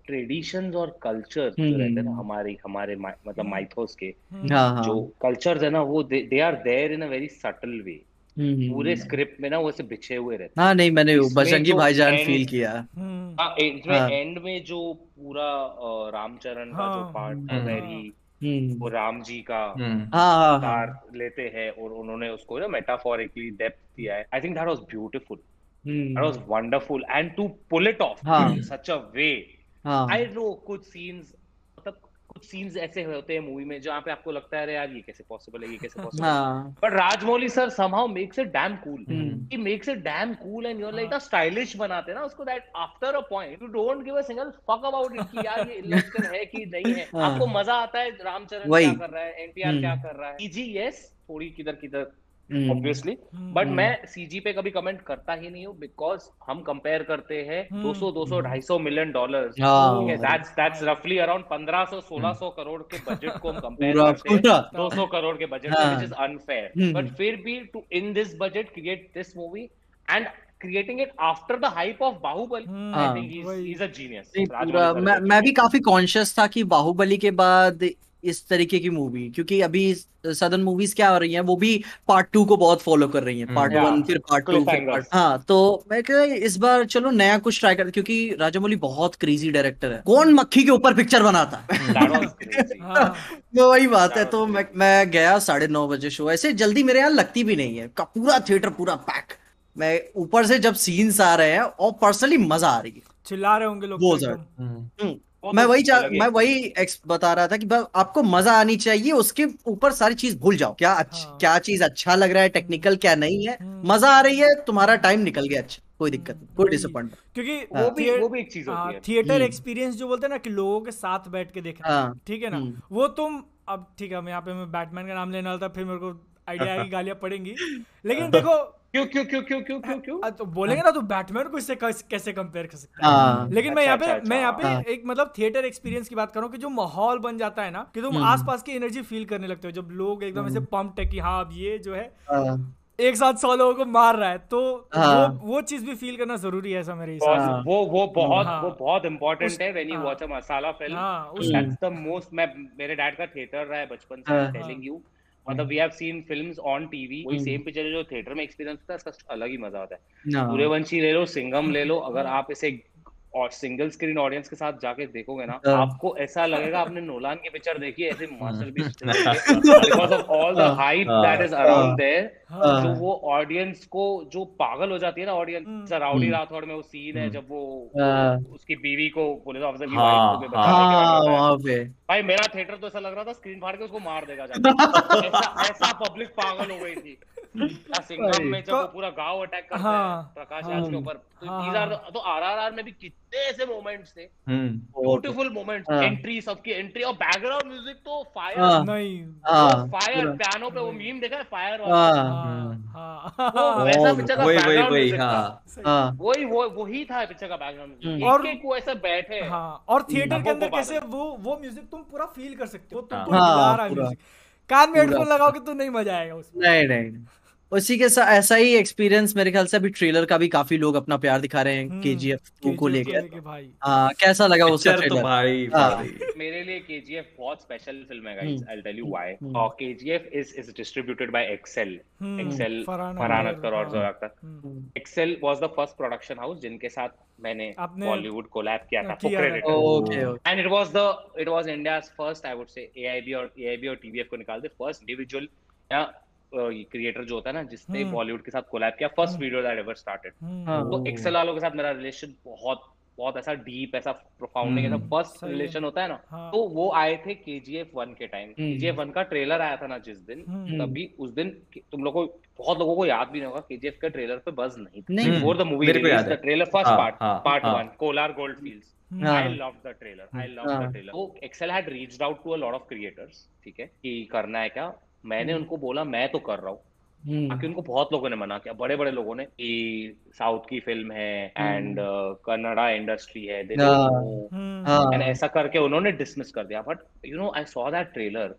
Speaker 4: ट्रेडिशंस और कल्चर जो
Speaker 1: हम्म।
Speaker 4: रहते हैं ना हमारी हमारे मा- मतलब
Speaker 3: हम्म।
Speaker 4: माइथोस के
Speaker 3: हम्म,
Speaker 1: हाँ हाँ।
Speaker 4: जो कल्चर्स है ना वो they are there in a very subtle way
Speaker 1: hmm,
Speaker 4: पूरे
Speaker 1: हम्म।
Speaker 4: स्क्रिप्ट में ना वो ऐसे बिछे हुए रहते
Speaker 1: हाँ नहीं मैंने
Speaker 4: इसमें
Speaker 1: बजरंगी
Speaker 4: जो
Speaker 1: भाईजान फील किया।
Speaker 3: हम्म,
Speaker 4: हाँ इसमें
Speaker 1: हाँ।
Speaker 4: एंड में जो पूरा रामचरण का जो
Speaker 3: हाँ,
Speaker 4: पार्ट
Speaker 2: हम्म,
Speaker 4: था
Speaker 3: हाँ।
Speaker 4: Very
Speaker 1: hmm.
Speaker 4: वो राम जी का
Speaker 2: हम्म।
Speaker 1: हाँ हाँ हाँ।
Speaker 4: अवतार लेते हैं और उन्होंने उसको ना मेटाफोरिकली डेप्थ दिया है। I think that was beautiful
Speaker 1: hmm,
Speaker 4: that was wonderful and to pull it off
Speaker 1: हाँ।
Speaker 4: इन सच अ वे
Speaker 1: हाँ
Speaker 4: आई नो कुछ सीन्स मतलब कुछ सीन्स ऐसे होते हैं मूवी में जहाँ पे आपको लगता है अरे यार ये कैसे पॉसिबल है ये कैसे पॉसिबल है?
Speaker 1: हाँ।
Speaker 4: But Rajamouli sir somehow makes it damn cool.
Speaker 1: Hmm.
Speaker 4: he makes it damn cool and you're like a stylish बनाते हैं ना उसको that after a point you don't give a single fuck about it कि यार ये illusion है कि नहीं है।
Speaker 1: हाँ।
Speaker 4: आपको मज़ा आता है रामचरण क्या कर रहा है एनटीआर
Speaker 1: हम्म।
Speaker 4: क्या कर रहा है? सीजी यस थोड़ी किधर किधर ऑब्वियसली
Speaker 3: हम्म,
Speaker 4: बट
Speaker 1: हम्म।
Speaker 4: मैं सीजी पे कभी कमेंट करता ही नहीं हूँ बिकॉज़ हम कंपेयर करते हैं
Speaker 3: हम्म।
Speaker 4: 200 200 250 मिलियन डॉलर्स
Speaker 1: हाँ।
Speaker 4: ठीक है दैट्स दैट्स रफली अराउंड 1500 1600 करोड़ के बजट को हम कंपेयर करते हैं.
Speaker 1: पूरा।
Speaker 4: 200 करोड़ के budget. Which is unfair. But फिर भी to in this budget create this movie and creating it after the hype of Baahubali I. Think he. Is a genius
Speaker 1: मैं मैं भी काफ़ी कॉन्शियस था कि बाहुबली के बाद इस तरीके की मूवी क्योंकि अभी सदन मूवीज़ क्या हो रही हैं वो भी पार्ट टू को बहुत फॉलो कर रही हैं। पार्ट वन फिर पार्ट टू फिर पार्ट हाँ तो मैं कह इस बार चलो नया कुछ ट्राई कर क्योंकि राजामौली बहुत क्रेजी डायरेक्टर है। कौन मक्खी के ऊपर पिक्चर बनाता? है
Speaker 3: हाँ,
Speaker 1: तो वही बात है तो मैं मैं गया साढ़े नौ बजे शो ऐसे जल्दी मेरे यहाँ लगती भी नहीं है। का पूरा थिएटर पूरा पैक मैं ऊपर से जब सीन्स आ रहे हैं और पर्सनली मज़ा आ रही है।
Speaker 3: चिल्ला रहे होंगे लोग
Speaker 1: वो
Speaker 3: तो
Speaker 1: सर।
Speaker 2: हम्म
Speaker 1: मैं वही मैं वही बता रहा था कि आपको मज़ा आनी चाहिए उसके ऊपर सारी चीज़ भूल जाओ। क्या अच्छ,
Speaker 3: हाँ।
Speaker 1: क्या चीज़ अच्छा लग रहा है टेक्निकल क्या नहीं है?
Speaker 3: हम्म।
Speaker 1: मज़ा आ रही है तुम्हारा टाइम निकल गया। अच्छा कोई दिक्कत नहीं कोई डिसअपॉइंटमेंट
Speaker 3: क्योंकि
Speaker 4: वो भी वो भी एक चीज़
Speaker 3: हाँ,
Speaker 4: होती है
Speaker 3: थिएटर
Speaker 1: हम्म।
Speaker 3: एक्सपीरियंस जो बोलते हैं ना कि लोगों के साथ बैठ के देखना
Speaker 1: हाँ,
Speaker 3: ठीक है ना?
Speaker 1: हम्म।
Speaker 3: वो तुम अब ठीक है मैं यहाँ पे मैं बैटमैन का नाम लेने वाला था फिर मेरे को आइडिया की गालियाँ पड़ेंगी। लेकिन देखो
Speaker 4: क्यों क्यों क्यों क्यों क्यों क्यों क्यों
Speaker 3: तो बोलेंगे ना तो बैटमैन को इससे कैसे- कैसे कंपेयर कर सकते हैं
Speaker 1: हाँ
Speaker 3: लेकिन मैं
Speaker 4: अच्छा,
Speaker 3: यहाँ पे
Speaker 4: अच्छा,
Speaker 3: मैं यहाँ
Speaker 1: हाँ।
Speaker 3: पे एक मतलब थिएटर एक्सपीरियंस की बात कर रहा हूँ कि जो माहौल बन जाता है ना कि तुम
Speaker 1: हम्म।
Speaker 3: आसपास की एनर्जी फील करने लगते हो जब लोग एकदम ऐसे पंप्ड है कि हाँ अब ये जो है
Speaker 1: हाँ,
Speaker 3: एक साथ सौ लोगों को मार रहा है तो
Speaker 1: हाँ।
Speaker 3: वो वो चीज़ भी फील करना ज़रूरी है ऐसा मेरे हिसाब से
Speaker 1: हाँ।
Speaker 4: वो वो बहुत
Speaker 3: हाँ।
Speaker 4: वो बहुत इम्पोर्टेंट है व्हेन यू
Speaker 3: हाँ।
Speaker 4: वॉच अ मसाला फ़िल्म
Speaker 3: हाँ उस
Speaker 1: हम्म।
Speaker 4: दैट्स द मोस्ट मैं मेरे डैड का थिएटर रहा है बचपन से
Speaker 1: हाँ।
Speaker 4: टेलिंग यू मतलब we have seen films on TV वही। सेम पिक्चर जो थिएटर में एक्सपीरियंस होता है इसका अलग ही मज़ा आता है।
Speaker 1: हाँ,
Speaker 4: सूर्यवंशी ले लो सिंगम ले लो अगर आप इसे और सिंगल स्क्रीन ऑडियंस के साथ जाके देखोगे ना
Speaker 1: हाँ।
Speaker 4: आपको ऐसा लगेगा आपने नोलान की पिक्चर देखी है ऐसे because of all the. Hype. That is around there. जो वो ऑडियंस को जो पागल हो जाती है ना ऑडियंस
Speaker 3: हम्म।
Speaker 4: सराउडी
Speaker 1: हम्म।
Speaker 4: राठौड़ में वो सीन है
Speaker 2: हम्म।
Speaker 4: जब वो
Speaker 1: हाँ।
Speaker 4: उसकी बीवी को पुलिस ऑफिसर की वाइफ को के
Speaker 1: हाँ। वहाँ पे
Speaker 4: भाई मेरा थिएटर तो ऐसा लग रहा था स्क्रीन फाड़ के उसको मार देगा जाके ऐसा ऐसा पब्लिक पागल हो गई थी या सिंघम में जब वो पूरा गाँव अटैक करता
Speaker 3: हाँ,
Speaker 4: प्रकाश राज के ऊपर तो the- तो आरआरआर में भी कितने ऐसे मोमेंट्स थे।
Speaker 2: हम्म
Speaker 4: ब्यूटीफुल मोमेंट्स
Speaker 1: हाँ।
Speaker 4: एंट्री सबकी एंट्री और बैकग्राउंड म्यूज़िक तो फायर
Speaker 1: हाँ।
Speaker 3: नहीं।
Speaker 1: हाँ
Speaker 4: फायर पियानो पे वो मीम देखा है फायर
Speaker 1: हाँ।
Speaker 3: हाँ हाँ।
Speaker 4: वो वैसा
Speaker 1: वो-
Speaker 4: पिक्चर का
Speaker 2: वही वही
Speaker 4: बैकग्राउंड
Speaker 2: वही
Speaker 4: म्यूज़िक था।
Speaker 2: हाँ
Speaker 1: हाँ।
Speaker 4: वही था पिक्चर का बैकग्राउंड
Speaker 1: हम्म।
Speaker 4: म्यूज़िक
Speaker 3: और-
Speaker 4: वो ऐसे बैठे। हैं
Speaker 3: हाँ और थिएटर के
Speaker 4: वो
Speaker 3: अंदर कैसे
Speaker 4: है।
Speaker 3: वो वो म्यूज़िक तुम पूरा फील कर सकते हो तुमको
Speaker 1: हाँ,
Speaker 3: हिला रहा है म्यूज़िक कान में। हेडफोन लगाओगे तो नहीं मज़ा आएगा उसमें।
Speaker 1: नहीं नहीं। उसी के साथ ऐसा ही एक्सपीरियंस मेरे ख्याल से अभी ट्रेलर का भी काफ़ी लोग अपना प्यार दिखा रहे हैं के जी एफ़ टू को लेकर हाँ कैसा लगा उसका
Speaker 2: तो
Speaker 1: ट्रेलर
Speaker 2: भाई
Speaker 1: हाँ।
Speaker 4: मेरे लिए केजीएफ बहुत स्पेशल फ़िल्म है guys I tell you why और KGF is is distributed by Excel Excel Farhan Akhtar और Zoya Akhtar Excel was the first production house जिनके साथ मैंने बॉलीवुड कोलैब किया था
Speaker 1: okay
Speaker 4: and it was the it was India's first I would say AIB और AIB और TVF को निकाल दे फ़र्स्ट इंडिविजुअल या क्रिएटर जो होता है ना जिसने बॉलीवुड के साथ कोलैब किया first video that ever started तो एक्सेल वालों के साथ मेरा रिलेशन बहुत बहुत ऐसा डीप ऐसा प्रोफाउंडिंग ऐसा फ़र्स्ट रिलेशन होता है ना हाँ. तो वो आए थे केजीएफ वन के टाइम केजीएफ वन का ट्रेलर आया था ना जिस दिन तभी उस दिन तुम लोगों को बहुत लोगों को याद भी नहीं होगा के जी एफ़ के ट्रेलर पे बज नहीं था। Before the movie trailer first part part one Kolar Gold Fields I love the trailer I love the trailer तो Excel had reached out to a lot of creators ठीक है कि करना है क्या? मैंने उनको बोला मैं तो कर रहा हूँ। बाकी उनको बहुत लोगों ने मना किया। बड़े बड़े लोगों ने कि साउथ की फ़िल्म है एंड कन्नड़ा इंडस्ट्री है एंड ऐसा करके उन्होंने डिसमिस कर दिया। But you know I saw that trailer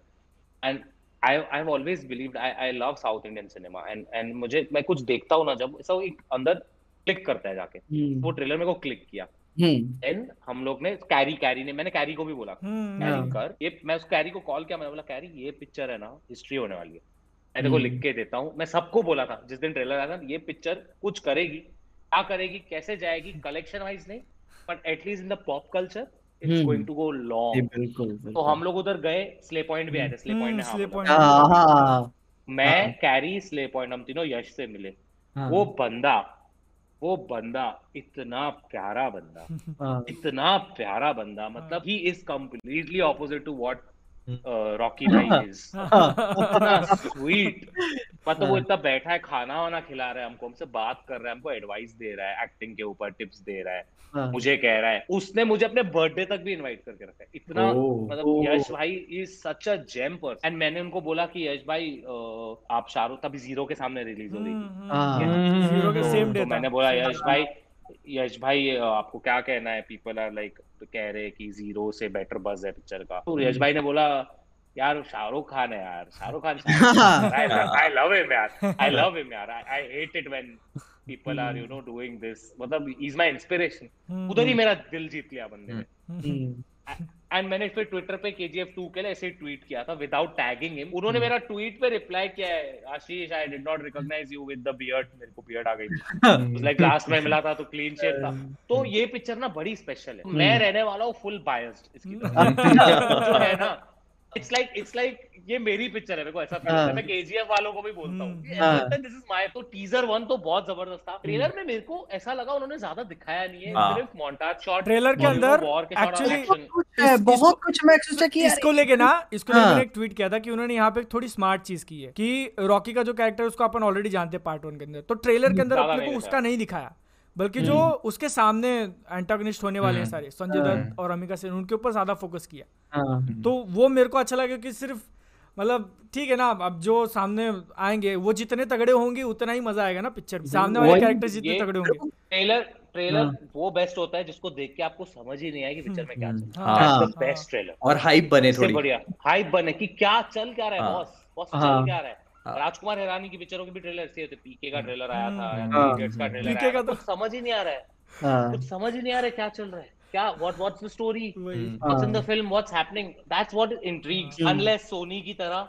Speaker 4: and I I have always believed I I love South Indian cinema and and मुझे मैं कुछ देखता हूँ ना जब ऐसा एक अंदर क्लिक करता है जाके। वो ट्रेलर मेरे को क्लिक किया। देन हम लोग ने कैरी कैरी ने मैंने कैरी को भी बोला। कैरी कर ये मैं उस कैरी को कॉल किया मैंने बोला कैरी ये पिक्चर है ना हिस्ट्री होने वाली है। मैं देखो लिख के देता हूँ। मैं सबको बोला था जिस दिन ट्रेलर आया था ये पिक्चर कुछ करेगी क्या करेगी कैसे जाएगी कलेक्शन वाइज नहीं but at least in the pop culture it's going to go long तो हम लोग उधर गए स्ले पॉइंट भी आए थे स्ले पॉइंट मैं कैरी स्ले पॉइंट हम तीनों यश से मिले। वो बंदा वो बंदा इतना प्यारा बंदा इतना प्यारा बंदा मतलब he is completely opposite to what Rocky भाई इज़ इतना स्वीट मतलब वो इतना बैठा है खाना वाना खिला रहा है हमको हमसे बात कर रहा है हमको एडवाइस दे रहा है एक्टिंग के ऊपर टिप्स दे रहा है। मुझे कह रहा है। उसने मुझे अपने बर्थडे तक भी इनवाइट करके रखा है। इतना मतलब यश भाई is such a gem person and मैंने उनको बोला कि यश भाई आप शाहरुख तभी ज़ीरो के सामने रिलीज़ हो रही ज़ीरो के सेम डे मैंने बोला यश भाई यश भाई आपको क्या कहना है? पीपल आर लाइक कह रहे कि ज़ीरो से बेटर बज है पिक्चर का। तो यश भाई ने बोला यार शाहरुख खान है यार। Shahrukh Khan I love him यार। आई लव हिम यार। I hate it when people are you know doing this मतलब इज़ माय इंस्पिरेशन उधर ही मेरा दिल जीत लिया बंदे ने। एंड मैंने फिर ट्विटर पे केजीएफ 2 के लिए ऐसे ट्वीट किया था विदाउट टैगिंग हिम उन्होंने मेरा ट्वीट पे रिप्लाई किया है Ashish I did not recognise you with the beard मेरे को बियर्ड आ गई। लाइक लास्ट में मिला था तो क्लीन शेव था। तो ये पिक्चर ना बड़ी स्पेशल है। मैं रहने वाला हूँ फुल बायस्ड इसकी जो है ना इट्स लाइक इट्स लाइक ये मेरी पिक्चर है मेरे को ऐसा फील होता है। मैं केजीएफ वालों को भी बोलता हूँ। दिस इज़ माय तो टीजर वन तो बहुत ज़बरदस्त था। ट्रेलर में मेरे को ऐसा लगा उन्होंने ज़्यादा दिखाया नहीं है। सिर्फ़ मोन्टाज शॉट
Speaker 3: ट्रेलर के अंदर एक्चुअली
Speaker 1: बहुत कुछ मैं सोचा कि
Speaker 3: इसको लेके ना इसको लेके मैंने एक ट्वीट किया था कि उन्होंने यहाँ पे थोड़ी स्मार्ट चीज़ की है कि रॉकी का जो कैरेक्टर उसको अपन ऑलरेडी जानते हैं पार्ट वन के अंदर। तो ट्रेलर के अंदर अपने को उसका नहीं दिखाया। बल्कि जो उसके सामने एंटागनिस्ट होने वाले हैं सारे संजय दत्त और अमिका सेन उनके ऊपर ज़्यादा फोकस किया। तो वो मेरे को अच्छा लगा कि सिर्फ़ मतलब ठीक है ना अब जो सामने आएँगे वो जितने तगड़े होंगे उतना ही मज़ा आएगा ना पिक्चर में। सामने वाले कैरेक्टर जितने तगड़े होंगे।
Speaker 4: ट्रेलर ट्रेलर वो बेस्ट होता है जिसको देख के आपको समझ ही नहीं आएगी पिक्चर में क्या चल रहा है। बेस्ट ट्रेलर
Speaker 2: और हाइप बने थोड़ी।
Speaker 4: बढ़िया हाइप बने कि क्या चल क्या रहा है बॉस बॉस चल क्या रहा है। राजकुमार हैरानी की पिक्चरों के भी ट्रेलर ऐसे होते पीके का ट्रेलर आया था का ट्रेलर आया तो समझ ही नहीं आ रहा है। कुछ समझ ही नहीं आ रहा है क्या चल रहा है। क्या what what's the story what's in the film what's happening that's what intrigues unless Sony की तरह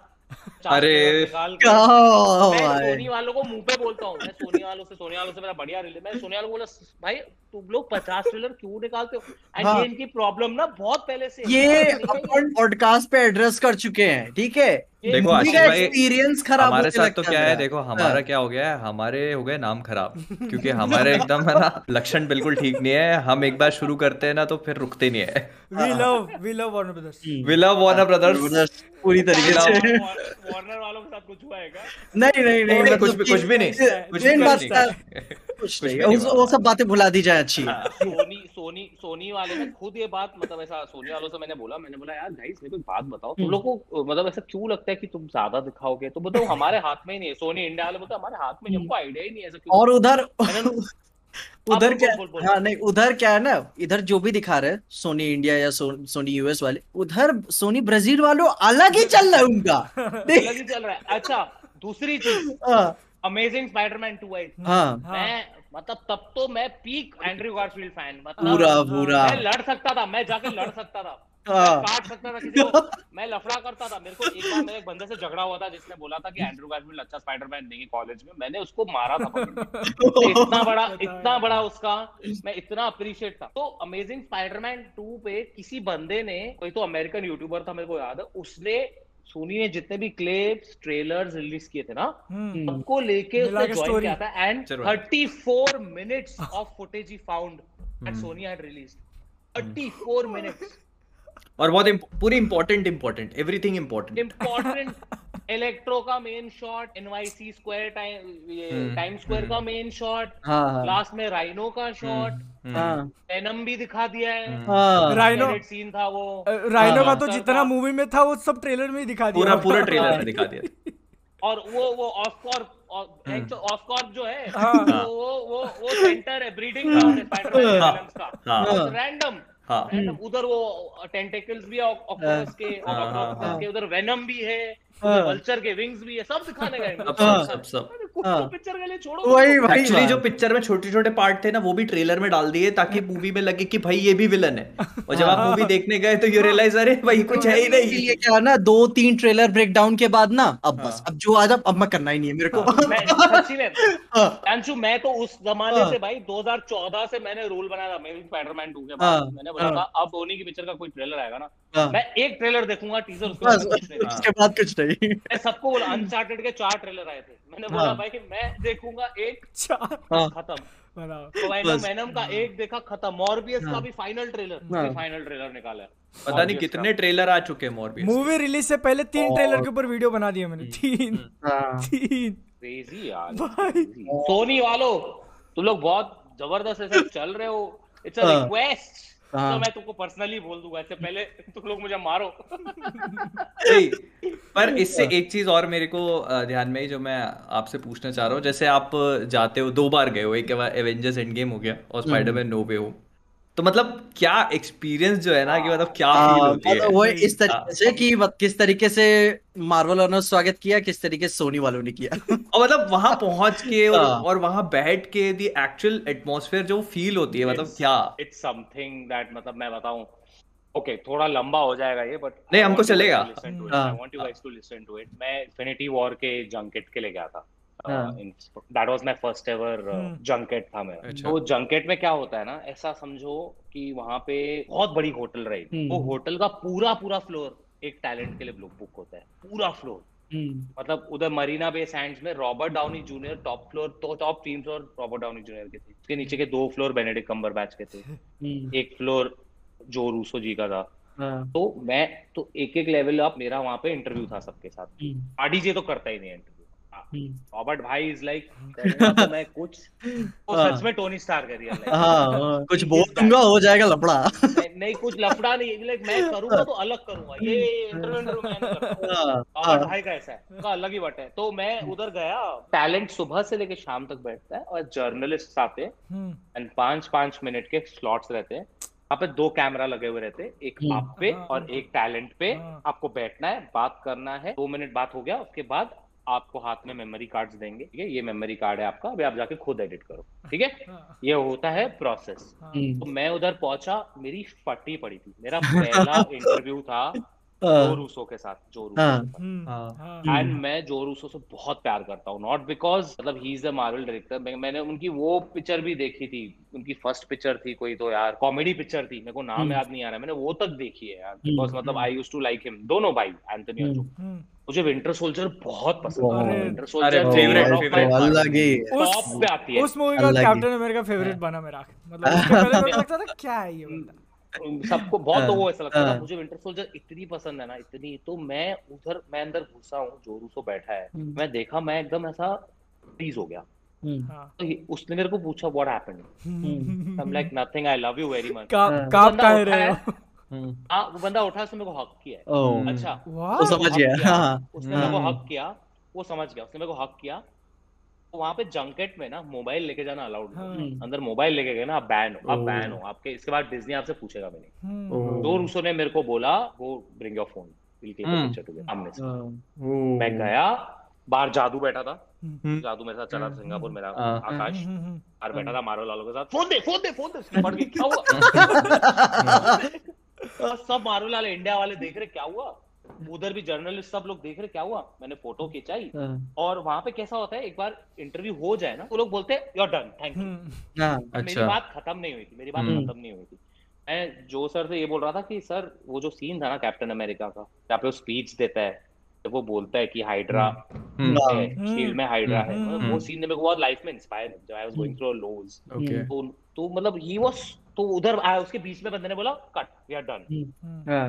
Speaker 2: अरे
Speaker 4: सोनी वालों को मुँह पे बोलता हूँ मैं सोनी वालों से सोनी वालों से मेरा बढ़िया रिले मैं सोनी वालों को बोला भाई तुम लोग पचास ट्रेलर क्यों निकालते हो? एंड हाँ. इनकी प्रॉब्लम ना बहुत पहले से
Speaker 1: ये अपन पॉडकास्ट पे एड्रेस कर चुके हैं ठीक है?
Speaker 2: देखो एक्सपीरियंस खराब हमारे साथ तो क्या है। देखो हमारा। क्या हो गया है हमारे हो गए नाम खराब क्योंकि हमारे एकदम है ना लक्षण बिल्कुल ठीक नहीं है। हम एक बार शुरू करते हैं ना तो फिर रुकते नहीं है।
Speaker 3: We love we love Warner Brothers
Speaker 2: we love Warner Brothers
Speaker 1: पूरी तरीके से।
Speaker 4: वार्नर वालों के साथ कुछ हुआ है क्या?
Speaker 1: नहीं नहीं नहीं
Speaker 2: कुछ भी कुछ भी नहीं कुछ नहीं
Speaker 1: वो सब बातें भुला दी जाए अच्छी।
Speaker 4: हाँ, सोनी सोनी सोनी वाले ने खुद ये बात मतलब ऐसा सोनी वालों से मैंने बोला मैंने बोला यार गाइस मेरे को बात बताओ तुम लोग को मतलब ऐसा क्यों लगता है कि तुम ज़्यादा दिखाओगे? तो बताओ हमारे हाथ में ही नहीं है सोनी इंडिया वाले बोलते हमारे हाथ में हमको आइडिया ही नहीं है ऐसा
Speaker 1: और उधर उधर क्या बोल, बोल, हाँ नहीं उधर क्या है ना इधर जो भी दिखा रहे सोनी इंडिया या सो, सोनी यूएस वाले उधर सोनी ब्राज़ील वालों अलग ही चल रहा है उनका।
Speaker 4: अलग ही चल रहा है। अच्छा दूसरी चीज़ अमेजिंग स्पाइडरमैन 2 आई
Speaker 1: हाँ।
Speaker 4: मैं मतलब तब तो मैं पीक एंड्रयू गारफील्ड फ़ैन मतलब
Speaker 1: पूरा पूरा।
Speaker 4: मैं लड़ सकता था मैं जाके लड़ सकता था। काट सकता था किसी को मैं लफड़ा करता था। मेरे को एक बार मेरे एक बंदे से झगड़ा हुआ था जिसने बोला था कि एंड्रू गारफील्ड अच्छा स्पाइडरमैन नहीं है कॉलेज में। मैंने उसको मारा था। तो इतना बड़ा इतना बड़ा उसका मैं इतना अप्रिशिएट था। तो अमेजिंग स्पाइडरमैन 2 पे किसी बंदे ने कोई तो अमेरिकन यूट्यूबर था मेरे को याद है उसने सोनी ने जितने भी क्लिप्स ट्रेलर्स रिलीज़ किए थे ना
Speaker 3: हम्म।
Speaker 4: सबको लेके
Speaker 3: मिला
Speaker 4: उसने ज्वाइन किया था एंड
Speaker 2: ज़रूर।
Speaker 4: 34 minutes of footage he found that Sony had released 34 minutes
Speaker 2: और बहुत imp- पूरी important important everything important
Speaker 4: important Electro का main shot NYC square time
Speaker 2: hmm,
Speaker 4: time square का मेन शॉट
Speaker 1: हाँ हाँ।
Speaker 4: लास्ट में राइनो का शॉट
Speaker 1: हाँ।
Speaker 4: एनम भी दिखा दिया है।
Speaker 1: हाँ।
Speaker 3: राइनो
Speaker 4: सीन था वो।
Speaker 3: राइनो का तो
Speaker 4: हाँ,
Speaker 3: जितना
Speaker 4: हाँ।
Speaker 3: मूवी में था वो सब ट्रेलर में ही दिखा दिया।
Speaker 2: पूरा पूरा ट्रेलर में दिखा दिया।
Speaker 4: और वो वो ऑफ़ कॉर्प ऑफ़ कॉर्प जो है
Speaker 3: हाँ।
Speaker 4: वो वो वो सेंटर है ब्रीडिंग ग्राउंड है स्पाइडरमैन
Speaker 2: हाँ।
Speaker 4: का।
Speaker 2: हाँ।
Speaker 4: रैंडम
Speaker 2: हाँ
Speaker 4: उधर वो टेंटेकल्स भी है ऑक्टोपस के
Speaker 2: हाँ, हाँ,
Speaker 4: ऑक्टोपस
Speaker 1: हाँ।
Speaker 4: के उधर वेनम भी है
Speaker 1: हाँ।
Speaker 4: वल्चर के विंग्स भी है सब दिखाने गए
Speaker 2: सब
Speaker 1: हाँ।
Speaker 2: सब सब
Speaker 1: हाँ।
Speaker 4: पिक्चर के लिए छोड़ो
Speaker 1: वही वही
Speaker 2: एक्चुअली जो पिक्चर में छोटे छोटे पार्ट थे ना वो भी ट्रेलर में डाल दिए ताकि मूवी में लगे कि भाई ये भी विलन है और जब आप मूवी देखने गए तो यू रियलाइज़ अरे भाई कुछ है ही नहीं
Speaker 1: इसीलिए क्या ना दो तीन ट्रेलर ब्रेक डाउन के बाद ना अब बस
Speaker 2: हाँ।
Speaker 1: अब जो आ जा अब मैं करना ही नहीं है मेरे को
Speaker 4: मैं में
Speaker 1: हाँ।
Speaker 4: अंशु मैं तो उस जमाने
Speaker 1: हाँ।
Speaker 4: से भाई 2014 से मैंने रूल बनाया था मेरी स्पाइडरमैन 2 के
Speaker 1: हाँ,
Speaker 4: बाद मैंने बोला
Speaker 1: हाँ।
Speaker 4: था अब धोनी की पिक्चर का कोई ट्रेलर आएगा ना
Speaker 1: हाँ।
Speaker 4: मैं एक ट्रेलर देखूँगा टीजर उसके बाद कुछ नहीं देखूँगा।
Speaker 1: उसके बाद कुछ नहीं
Speaker 4: मैं सबको बोला अनचार्टेड के चार ट्रेलर आए थे मैंने बोला
Speaker 1: हाँ।
Speaker 4: भाई मैं देखूँगा एक
Speaker 3: चार।
Speaker 1: हाँ।
Speaker 4: खत्म। तो। मैनम का एक देखा खत्म। मॉर्बियस का
Speaker 1: हाँ।
Speaker 4: भी फाइनल ट्रेलर
Speaker 1: हाँ।
Speaker 4: फाइनल ट्रेलर निकाला है।
Speaker 2: पता नहीं कितने ट्रेलर आ चुके हैं मॉर्बियस
Speaker 3: मूवी रिलीज़ से पहले तीन
Speaker 1: और-
Speaker 3: ट्रेलर के ऊपर वीडियो बना दिया मैंने। तीन।
Speaker 1: हाँ।
Speaker 3: तीन।
Speaker 4: क्रेजी यार। सोनी वालों तुम लोग बहुत ज़बरदस्त ऐसे चल रहे हो। इट्स अ
Speaker 1: हाँ।
Speaker 4: रिक्वेस्ट
Speaker 1: हाँ।
Speaker 4: तो मैं तुमको पर्सनली बोल दूँगा इससे पहले तुम लोग मुझे मारो।
Speaker 2: पर इससे एक चीज़ और मेरे को ध्यान में ही जो मैं आपसे पूछना चाह रहा हूँ। जैसे आप जाते हो दो बार गए हो एक बार एवेंजर्स एंड गेम हो गया और स्पाइडरमैन नो वे हो तो मतलब क्या एक्सपीरियंस जो है ना कि मतलब क्या फील
Speaker 1: हाँ,
Speaker 2: होती है
Speaker 1: मतलब वो इस तरीके से कि किस तरीके से मार्वल वालों ने स्वागत किया किस तरीके से सोनी वालों ने किया
Speaker 2: और मतलब वहाँ पहुँच के और,
Speaker 1: हाँ।
Speaker 2: और वहाँ बैठ के दी एक्चुअल एटमॉस्फेयर जो फील होती है मतलब क्या
Speaker 4: इट्स समथिंग दैट मतलब मैं बताऊँ ओके okay, थोड़ा लंबा हो जाएगा ये बट
Speaker 2: नहीं, हमको चलेगा।
Speaker 1: हाँ।
Speaker 4: I want you guys to listen to it मैं इन्फिनिटी वॉर के जंकेट के लिए गया था
Speaker 1: हाँ।
Speaker 4: That was my first ever. Junket था मेरा।
Speaker 2: अच्छा।
Speaker 4: तो जंकेट में क्या होता है ना ऐसा समझो कि वहाँ पे बहुत बड़ी होटल रही।
Speaker 1: हम्म।
Speaker 4: वो होटल का पूरा पूरा फ्लोर एक टैलेंट के लिए बुक होता है। पूरा फ्लोर मतलब उधर मरीना बे सैंड्स में Robert Downey Junior top floor तो टॉप तीन फ्लोर रॉबर्ट डाउनी जूनियर के थे। उसके नीचे के दो फ्लोर बेनेडिक्ट कम्बरबैच के थे। एक फ्लोर जो रूसो जी का था।
Speaker 1: हाँ,
Speaker 4: तो मैं तो एक एक लेवल अप मेरा वहाँ पे इंटरव्यू था सबके साथ। आरडी जे तो करता ही नहीं इंटरव्यू रॉबर्ट भाई इज़ लाइक तो मैं कुछ वो
Speaker 1: हाँ।
Speaker 4: सच में टोनी स्टार कर रियल लाइफ
Speaker 1: हाँ हाँ, कुछ बोल दूँगा हो जाएगा लफड़ा।
Speaker 4: नहीं, कुछ लफड़ा नहीं लाइक मैं करूँगा तो अलग करूँगा। ये इंटरव्यू मैं नहीं करता
Speaker 1: हाँ,
Speaker 4: और
Speaker 1: हाँ,
Speaker 4: भाई का ऐसा है उनका अलग ही बट है। तो मैं उधर गया टैलेंट सुबह से लेके शाम तक बैठता है और जर्नलिस्ट आते हैं
Speaker 3: हम्म
Speaker 4: एंड पाँच पाँच मिनट के स्लॉट्स रहते हैं। वहाँ पे दो कैमरा लगे हुए रहते हैं एक। आप पे
Speaker 3: हाँ,
Speaker 4: और एक टैलेंट पे।
Speaker 3: हाँ।
Speaker 4: आपको बैठना है बात करना है दो मिनट बात हो गया उसके बाद आपको हाथ में मेमोरी कार्ड देंगे ठीक है? ये मेमोरी कार्ड है आपका अभी आप जाके खुद एडिट करो ठीक है?
Speaker 3: हाँ,
Speaker 4: ये होता है प्रोसेस
Speaker 3: हाँ।
Speaker 1: हम्म,
Speaker 4: तो मैं उधर पहुँचा मेरी फटी पड़ी थी। मेरा पहला इंटरव्यू था जो
Speaker 1: हाँ,
Speaker 4: रूसो के साथ जो
Speaker 1: हाँ।
Speaker 4: रूसो
Speaker 3: हम्म,
Speaker 2: हाँ।
Speaker 3: हाँ।
Speaker 4: एंड मैं जो रूसो से बहुत प्यार करता हूँ नॉट बिकॉज़ मतलब he is a Marvel director मैंने उनकी वो पिक्चर भी देखी थी उनकी फ़र्स्ट पिक्चर थी कोई तो यार कॉमेडी पिक्चर थी मेरे को नाम
Speaker 1: हम्म।
Speaker 4: याद नहीं आ रहा मैंने वो तक देखी है यार बिकॉज़ मतलब I use to like him दोनों भाई एंथनी और
Speaker 1: हम्म।
Speaker 4: जो
Speaker 3: हम्म।
Speaker 4: मुझे विंटर सोल्जर बहुत पसंद है विंटर सोल्जर
Speaker 2: favorite
Speaker 1: तो अलग ही
Speaker 3: उस
Speaker 4: टॉप पे आती है
Speaker 3: उस मूवी का कैप्टन अमेरिका फेवरेट बना मेरा मतलब पहले लगता था क्या है ये बंदा
Speaker 4: सबको बहुत
Speaker 1: हाँ,
Speaker 4: लोगों को ऐसा लगता था
Speaker 1: हाँ।
Speaker 4: मुझे विंटर सोल्जर इतनी पसंद है ना इतनी तो मैं उधर मैं अंदर घुसा हूँ जो रूसो बैठा है।
Speaker 1: हम्म।
Speaker 4: मैं देखा मैं एकदम ऐसा फ्रीज हो गया।
Speaker 1: हम्म,
Speaker 3: हाँ।
Speaker 4: तो उसने मेरे को पूछा what happened I am like nothing I love you very much
Speaker 3: का
Speaker 1: हाँ।
Speaker 3: काप काहे रहे
Speaker 4: है।
Speaker 3: हो।
Speaker 4: हाँ वो बंदा उठा उसने मेरे को हक किया है। अच्छा
Speaker 1: वो समझ गया
Speaker 4: किया,
Speaker 1: हाँ।
Speaker 4: उसने मेरे को
Speaker 1: हाँ।
Speaker 4: हक किया वो समझ गया उसने मेरे को हक किया। वहाँ पे जंकेट में ना मोबाइल लेके जाना अलाउड
Speaker 3: हाँ।
Speaker 4: अंदर मोबाइल लेके गए ना आप बैन हो। आप बैन हो। आपके इसके बाद डिज्नी आपसे पूछेगा भी नहीं।
Speaker 3: हम्म,
Speaker 4: दो रूसो ने मेरे को बोला वो bring your phone will take a
Speaker 2: hmm.
Speaker 4: Picture together सामने से।
Speaker 1: हाँ,
Speaker 4: मैं गया बाहर जादू बैठा था। हम्म। जादू मेरे साथ चला था सिंगापुर मेरा हाँ। आकाश। बाहर बैठा था मारो लालो के साथ। फ़ोन दे फ़ोन दे फ़ोन दे पड़ गई क्या हुआ? सब मारो लाल इंडिया वाले देख रहे क्या हुआ? उधर भी जर्नलिस्ट सब लोग देख रहे क्या हुआ? मैंने फ़ोटो खिंचाई। हाँ। और वहाँ पे कैसा होता है एक बार इंटरव्यू हो जाए ना तो लोग बोलते हैं यू डन थैंक यू मेरी बात खत्म नहीं हुई थी मेरी बात हम्म। खत्म नहीं हुई थी। मैं जो सर से ये बोल रहा था कि सर वो जो सीन था ना कैप्टन अमेरिका का जहाँ पे वो स्पीच देता है जब वो बोलता है कि हाइड्रा हम्म। है शील्ड में हाइड्रा है। मतलब वो सीन ने मेरे को बहुत लाइफ में इंस्पायर जब I was going through lows तो तो मतलब ही वाज तो उधर आया उसके बीच में बंदे ने बोला कट वी आर डन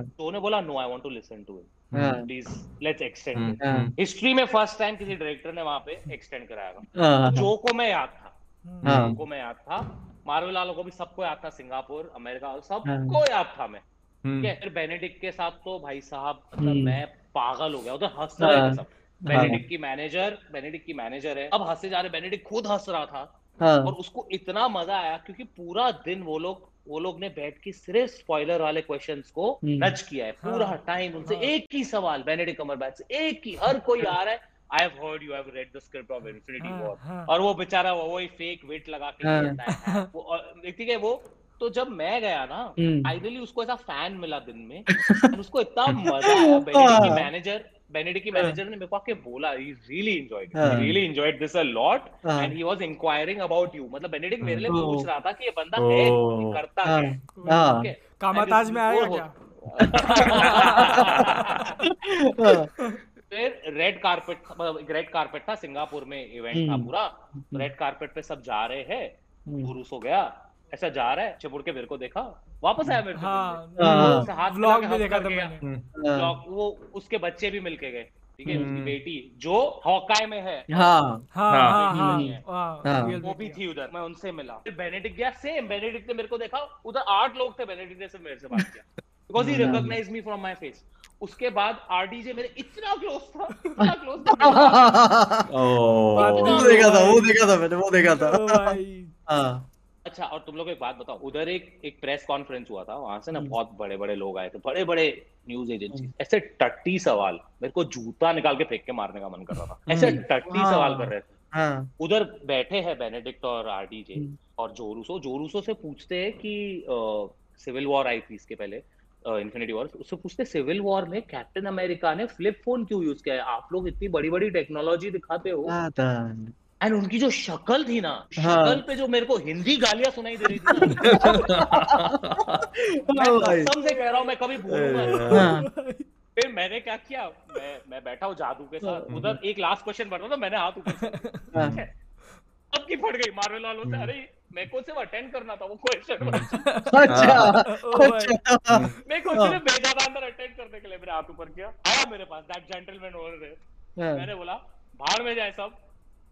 Speaker 4: तो उन्होंने बोला no I want to listen to it please let's extend history में फ़र्स्ट टाइम किसी डायरेक्टर ने वहाँ पे एक्सटेंड कराया जो को मैं याद था। जो को मैं याद था। मार्वल वालों को भी सबको याद था सिंगापुर अमेरिका सबको याद था मैं ठीक है फिर बेनेडिक्ट के साथ तो भाई साहब मतलब मैं पागल हो गया उधर हंस रहे थे सब। बेनेडिक्ट की मैनेजर बेनेडिक्ट की मैनेजर है। अब हंसे जा रहे बेनेडिक्ट खुद हंस रहा था। हाँ. और उसको इतना मज़ा आया क्योंकि पूरा दिन वो लोग वो लोग ने बैठ के सिर्फ़ स्पॉइलर वाले क्वेश्चंस को नच हम्म। किया है पूरा टाइम हाँ, उनसे हाँ. एक ही सवाल बेनेडिक्ट कमरबैच से एक ही हर कोई आ रहा है I have heard you have read the script of Infinity War और वो बेचारा वो वही फेक वेट लगा के करता है वो ठीक है वो तो जब मैं गया ना आइडियली हम्म। उसको ऐसा फ़ैन मिला दिन में उसको इतना मज़ा आया बेनेडिक्ट की मैनेजर बेनेडिक्ट की मैनेजर ने मेरे को आके बोला he really enjoyed he. Really enjoyed this a lot and he was inquiring about you मतलब बेनेडिक्ट मेरे लिए पूछ रहा था कि ये बंदा है करता है।
Speaker 3: ठीक है। कामाताज में आएगा क्या?
Speaker 4: फिर रेड कारपेट रेड कारपेट था सिंगापुर में इवेंट था हम्म। पूरा। रेड कारपेट पे सब जा रहे हैं। गुरुस हो गया। ऐसा जा रहा है चिपुड़ के मेरे को देखा। वापस आया मेरे हाँ, हाँ, हाथ व्लॉग भी देखा था मैंने। हाँ। वो उसके बच्चे भी मिलके गए ठीक है उसकी हम्म। बेटी जो हॉकाय में है। हाँ, हाँ, हाँ, हाँ, हाँ, वो भी थी उधर मैं उनसे मिला। फिर बेनेडिक्ट गया सेम बेनेडिक्ट ने मेरे को देखा उधर आठ लोग थे बेनेडिक्ट ने सिर्फ़ मेरे से बात किया। Because he. Recognise me from my face उसके बाद आरडीजे मेरे इतना क्लोज था इतना क्लोज था।
Speaker 1: वो देखा था वो देखा था मैंने वो देखा था।
Speaker 4: अच्छा और तुम लोग एक बात बताओ उधर एक एक प्रेस कॉन्फ्रेंस हुआ था वहाँ से ना हम्म। बहुत बड़े बड़े लोग आए थे बड़े बड़े न्यूज़ एजेंसी हम्म। ऐसे टट्टी सवाल मेरे को जूता निकाल के फेंक के मारने का मन कर रहा था हम्म। ऐसे टट्टी हाँ। सवाल कर रहे थे हाँ। उधर बैठे हैं बेनेडिक्ट और आरडीजे और जोरूसो जोरूसो से पूछते हैं कि सिविल वॉर आई थी इसके पहले इन्फिनिटी वॉर उससे पूछते सिविल वॉर में कैप्टन अमेरिका ने फ्लिप फ़ोन क्यों यूज़ किया है आप लोग इतनी बड़ी बड़ी टेक्नोलॉजी दिखाते हाँ, एंड उनकी जो शक्ल थी ना हाँ. शक्ल पे जो मेरे को हिंदी गालियाँ सुनाई दे रही थी मैं कसम से कह रहा हूँ मैं कभी भूलूँगा। हाँ। फिर मैंने क्या किया? मैं मैं बैठा हूँ जादू के साथ। हाँ। उधर एक लास्ट क्वेश्चन बढ़ रहा था मैंने हाथ ऊपर हाँ। अब की फट गई मार्वल वालों से अरे मेरे को सिर्फ़ अटेंड करना था वो क्वेश्चन अच्छा। अच्छा। मेरे को सिर्फ़ भेजा था अंदर अटेंड करने के लिए मेरे हाथ ऊपर किया। आया मेरे पास दैट जेंटलमैन ओवर देयर मैंने बोला बाहर में जाए सब।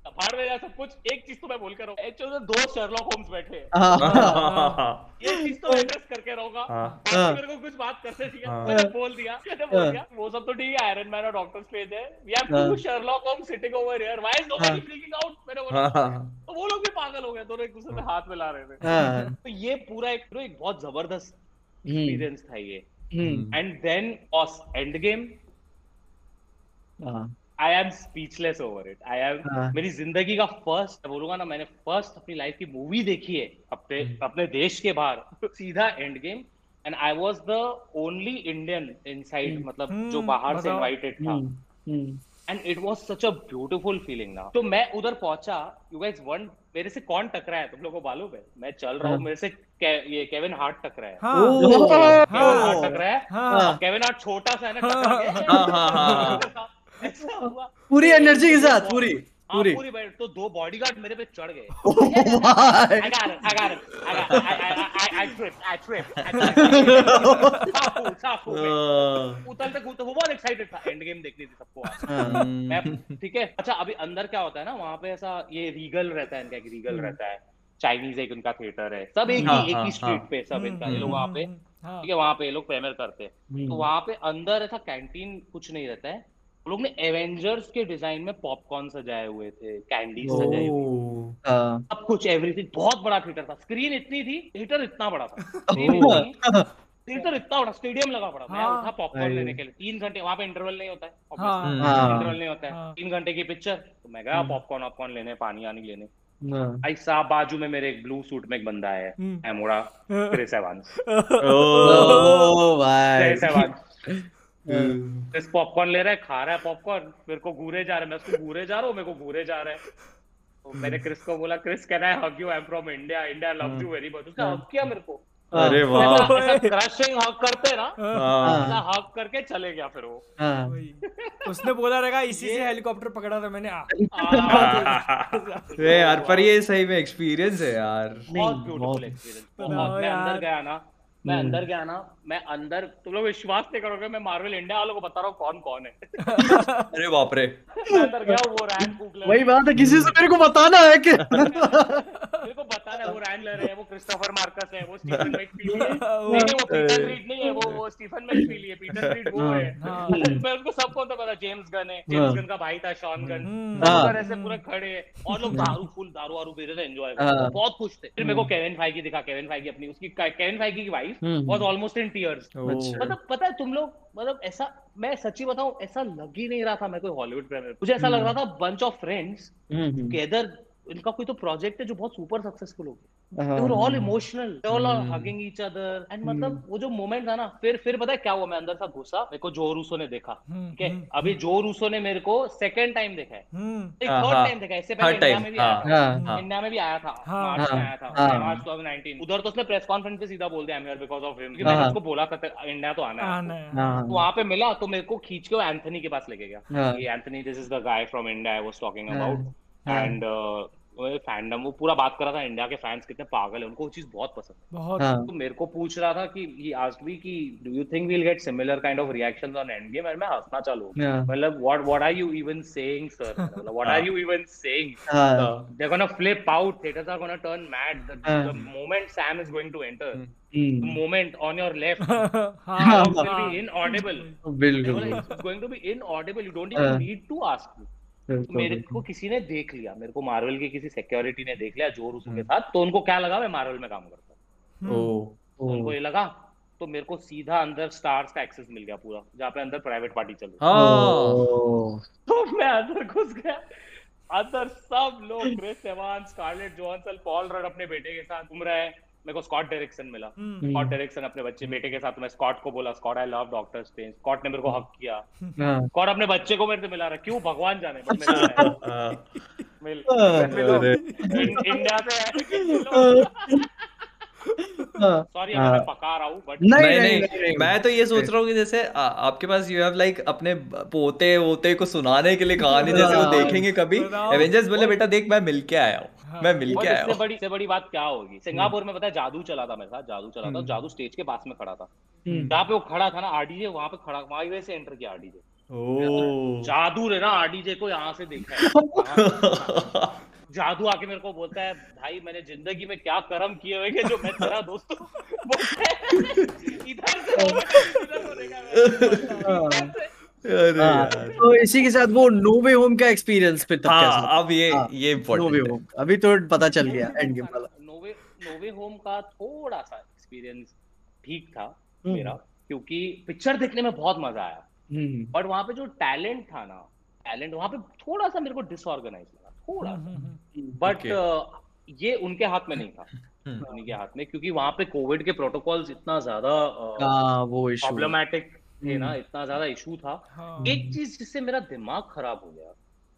Speaker 4: भाड़ में सब कुछ एक चीज़ तो मैं बोल कर रहा। दो शर्लॉक होम्स बैठे। ये चीज़ तो एड्रेस करके रहूँगा। मेरे को कुछ बात करते थी मैंने बोल दिया मैंने बोल दिया वो सब तो ठीक है आयरन मैन और डॉक्टर है। We have two Sherlock Holmes sitting over here why is nobody freaking out मैंने बोला तो वो लोग भी पागल हो गए दोनों एक दूसरे में हाथ मिला रहे थे। तो ये पूरा एक एक बहुत ज़बरदस्त एक्सपीरियंस था ये। And then Endgame I am speechless over it I am मेरी ज़िंदगी का फ़र्स्ट बोलूँगा ना मैंने फ़र्स्ट अपनी लाइफ की मूवी देखी है अपने hmm. अपने देश के बाहर सीधा Endgame and I was the only Indian inside मतलब hmm. जो बाहर से इनवाइटेड था। And it was such a beautiful feeling ना। तो मैं उधर पहुँचा यू गाइस वन मेरे से कौन टकरा है तुम लोगों को मालूम है? मैं चल रहा हूँ हाँ। मेरे से ये केविन हार्ट टकरा है। हाँ, केविन हार्ट टकरा है केविन हार्ट छोटा सा है ना। टकरा
Speaker 1: पूरी एनर्जी के साथ पूरी
Speaker 4: हाँ, पूरी। पूरी बैठ तो दो बॉडीगार्ड मेरे पे चढ़ गए। उतलते कूदते वो बहुत एक्साइटेड था। एंड गेम देखनी थी सबको ठीक है? अच्छा अभी अंदर क्या होता है ना वहाँ पे ऐसा ये रीगल रहता है इनका एक रीगल हम्म। रहता है। चाइनीज़ एक उनका थिएटर है। सब एक ही हाँ, एक ही स्ट्रीट हाँ, पे सब इनका ये लोग वहाँ पे। ठीक है वहाँ पे ये लोग प्रेमियर करते हैं। तो वहाँ पे अंदर ऐसा कैंटीन कुछ नहीं रहता है। लोग ने एवेंजर्स के डिज़ाइन में पॉपकॉर्न सजाए हुए थे कैंडी सजाए हुए सब कुछ एवरीथिंग बहुत बड़ा थिएटर था। स्क्रीन इतनी थी थिएटर इतना बड़ा था। थिएटर इतना बड़ा स्टेडियम लगा पड़ा मैं
Speaker 3: हाँ।
Speaker 4: उठा पॉपकॉर्न लेने के लिए। तीन घंटे वहाँ पे इंटरवल नहीं होता है
Speaker 3: हाँ।
Speaker 1: हाँ।
Speaker 4: इंटरवल नहीं होता है।
Speaker 3: हाँ।
Speaker 4: तीन घंटे की पिक्चर तो मैं गया
Speaker 1: हम्म।
Speaker 4: पॉपकॉर्न वॉपकॉर्न लेने पानी आनी लेने
Speaker 1: हाँ।
Speaker 4: भाई साहब बाजू में मेरे एक ब्लू सूट में एक बंदा है
Speaker 3: हम्म।
Speaker 4: एमोड़ा क्रिस एवांस
Speaker 1: ओ। भाई।
Speaker 4: क्रिस एवांस क्रिस पॉपकॉर्न ले रहा है खा रहा है पॉपकॉर्न मेरे को घूरे जा रहा है। मैं उसको घूरे जा रहा हूँ मेरे को घूरे जा रहा है। तो मैंने क्रिस को बोला Chris can I hug you I am from India India loves you very much उसने हग किया मेरे को।
Speaker 2: अरे
Speaker 1: हाँ।
Speaker 2: वाह।
Speaker 4: ऐसा ऐसा क्रशिंग हग करते हैं। ना
Speaker 2: हाँ।
Speaker 4: हग करके चले गया फिर वो।
Speaker 1: हाँ।
Speaker 3: उसने बोला रहेगा इसी से हेलीकॉप्टर पकड़ा था मैंने
Speaker 2: अरे यार पर ये सही में एक्सपीरियंस है यार।
Speaker 4: बहुत
Speaker 1: बहुत-
Speaker 4: ब्यूटीफुल एक्सपीरियंस मैं अंदर गया ना मैं अंदर गया ना मैं अंदर तुम लोग विश्वास नहीं करोगे मैं मार्वल इंडिया वालों को बता रहा हूँ कौन कौन है।
Speaker 2: अरे बाप रे।
Speaker 4: अंदर गया वो रैंड कुगलर
Speaker 1: वही बात है किसी से मेरे को बताना है कि
Speaker 4: मेरे को बताना है वो रैंडलर है वो क्रिस्टोफर मार्कस है वो स्टीफन मैकफीली है। नहीं नहीं वो पीटर रीड नहीं है वो वो स्टीफन मैकफीली है पीटर रीड वो है
Speaker 3: हाँ।
Speaker 4: मैं उनको सबको तो पता जेम्स गन है जेम्स गन का भाई था शॉन गन
Speaker 3: हम्म।
Speaker 1: हाँ।
Speaker 4: लोग ऐसे पूरे खड़े हैं और लोग दारू फुल दारू वारू पी रहे थे एंजॉय
Speaker 1: हाँ।
Speaker 4: बहुत खुश थे। फिर मेरे को केविन फाइगी दिखा केविन फाइगी अपनी उसकी केविन फाइगी की wife
Speaker 1: hmm.
Speaker 4: Was almost in tears
Speaker 1: अच्छा।
Speaker 4: मतलब पता है तुम लोग मतलब ऐसा मैं सच्ची बताऊँ ऐसा लग ही नहीं रहा था मैं कोई हॉलीवुड प्रेमियर मुझे ऐसा लग रहा था bunch of friends
Speaker 1: gather
Speaker 4: together इनका कोई तो प्रोजेक्ट है जो बहुत सुपर सक्सेसफुल हो गया
Speaker 1: हाँ,
Speaker 4: they were all emotional. They all are hugging each मतलब वो जो मोमेंट था ना फिर फिर पता है क्या हुआ? मैं अंदर सा घुसा मेरे को जो रूसो ने देखा।
Speaker 3: हम्म,
Speaker 4: ठीक है? अभी जो रूसो ने मेरे को सेकंड टाइम देखा है।
Speaker 3: हम्म।
Speaker 4: एक
Speaker 2: हाँ,
Speaker 4: थर्ड
Speaker 2: हाँ।
Speaker 4: टाइम देखा है। इससे पहले इंडिया में भी आया
Speaker 2: हाँ,
Speaker 4: था।
Speaker 1: हाँ,
Speaker 4: इंडिया में भी आया था।
Speaker 3: हाँ,
Speaker 4: मार्च में
Speaker 1: हाँ,
Speaker 4: आया था।
Speaker 1: हाँ।
Speaker 4: मार्च 2019 उधर तो उसने प्रेस कॉन्फ्रेंस पे सीधा बोल दिया I am here because of him
Speaker 1: हाँ,
Speaker 4: मैंने
Speaker 1: हाँ।
Speaker 4: उसको बोला था इंडिया तो आना है
Speaker 3: है
Speaker 1: हाँ,
Speaker 4: तो वहाँ पे मिला तो मेरे को खींच के वो एंथनी के पास लेके गया।
Speaker 1: हाँ।
Speaker 4: Anthony this is the guy from India I was talking
Speaker 1: हाँ,
Speaker 4: अबाउट
Speaker 1: हाँ। हाँ।
Speaker 4: एंड फैंडम वो पूरा बात कर रहा था इंडिया के फैंस कितने पागल है उनको वो चीज़ बहुत पसंद
Speaker 3: बहुत।
Speaker 1: हाँ.
Speaker 4: तो मेरे को पूछ रहा था कि ही आस्क्ड मी कि do you think we will get similar kind of reaction on Endgame and मैं हंसना चालू हाँ। मतलब what what are you even saying sir what are you even saying they gonna flip out theatres are
Speaker 1: gonna
Speaker 4: turn mad the moment Sam is going to
Speaker 1: enter
Speaker 4: moment on your left
Speaker 3: हाँ।
Speaker 4: Will be inaudible
Speaker 1: बिल्कुल
Speaker 4: it's going to be inaudible you
Speaker 1: don't
Speaker 4: even need to ask
Speaker 1: me
Speaker 4: मेरे को किसी ने देख लिया मेरे को मार्वल की किसी सिक्योरिटी ने देख लिया ज़ोर उसके साथ तो उनको क्या लगा मैं मार्वल में काम करता हूँ। तो उनको ये लगा तो मेरे को सीधा अंदर स्टार्स का एक्सेस मिल गया पूरा जहाँ पे अंदर प्राइवेट पार्टी चल रही
Speaker 2: हाँ।
Speaker 1: ओ,
Speaker 4: तो मैं अंदर घुस गया अंदर सब लोग Chris Evans Scarlett Johansson Paul Rudd अपने बेटे के साथ घूम रहे हैं। मेरे को स्कॉट डायरेक्शन मिला।
Speaker 3: हम्म,
Speaker 4: स्कॉट डायरेक्शन अपने बच्चे बेटे के साथ मैं स्कॉट को बोला Scott I love Doctor Strange Scott ने मेरे को हक किया।
Speaker 1: हाँ,
Speaker 4: स्कॉट अपने बच्चे को मेरे से मिला रहा क्यों? भगवान जाने बट मेरे है।
Speaker 2: हाँ,
Speaker 4: मिल
Speaker 1: हाँ,
Speaker 2: अरे।
Speaker 4: इंडिया से हाँ, सॉरी
Speaker 1: हाँ।
Speaker 4: मैं पका रहा हूँ बट
Speaker 1: नहीं
Speaker 2: नहीं
Speaker 1: नहीं
Speaker 2: नहीं
Speaker 1: नहीं।
Speaker 2: मैं तो ये सोच रहा हूँ कि जैसे आ, आपके पास यू हैव लाइक अपने पोते वोते को सुनाने के लिए कहानी जैसे वो
Speaker 1: हाँ।
Speaker 2: देखेंगे कभी। एवेंजर्स बोले बेटा देख मैं मिल के आया हूँ। मैं मिल के आया
Speaker 4: इससे बड़ी से बड़ी बात क्या होगी? सिंगापुर में पता है जादू चला था मेरे साथ जादू चला था। जादू स्टेज के पास में खड़ा था।
Speaker 1: हम्म,
Speaker 4: जहाँ पे वो खड़ा था ना आरडीजे वहाँ पे खड़ा वहाँ वैसे एंटर किया आरडीजे। जादू रे ना आरडीजे को यहाँ से देखा है। जादू आके मेरे को बोलता है भाई मैंने ज़िंदगी में क्या कर्म किए हुए जो मैं तेरा दोस्त हूँ? इधर से इधर को देखा
Speaker 1: हाँ, तो इसी के साथ वो नो वे होम का एक्सपीरियंस पे तब कैसा
Speaker 2: हाँ अब ये
Speaker 1: हाँ,
Speaker 2: ये
Speaker 1: नो वे होम अभी तो पता चल गया एंड गेम वाला।
Speaker 4: No way no way home सा एक्सपीरियंस ठीक था
Speaker 1: हम्म।
Speaker 4: मेरा क्योंकि पिक्चर देखने में बहुत मज़ा आया।
Speaker 1: हम्म,
Speaker 4: बट वहाँ पे जो टैलेंट था ना टैलेंट वहाँ पे थोड़ा सा मेरे को डिसऑर्गेनाइज लगा थोड़ा
Speaker 3: हम्म,
Speaker 4: सा
Speaker 3: हम्म,
Speaker 4: बट ये उनके हाथ में नहीं था।
Speaker 2: हम्म।
Speaker 4: उन्हीं के हाथ में क्योंकि वहाँ पे कोविड के प्रोटोकॉल्स इतना ज़्यादा
Speaker 1: वो इशू
Speaker 4: प्रॉब्लमेटिक थे ना
Speaker 1: हम्म।
Speaker 4: इतना ज़्यादा इशू था।
Speaker 3: हाँ।
Speaker 4: एक चीज़ जिससे मेरा दिमाग खराब हो गया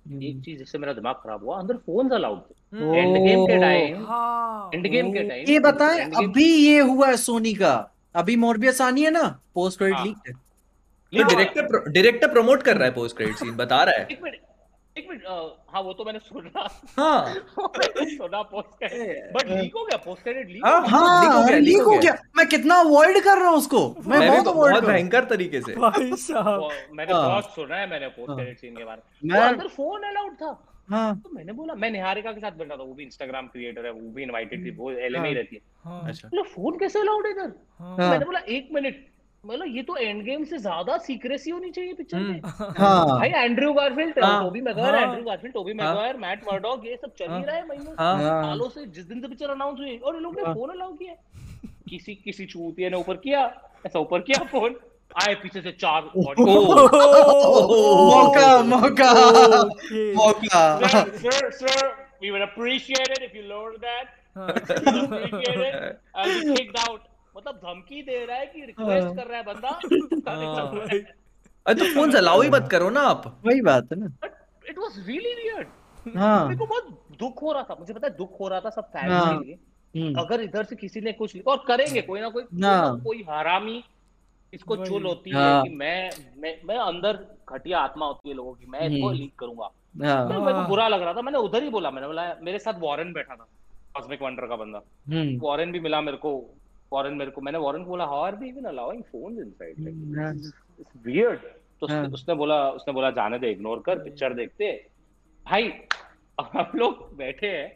Speaker 1: हम्म।
Speaker 4: एक चीज़ जिससे मेरा दिमाग खराब हुआ अंदर फोन्स अलाउड थे। एंड गेम के टाइम
Speaker 3: हाँ।
Speaker 4: एंड गेम के टाइम
Speaker 1: ये बताएँ अभी ये हुआ है सोनी का। अभी मोरबियस आनी है ना पोस्ट क्रेडिट। लीक है।
Speaker 2: ये डायरेक्टर डायरेक्टर प्रमोट कर रहा है पोस्ट क्रेडिट सीन बता रहा है।
Speaker 4: एक मिनट हाँ वो तो मैंने सुना।
Speaker 2: हाँ।
Speaker 4: सुना पोस्ट बट लीक हो गया पोस्ट क्रेडिट लीक
Speaker 2: हाँ,
Speaker 1: हाँ
Speaker 2: लीक हो गया,
Speaker 1: लीक हो गया। मैं कितना अवॉइड कर रहा हूँ उसको। मैं बहुत
Speaker 2: तो
Speaker 1: अवॉइड
Speaker 2: बहुत
Speaker 1: कर रहा हूँ।
Speaker 2: भयंकर तरीके से।
Speaker 3: भाई साहब।
Speaker 4: मैंने
Speaker 1: हाँ।
Speaker 4: बहुत सुना है मैंने पोस्ट
Speaker 1: हाँ।
Speaker 4: क्रेडिट सीन के बारे में। अंदर फ़ोन अलाउड था।
Speaker 1: हाँ।
Speaker 4: तो मैंने बोला मैं निहारिका के साथ बैठा था वो भी इंस्टाग्राम क्रिएटर है वो भी इनवाइटेड थी वो एलए हाँ। रहती है।
Speaker 3: हाँ।
Speaker 2: अच्छा।
Speaker 4: फ़ोन कैसे अलाउड है इधर?
Speaker 3: हाँ
Speaker 1: हाँ।
Speaker 4: मैंने बोला एक मिनट मतलब ये तो एंड गेम से ज़्यादा सीक्रेसी होनी चाहिए पिक्चर में
Speaker 1: हाँ।
Speaker 4: भाई एंड्रयू गारफील्ड
Speaker 2: हाँ।
Speaker 4: टोबी मैगवायर
Speaker 3: हाँ।
Speaker 4: एंड्रयू गारफील्ड टोबी
Speaker 2: हाँ।
Speaker 4: मैगवायर मैट मर्डॉक ये सब चल ही
Speaker 2: हाँ।
Speaker 4: रहा है महीनों से
Speaker 2: हाँ।
Speaker 1: हाँ।
Speaker 4: सालों से जिस दिन से पिक्चर अनाउंस हुई और ये लोग ने
Speaker 1: हाँ।
Speaker 4: फ़ोन अलाउ किया। किसी किसी चूतिए ने ऊपर किया ऐसा ऊपर किया फ़ोन आए पीछे से चार
Speaker 1: मौका मौका। मौका।
Speaker 4: Sir sir we would appreciate it if you lower that. appreciate it. I'll be kicked out. मतलब धमकी दे रहा है कि रिक्वेस्ट कर रहा है बंदा
Speaker 2: अरे तो फ़ोन अलाउ ही मत करो ना आप।
Speaker 1: वही बात है ना।
Speaker 4: इट वाज रियली वियर्ड
Speaker 1: हाँ।
Speaker 4: मेरे को बहुत दुख हो रहा था मुझे पता है दुख हो रहा था सब फैंस
Speaker 1: हाँ।
Speaker 4: के लिए। अगर इधर से किसी ने कुछ और करेंगे कोई ना कोई कोई ना।
Speaker 1: हाँ।
Speaker 4: कोई हरामी इसको। चुल होती
Speaker 1: हाँ।
Speaker 4: है। कि मैं मैं मैं अंदर घटिया आत्मा होती है लोगों की मैं इसको
Speaker 1: हम्म।
Speaker 4: लीक करूँगा।
Speaker 1: हाँ।
Speaker 4: तो मेरे को बुरा लग रहा था मैंने उधर ही बोला मैंने बोला मेरे साथ वॉरेन बैठा था कॉस्मिक वंडर का बंदा।
Speaker 1: हम्म।
Speaker 4: वॉरेन भी मिला मेरे को वॉरेन मेरे को मैंने वॉरेन को बोला how are we even allowing phones inside like it's weird तो उसने,
Speaker 1: हाँ।
Speaker 4: उसने बोला उसने बोला जाने दे इग्नोर कर पिक्चर देखते। भाई हम लोग बैठे हैं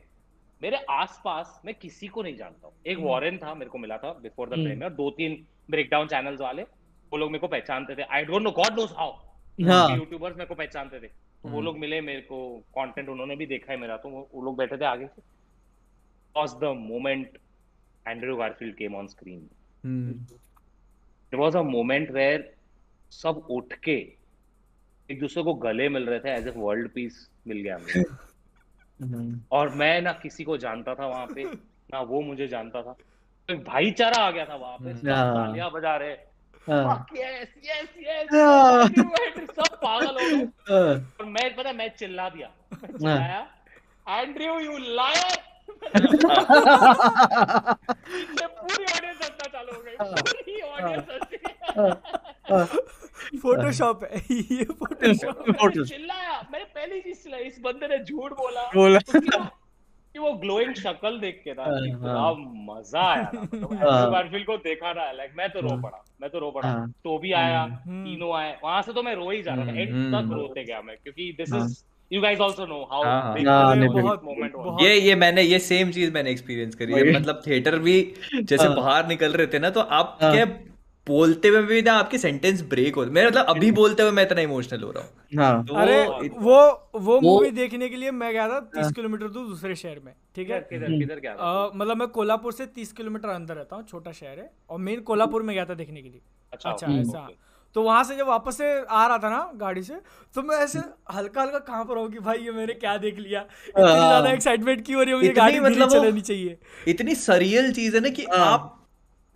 Speaker 4: मेरे आसपास मैं किसी को नहीं जानता हूँ। एक वॉरेन था मेरे को मिला था बिफोर द। प्रीमियर दो तीन ब्रेकडाउन चैनल्स वाले वो लोग मेरे को पहचानते थे। I don't know God knows how YouTubers मेरे को पहचानते थे। तो वो लोग मिले मेरे को कंटेंट उन्होंने भी देखा है मेरा तो वो वो लोग बैठे थे आगे से। The moment Andrew Garfield came on screen. It was a moment where सब उठ के एक दूसरे को गले मिल रहे थे एज ए वर्ल्ड पीस मिल गया हमें। और मैं ना किसी को जानता था वहाँ पे ना वो मुझे जानता था। तो भाईचारा आ गया था वहाँ पे
Speaker 1: हाँ।
Speaker 4: तालियाँ बजा रहे।
Speaker 1: हाँ,
Speaker 4: yes, yes, yes,
Speaker 1: हाँ।
Speaker 4: सब पागल हो गए। और मैं पता मैं चिल्ला दिया। मैं चिल्लाया एंड्रयू यू लायर पूरी ऑडियंस हंसना चालू हो गई पूरी ऑडियंस हंस रही
Speaker 3: फोटोशॉप है ये फोटोशॉप
Speaker 4: है चिल्लाया मैंने पहली चीज़ चिल्लाई इस बंदे ने झूठ बोला
Speaker 1: बोला।
Speaker 4: वो- कि वो ग्लोइंग शक्ल देख के था कि
Speaker 1: हाँ,
Speaker 4: मज़ा आया ना मतलब
Speaker 1: हाँ।
Speaker 4: गारफील्ड को देखा ना लाइक मैं तो रो
Speaker 1: हाँ।
Speaker 4: पड़ा मैं तो रो पड़ा
Speaker 1: हाँ।
Speaker 4: तो भी आया
Speaker 3: हम्म।
Speaker 4: तीनों आए वहाँ से तो मैं रो ही जा रहा था एंड
Speaker 2: हम्म।
Speaker 4: तक रोते गया मैं क्योंकि दिस
Speaker 1: हाँ।
Speaker 4: Is you guys also know how
Speaker 2: हाँ, हाँ।
Speaker 1: हाँ,
Speaker 3: बहुत-
Speaker 4: मोमेंट
Speaker 2: ये ये मैंने ये सेम चीज़ मैंने एक्सपीरियंस करी है मतलब थिएटर भी जैसे
Speaker 1: हाँ।
Speaker 2: बाहर निकल रहे थे ना तो आप
Speaker 1: हाँ।
Speaker 2: क्या बोलते हुए भी ना आपके सेंटेंस ब्रेक हो मैं मतलब अभी बोलते हुए मैं इतना इमोशनल हो रहा हूँ
Speaker 1: हाँ
Speaker 2: तो
Speaker 3: अरे
Speaker 2: इत-
Speaker 3: वो वो
Speaker 1: वो-
Speaker 3: मूवी देखने के लिए मैं गया था तीस
Speaker 1: हाँ।
Speaker 3: किलोमीटर दूर दूसरे शहर में ठीक है
Speaker 4: किधर
Speaker 1: हम्म।
Speaker 4: किधर क्या
Speaker 3: मतलब मैं कोल्हापुर से तीस किलोमीटर अंदर रहता हूँ छोटा शहर है और मेन कोल्हापुर में गया था देखने के लिए
Speaker 4: अच्छा
Speaker 3: अच्छा ऐसा
Speaker 4: ओके।
Speaker 3: तो वहाँ से जब वापस से आ रहा था ना गाड़ी से तो मैं ऐसे हल्का हल्का कहाँ पर हूँ कि भाई ये मैंने क्या देख लिया इतनी
Speaker 1: हाँ।
Speaker 3: ज़्यादा एक्साइटमेंट क्यों हो रही है मुझे गाड़ी
Speaker 2: मतलब
Speaker 3: चलानी चाहिए
Speaker 2: इतनी सरियल चीज़ है ना कि
Speaker 1: हाँ।
Speaker 2: आप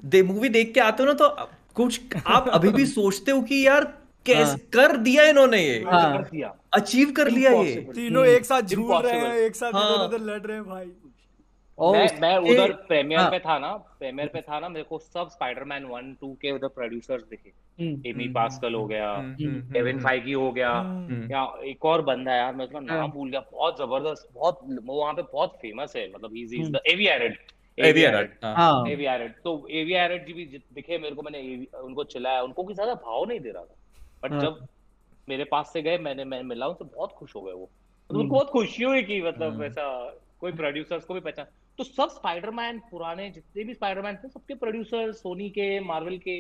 Speaker 2: दे मूवी देख के आते हो ना तो कुछ आप अभी भी सोचते हो कि यार कैसे
Speaker 1: हाँ।
Speaker 2: कर दिया इन्होंने ये
Speaker 1: हाँ।
Speaker 2: अचीव कर लिया ये
Speaker 3: तीनों एक साथ झूल रहे हैं एक साथ
Speaker 2: हाँ।
Speaker 3: इधर उधर लड़ रहे हैं भाई
Speaker 1: और
Speaker 4: मैं मैं
Speaker 1: उसके-
Speaker 4: उधर प्रीमियर
Speaker 1: हाँ।
Speaker 4: पे था ना प्रीमियर पे था ना मेरे को सब स्पाइडरमैन 1 2 के उधर प्रोड्यूसर्स दिखे
Speaker 1: हम्म,
Speaker 4: एमी पास्कल हो गया
Speaker 2: हम्म, हम्म,
Speaker 4: केविन
Speaker 2: हम्म,
Speaker 4: फाइगी हो गया
Speaker 2: हम्म।
Speaker 4: या एक और बंदा है यार मैं उसका नाम
Speaker 1: हाँ।
Speaker 4: भूल गया बहुत ज़बरदस्त बहुत वो वहाँ पे बहुत फ़ेमस है मतलब he is
Speaker 1: hmm.
Speaker 4: The Avi Arad
Speaker 2: हाँ।
Speaker 1: हाँ
Speaker 4: तो एवी एरिड जी भी दिखे मेरे को मैंने उनको चिल्लाया उनको कोई ज़्यादा भाव नहीं दे रहा था बट
Speaker 1: हाँ।
Speaker 4: जब मेरे पास से गए मैंने मैं मिला उनसे बहुत खुश हो गए वो
Speaker 1: हम्म।
Speaker 4: उनको बहुत खुशी हुई कि मतलब
Speaker 2: हम्म।
Speaker 4: ऐसा कोई प्रोड्यूसर्स को भी पहचान तो सब स्पाइडरमैन पुराने जितने भी स्पाइडरमैन थे सबके प्रोड्यूसर सोनी के मार्वल के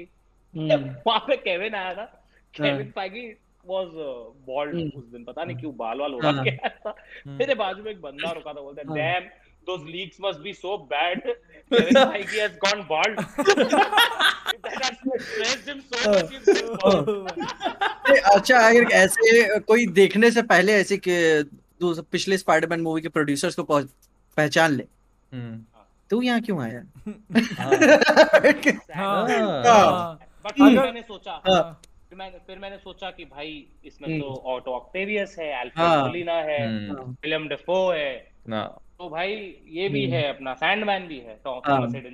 Speaker 1: हम्म,
Speaker 4: वहाँ पे केविन आया था केविन फाइगी वाज बॉल्ड। उस दिन पता नहीं क्यों बाल वाल उड़ा
Speaker 1: हाँ।
Speaker 4: के आया था मेरे बाजू में एक बंदा रुका था बोलता
Speaker 1: हाँ।
Speaker 4: Damn those leaks must be so bad. Kevin Feige has gone bald. That has stressed him so much he's bald.
Speaker 1: अच्छा अगर ऐसे कोई देखने से पहले ऐसे कि दूस- पिछले स्पाइडरमैन मूवी के प्रोड्यूसर्स को पहुंच- पहचान ले। तू यहाँ क्यों आया?
Speaker 2: हाँ।
Speaker 3: हाँ।
Speaker 2: हाँ।
Speaker 3: हाँ।
Speaker 4: फिर मैंने सोचा। फिर मैंने फिर मैंने सोचा कि भाई इसमें
Speaker 1: हम्म।
Speaker 4: तो ऑटो ऑक्टेवियस है
Speaker 1: हाँ।
Speaker 4: है
Speaker 2: हम्म,
Speaker 4: विलियम डेफो है। तो भाई ये भी
Speaker 1: हम्म।
Speaker 4: है अपना सैंडमैन भी है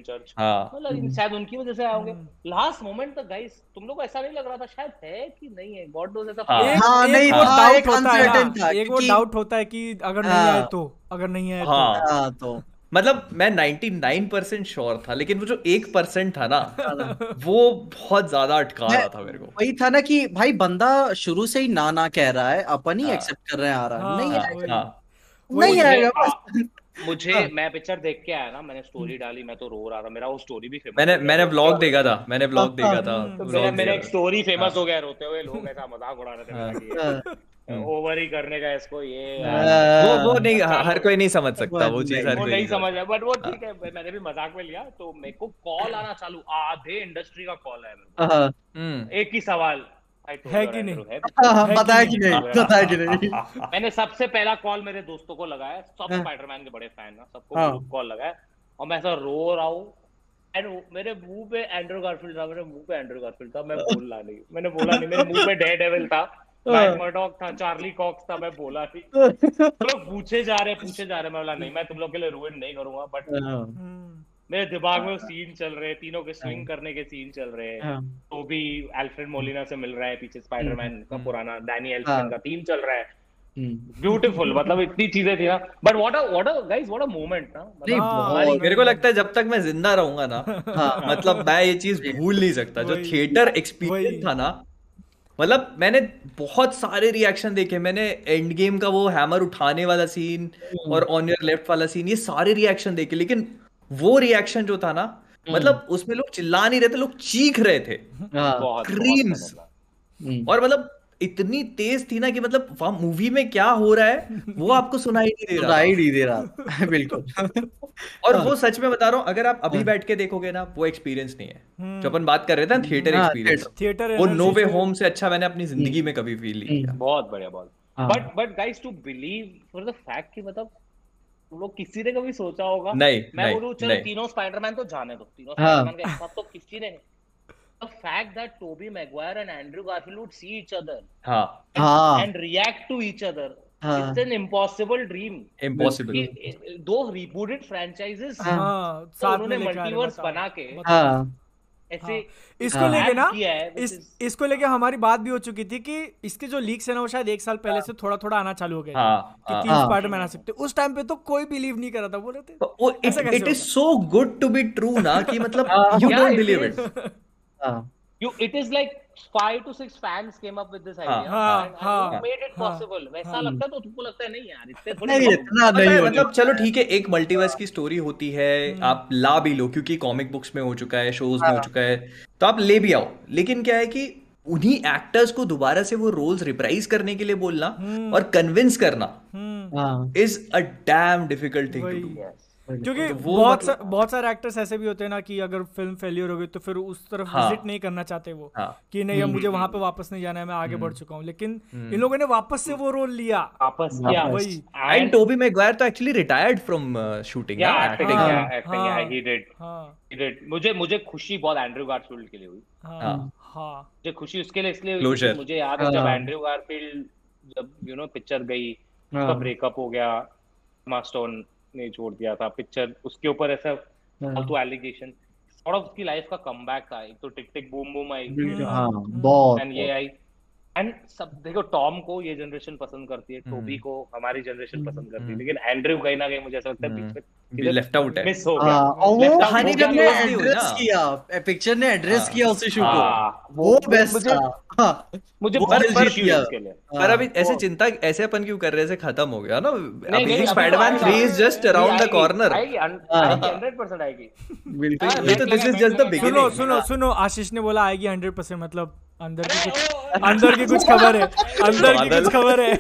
Speaker 4: चर्च।
Speaker 2: हाँ।
Speaker 4: मतलब शायद उनकी वजह से आओगे। लास्ट मोमेंट तक गाइस तुम लोग को ऐसा नहीं लग रहा था शायद है कि नहीं है? गॉड नोस ऐसा
Speaker 2: हाँ।
Speaker 1: नहीं,
Speaker 3: वो डाउट होता है एक वो डाउट होता है कि अगर नहीं। आए तो अगर नहीं आए तो।
Speaker 2: हाँ
Speaker 1: तो।
Speaker 2: मतलब मैं 99% श्योर था लेकिन वो जो एक परसेंट था ना वो बहुत ज़्यादा अटका रहा था मेरे को।
Speaker 1: वही था ना कि भाई बंदा शुरू से ही ना ना कह रहा है अपन ही
Speaker 2: हाँ।
Speaker 1: एक्सेप्ट कर रहे हैं आ रहा है
Speaker 3: हाँ,
Speaker 1: नहीं
Speaker 2: हाँ,
Speaker 1: आएगा।
Speaker 2: हाँ,
Speaker 1: नहीं
Speaker 4: मुझे-
Speaker 1: आएगा
Speaker 4: हाँ, मुझे
Speaker 1: हाँ।
Speaker 4: मैं पिक्चर देख के आया ना मैंने स्टोरी डाली मैं तो रो रहा था मेरा वो स्टोरी भी फ़ेमस
Speaker 2: मैंने मैंने व्लॉग देखा था मैंने व्लॉग
Speaker 1: हाँ,
Speaker 2: देखा था।
Speaker 4: तो मेरा एक स्टोरी फ़ेमस
Speaker 2: हाँ।
Speaker 4: हो गया रोते हुए लोग ऐसा मज़ाक उड़ा रहे थे
Speaker 1: हाँ,
Speaker 4: ओवर ही करने का इसको ये
Speaker 2: वो वो नहीं हर कोई नहीं समझ सकता वो चीज़ हर कोई
Speaker 4: नहीं समझ है बट वो ठीक है मैंने भी मज़ाक में लिया तो मेरे को कॉल आना चालू आधे इंडस्ट्री का कॉल है।
Speaker 2: हम्म
Speaker 4: एक ही सवाल
Speaker 3: है कि नहीं?
Speaker 4: है
Speaker 1: पता है कि नहीं पता है कि नहीं
Speaker 4: मैंने सबसे पहला कॉल मेरे दोस्तों को लगाया सब
Speaker 1: हाँ।
Speaker 4: स्पाइडरमैन के बड़े फ़ैन ना सबको
Speaker 1: हाँ।
Speaker 4: कॉल लगाया और मैं ऐसा रो रहा हूँ एंड मेरे मुँह पे एंड्रू गारफील्ड था मेरे मुँह पे एंड्रू गारफील्ड था मैं बोला नहीं मैंने बोला नहीं मेरे मुँह पे डेयर डेविल था
Speaker 1: हाँ।
Speaker 4: मर्डॉक था चार्ली कॉक्स था मैं बोला नहीं तुम लोग पूछे जा रहे पूछे जा रहे। मैं बोला नहीं मैं तुम लोग के लिए रूइन नहीं करूँगा बट
Speaker 3: हम्म,
Speaker 4: मेरे दिमाग में वो सीन चल रहे तीनों के स्विंग करने के सीन चल रहे।
Speaker 1: हाँ।
Speaker 4: तो भी अल्फ्रेड मोलिना से मिल रहा है पीछे स्पाइडरमैन का
Speaker 2: हम्म।
Speaker 4: पुराना डैनी
Speaker 1: हाँ।
Speaker 4: एल्फमैन का थीम चल रहा है।
Speaker 1: हम्म।
Speaker 4: ब्यूटीफुल मतलब इतनी चीज़ें थी ना। But what a what a guys what a moment ना
Speaker 1: नहीं,
Speaker 4: मतलब
Speaker 3: हाँ,
Speaker 1: बहुत-
Speaker 2: मेरे को लगता है जब तक मैं ज़िंदा रहूँगा ना
Speaker 1: हाँ
Speaker 2: मतलब मैं ये चीज़ भूल नहीं सकता। जो थिएटर एक्सपीरियंस था ना मतलब मैंने बहुत सारे रिएक्शन देखे मैंने एंड गेम का वो हैमर उठाने वाला सीन
Speaker 1: हम्म।
Speaker 2: और ऑन योर लेफ़्ट वाला सीन ये सारे रिएक्शन देखे लेकिन वो रिएक्शन जो था ना
Speaker 1: हम्म।
Speaker 2: मतलब उसमें लोग चिल्ला नहीं रहे थे लोग चीख रहे थे
Speaker 1: क्रीम्स
Speaker 4: बहुत बहुत
Speaker 1: हम्म।
Speaker 2: और मतलब इतनी तेज थी ना कि मतलब वहाँ मूवी में क्या हो रहा है? वो आपको सुनाई नहीं दे रहा।
Speaker 1: सुनाई नहीं दे रहा। बिल्कुल।
Speaker 2: और
Speaker 1: हाँ।
Speaker 2: वो सच में बता रहा हूँ अगर आप अभी
Speaker 1: हाँ।
Speaker 2: बैठ के देखोगे ना वो एक्सपीरियंस नहीं है।
Speaker 3: हम्म।
Speaker 2: जो अपन बात कर रहे थे ना थिएटर
Speaker 1: हाँ,
Speaker 2: एक्सपीरियंस
Speaker 3: थिएटर
Speaker 2: वो नो वे होम से अच्छा मैंने अपनी ज़िंदगी में कभी फील नहीं किया।
Speaker 4: बहुत बढ़िया बहुत।
Speaker 1: हाँ।
Speaker 4: But but guys to believe for the fact कि मतलब तुम लोग किसी ने कभी सोचा होगा?
Speaker 2: नहीं
Speaker 4: मैं बोलूँ चलो तीनों स्पाइडरमैन तो जाने दो। तीनों
Speaker 1: हाँ।
Speaker 4: स्पाइडरमैन के साथ तो किसी ने the fact that Tobey Maguire and Andrew Garfield would see each other
Speaker 2: हाँ
Speaker 1: हाँ
Speaker 4: and react to each other
Speaker 1: हाँ।
Speaker 4: it's an impossible dream
Speaker 2: impossible
Speaker 4: कि- दो rebooted franchises
Speaker 1: हाँ।
Speaker 3: हाँ
Speaker 4: तो
Speaker 3: साथ में
Speaker 4: उन्होंने मल्टीवर्स बना के।
Speaker 1: हाँ
Speaker 4: ऐसे
Speaker 3: इसको
Speaker 1: हाँ।
Speaker 3: लेके ना
Speaker 4: है
Speaker 3: इस
Speaker 4: is-
Speaker 3: इसको लेके हमारी बात भी हो चुकी थी कि इसके जो लीक्स है ना वो शायद एक साल पहले से थोड़ा थोड़ा आना चालू हो गया
Speaker 2: हाँ,
Speaker 3: कि
Speaker 2: हाँ।
Speaker 3: तीन
Speaker 1: हाँ।
Speaker 3: स्पाइडरमैन आ सकते उस टाइम पे तो कोई बिलीव नहीं कर रहा था बोल रहे थे
Speaker 2: it is so good to be true ना कि मतलब यू डोंट बिलीव इट
Speaker 1: हाँ।
Speaker 4: You it is like five to six fans came up with this idea.
Speaker 3: हाँ,
Speaker 4: and,
Speaker 3: हाँ,
Speaker 4: you made it
Speaker 3: हाँ,
Speaker 4: possible. वैसा लगता है तो तुमको लगता है नहीं यार इतने थोड़ी
Speaker 1: नहीं इतना नहीं
Speaker 2: मतलब चलो ठीक है एक मल्टीवर्स की स्टोरी होती है आप ला भी लो क्योंकि कॉमिक बुक्स में हो चुका है शोज़ में हो चुका है तो आप ले भी आओ। लेकिन क्या है कि उन्हीं एक्टर्स को दोबारा से वो रोल्स रिप्राइज करने के लिए बोलना और कन्विंस करना
Speaker 3: हम्म,
Speaker 1: हाँ।
Speaker 2: Is a damn difficult thing to do
Speaker 4: Yes.
Speaker 3: क्योंकि
Speaker 2: तो
Speaker 3: बहुत
Speaker 2: मतलब-
Speaker 3: सा, बहुत सारे एक्टर्स ऐसे भी होते हैं ना कि अगर फ़िल्म फेलियर हो गई तो फिर उस तरफ़
Speaker 2: हाँ।
Speaker 3: विज़िट नहीं करना चाहते वो।
Speaker 2: हाँ।
Speaker 3: कि नहीं अब मुझे वहाँ पे वापस नहीं जाना है मैं आगे
Speaker 2: हम्म।
Speaker 3: बढ़ चुका हूँ। लेकिन इन लोगों ने वापस से वो रोल लिया।
Speaker 4: वापस किया।
Speaker 3: वही।
Speaker 2: एंड टोबी मैगवायर तो एक्चुअली रिटायर्ड फ्रॉम शूटिंग
Speaker 3: हाँ,
Speaker 4: yeah acting. yeah
Speaker 3: हाँ।
Speaker 4: he did.
Speaker 3: हाँ।
Speaker 4: He did. मुझे मुझे खुशी बहुत एंड्रयू गारफील्ड के लिए हुई।
Speaker 3: हाँ।
Speaker 2: हाँ।
Speaker 3: हाँ।
Speaker 4: मुझे खुशी उसके लिए इसलिए मुझे याद है जब
Speaker 1: हाँ।
Speaker 4: एंड्रयू गारफील्ड जब यू नो पिक्चर गई उसका
Speaker 1: हाँ।
Speaker 4: ब्रेकअप हो गया मास्टोन ने छोड़ दिया था पिक्चर उसके ऊपर ऐसा। फालतू एलिगेशन सॉर्ट ऑफ़ उसकी लाइफ का कमबैक था। एक तो टिक टिक बूम बूम आई। एंड ये आई एंड सब देखो टॉम को ये जनरेशन पसंद करती है
Speaker 2: हम्म।
Speaker 4: टोबी को हमारी जनरेशन पसंद करती है
Speaker 2: हम्म।
Speaker 4: लेकिन एंड्रयू कहीं ना कहीं मुझे ऐसा लगता है
Speaker 2: हम्म।
Speaker 4: बीच में
Speaker 2: लेफ़्ट आउट है
Speaker 4: मिस हो
Speaker 1: हाँ
Speaker 4: गया
Speaker 1: और वो
Speaker 2: कहानी जब
Speaker 1: ने एड्रेस किया पिक्चर ने एड्रेस
Speaker 2: हाँ।
Speaker 1: किया उस इशू को
Speaker 4: हाँ,
Speaker 1: वो बेस्ट था हाँ
Speaker 4: मुझे
Speaker 1: पर किया।
Speaker 4: उसके लिए
Speaker 2: पर अभी
Speaker 1: हाँ,
Speaker 2: ऐसे चिंता ऐसे अपन क्यों कर रहे थे खत्म हो गया ना अभी स्पाइडरमैन
Speaker 4: तो
Speaker 2: 3 is just around the corner
Speaker 4: आएगी,
Speaker 1: हाँ।
Speaker 4: 100% आएगी
Speaker 1: बिल्कुल
Speaker 4: हाँ,
Speaker 2: ये तो is just the
Speaker 4: बैठ लगा।
Speaker 3: सुनो सुनो सुनो आशीष ने बोला आएगी हंड्रेड परसेंट मतलब अंदर की कुछ अंदर की कुछ खबर है। अंदर की कुछ खबर है।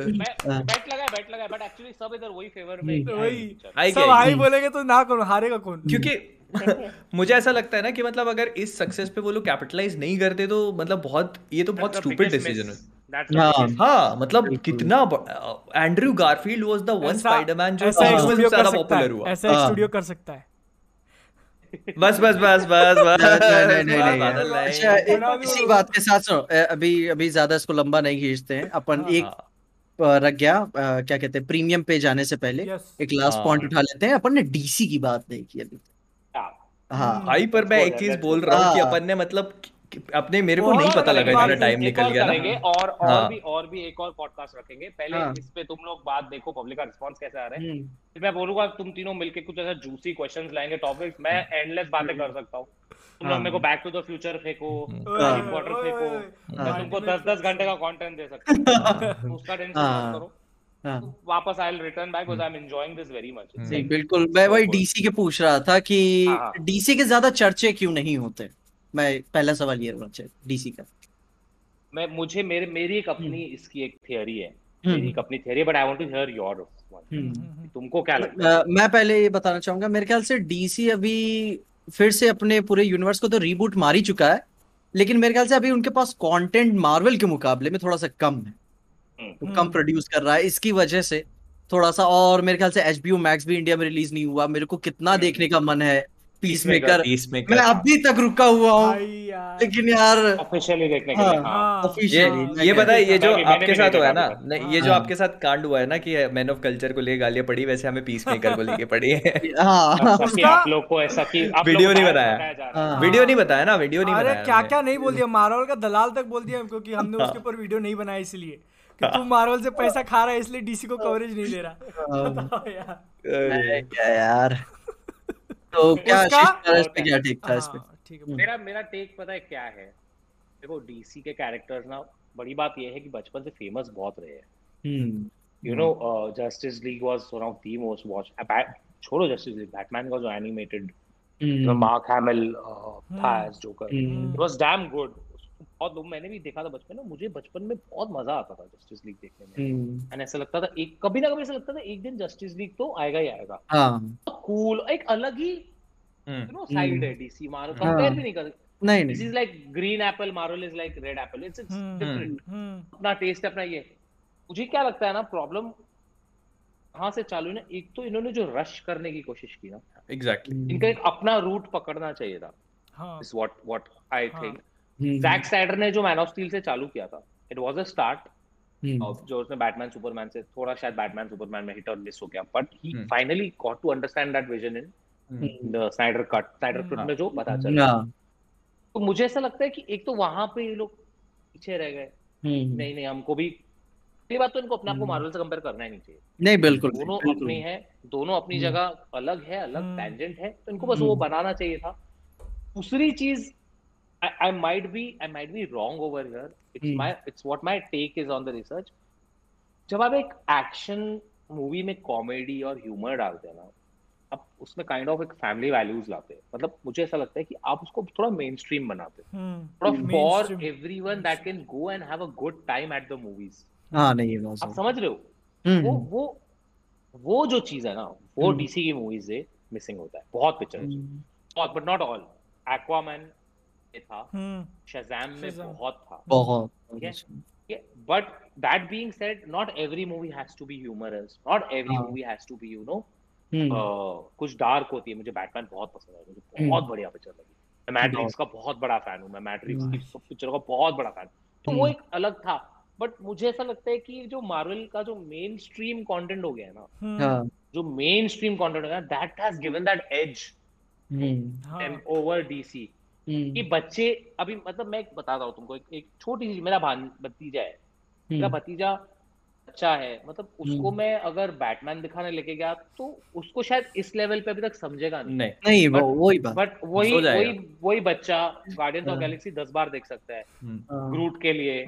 Speaker 4: मैं- बैट लगा बैट लगा है, but actually सब इधर वही favor में ही।
Speaker 3: वही। सब हाई बोलेंगे तो ना कौन हारेगा कौन?
Speaker 2: क्योंकि मुझे ऐसा लगता है ना कि मतलब अगर इस सक्सेस पे वो लोग कैपिटलाइज नहीं करते तो मतलब बहुत ये तो बहुत स्टूपिड डिसीज़न है।
Speaker 1: हाँ।
Speaker 2: हाँ मतलब कितना Andrew Garfield was the one Spiderman जो सबसे ज़्यादा पॉपुलर हुआ।
Speaker 3: ऐसा
Speaker 1: हाँ।
Speaker 3: स्टूडियो कर सकता है।
Speaker 2: बस बस बस बस बस
Speaker 1: नहीं। अच्छा। इसी बात के साथ सुनो अभी अभी ज़्यादा इसको लंबा नहीं खींचते हैं अपन
Speaker 3: हाँ।
Speaker 1: एक रख गया क्या कहते हैं प्रीमियम पे जाने से पहले एक लास्ट
Speaker 2: हाँ।
Speaker 1: पॉइंट उठा लेते हैं अपन ने डीसी की बात नहीं की अभी
Speaker 4: हाँ।
Speaker 1: हाँ
Speaker 2: भाई पर मैं एक चीज़ बोल रहा हूँ कि
Speaker 1: हाँ।
Speaker 2: अपन ने मतलब अपने मेरे को नहीं पता लगा इतना टाइम निकल
Speaker 4: और
Speaker 2: गया ना
Speaker 4: और और
Speaker 2: हाँ।
Speaker 4: भी और भी एक और पॉडकास्ट रखेंगे पहले
Speaker 1: हाँ।
Speaker 4: इस पे तुम लोग बात देखो पब्लिक का रिस्पांस कैसे आ रहा है
Speaker 1: हम्म,
Speaker 4: फिर मैं बोलूँगा तुम तीनों मिलके कुछ ऐसा जूसी क्वेश्चंस लाएँगे टॉपिक्स मैं एंडलेस बातें कर सकता हूँ तुम लोग
Speaker 1: हाँ।
Speaker 4: मेरे को बैक टू द फ्यूचर फेंको
Speaker 1: हाँ।
Speaker 4: पॉटर
Speaker 3: ओए,
Speaker 4: फेंको मैं
Speaker 1: हाँ।
Speaker 4: तुमको दस दस घंटे का कंटेंट दे सकता हूँ तो उसका टेंशन
Speaker 1: हाँ।
Speaker 4: मत करो
Speaker 1: हाँ।
Speaker 4: तो वापस I will return back because I am enjoying this very much
Speaker 1: बिल्कुल मैं वही डीसी के पूछ रहा था कि
Speaker 4: हाँ, हाँ।
Speaker 1: डीसी के ज़्यादा चर्चे क्यों नहीं होते मैं पहला सवाल ये होना चाहिए डीसी का।
Speaker 4: मैं मुझे मेरे मेरी एक अपनी इसकी एक थियरी है। मेरी एक अपनी theory but I want to hear your तुमको क्या लगता
Speaker 1: है? मैं पहले ये बताना चाहूँगा मेरे ख्याल से डीसी अभी फिर से अपने पूरे यूनिवर्स को तो रीबूट मार ही चुका है लेकिन मेरे ख्याल से अभी उनके पास कंटेंट मार्वल के मुकाबले में थोड़ा सा कम है। तो कम प्रोड्यूस कर रहा है इसकी वजह से थोड़ा सा और मेरे ख्याल से एच बी मैक्स भी इंडिया में रिलीज़ नहीं हुआ। मेरे को कितना हम्म। देखने का मन है पीस मेकर मैं अभी तक रुका हुआ हूँ। लेकिन यार
Speaker 4: ऑफिशियली देखने के लिए। हाँ,
Speaker 2: ये ये पता है ये जो आपके साथ हुआ है ना ये जो हाँ। आपके साथ कांड हुआ है ना कि मैन ऑफ़ कल्चर को ले गालियाँ पड़ी वैसे हमें पीस मेकर को लेके पड़ी है।
Speaker 4: हाँ। आप लोग को ऐसा कि
Speaker 2: वीडियो नहीं बताया। वीडियो नहीं बताया ना वीडियो नहीं बताया
Speaker 3: क्या क्या नहीं बोल दिया? मार्वल का दलाल तक बोल दिया क्योंकि हमने उसके ऊपर वीडियो नहीं बनाया इसलिए। कि तू मार्वल से पैसा खा रहा है इसलिए डीसी को कवरेज नहीं दे रहा।
Speaker 1: क्या यार? तो क्या इस पे क्या टेक था इस पे? हाँ,
Speaker 4: ठीक है। मेरा मेरा टेक पता है क्या है? देखो डीसी के कैरेक्टर्स ना बड़ी बात ये है कि बचपन से फ़ेमस बहुत रहे हैं। You know Justice League was one of the most watch छोड़ो जस्टिस लीग बैटमैन का जो एनिमेटेड मार्क हैमिल था as Joker it was damn good लोग मैंने भी देखा था बचपन में मुझे बचपन में बहुत मज़ा आता था जस्टिस लीग देखने में। And hmm. ऐसा लगता था एक कभी ना कभी ऐसा लगता था एक दिन जस्टिस लीग तो आएगा ही आएगा। हाँ। कूल एक अलग ही यू नो साइड है डीसी मारो कंपेयर भी नहीं कर नहीं this is like green apple Marvel is like red apple it's it's different अपना टेस्ट अपना ये। मुझे क्या लगता है ना प्रॉब्लम कहाँ से चालू ना एक तो इन्होंने जो रश करने की कोशिश की ना
Speaker 2: एग्जैक्टली exactly.
Speaker 4: इनका एक अपना रूट पकड़ना चाहिए था। Is what what I think Zack Snyder ने जो मैन ऑफ़ स्टील से चालू किया था इट वाज अ स्टार्ट जो उसने बैटमैन सुपरमैन से थोड़ा शायद बैटमैन सुपरमैन में हिट और मिस हो गया but he finally got to understand that vision in the Snyder cut Snyder cut में जो पता चला। तो मुझे ऐसा लगता है कि एक तो वहाँ पे ये लोग पीछे रह गए। hmm. नहीं नहीं हमको भी पहली बात तो इनको अपने आप को मार्वल. से कंपेयर करना ही नहीं चाहिए।
Speaker 1: नहीं बिल्कुल
Speaker 4: दोनों अपनी है दोनों अपनी. जगह अलग है अलग टेंजेंट है तो इनको बस वो बनाना चाहिए था। दूसरी चीज़ I, I might be I might be wrong over here. It's hmm. my it's what my take is on the research. जब आप एक एक्शन मूवी में कॉमेडी और ह्यूमर डालते हैं ना आप उसमें काइंड ऑफ़ एक फैमिली वैल्यूज़ लाते हैं। मतलब मुझे ऐसा लगता है कि आप उसको थोड़ा मेन स्ट्रीम बनाते हैं। Hmm. थोड़ा for everyone that can go and have a good time at the movies
Speaker 1: हाँ नहीं
Speaker 4: आप समझ रहे हो? Hmm. वो वो वो जो चीज़ है ना वो डीसी की मूवीज़ से मिसिंग होता है। बहुत पिक्चर बहुत बट नॉट ऑल एक्वामैन था शज़ैम में बहुत था।
Speaker 1: बहुत
Speaker 4: but that being said not every movie has to be humorous not every movie has to be you know कुछ डार्क होती है। मुझे बैटमैन बहुत पसंद है। मुझे हम्म। बहुत बढ़िया पिक्चर लगी। मैं मैट्रिक्स का बहुत बड़ा फ़ैन हूँ। मैं मैट्रिक्स की सब पिक्चरों का बहुत बड़ा फ़ैन तो वो हम्म। एक अलग था। बट मुझे ऐसा लगता है कि जो मार्वल का जो मेन स्ट्रीम कंटेंट हो गया है ना हम्म। हाँ। जो मेन स्ट्रीम कंटेंट हो गया that has given that edge over DC hmm. कि बच्चे अभी मतलब मैं बता रहा हूँ तुमको एक, एक छोटी सी मेरा भतीजा है। मेरा हम्म। भतीजा अच्छा है मतलब उसको हम्म। मैं अगर बैटमैन दिखाने लेके गया तो उसको शायद इस लेवल पे अभी तक समझेगा
Speaker 1: नहीं। नहीं, नहीं वो वही बात।
Speaker 4: बट वही वही वही बच्चा गार्डियंस ऑफ़ गैलेक्सी दस बार देख सकता है। ग्रूट हाँ। के लिए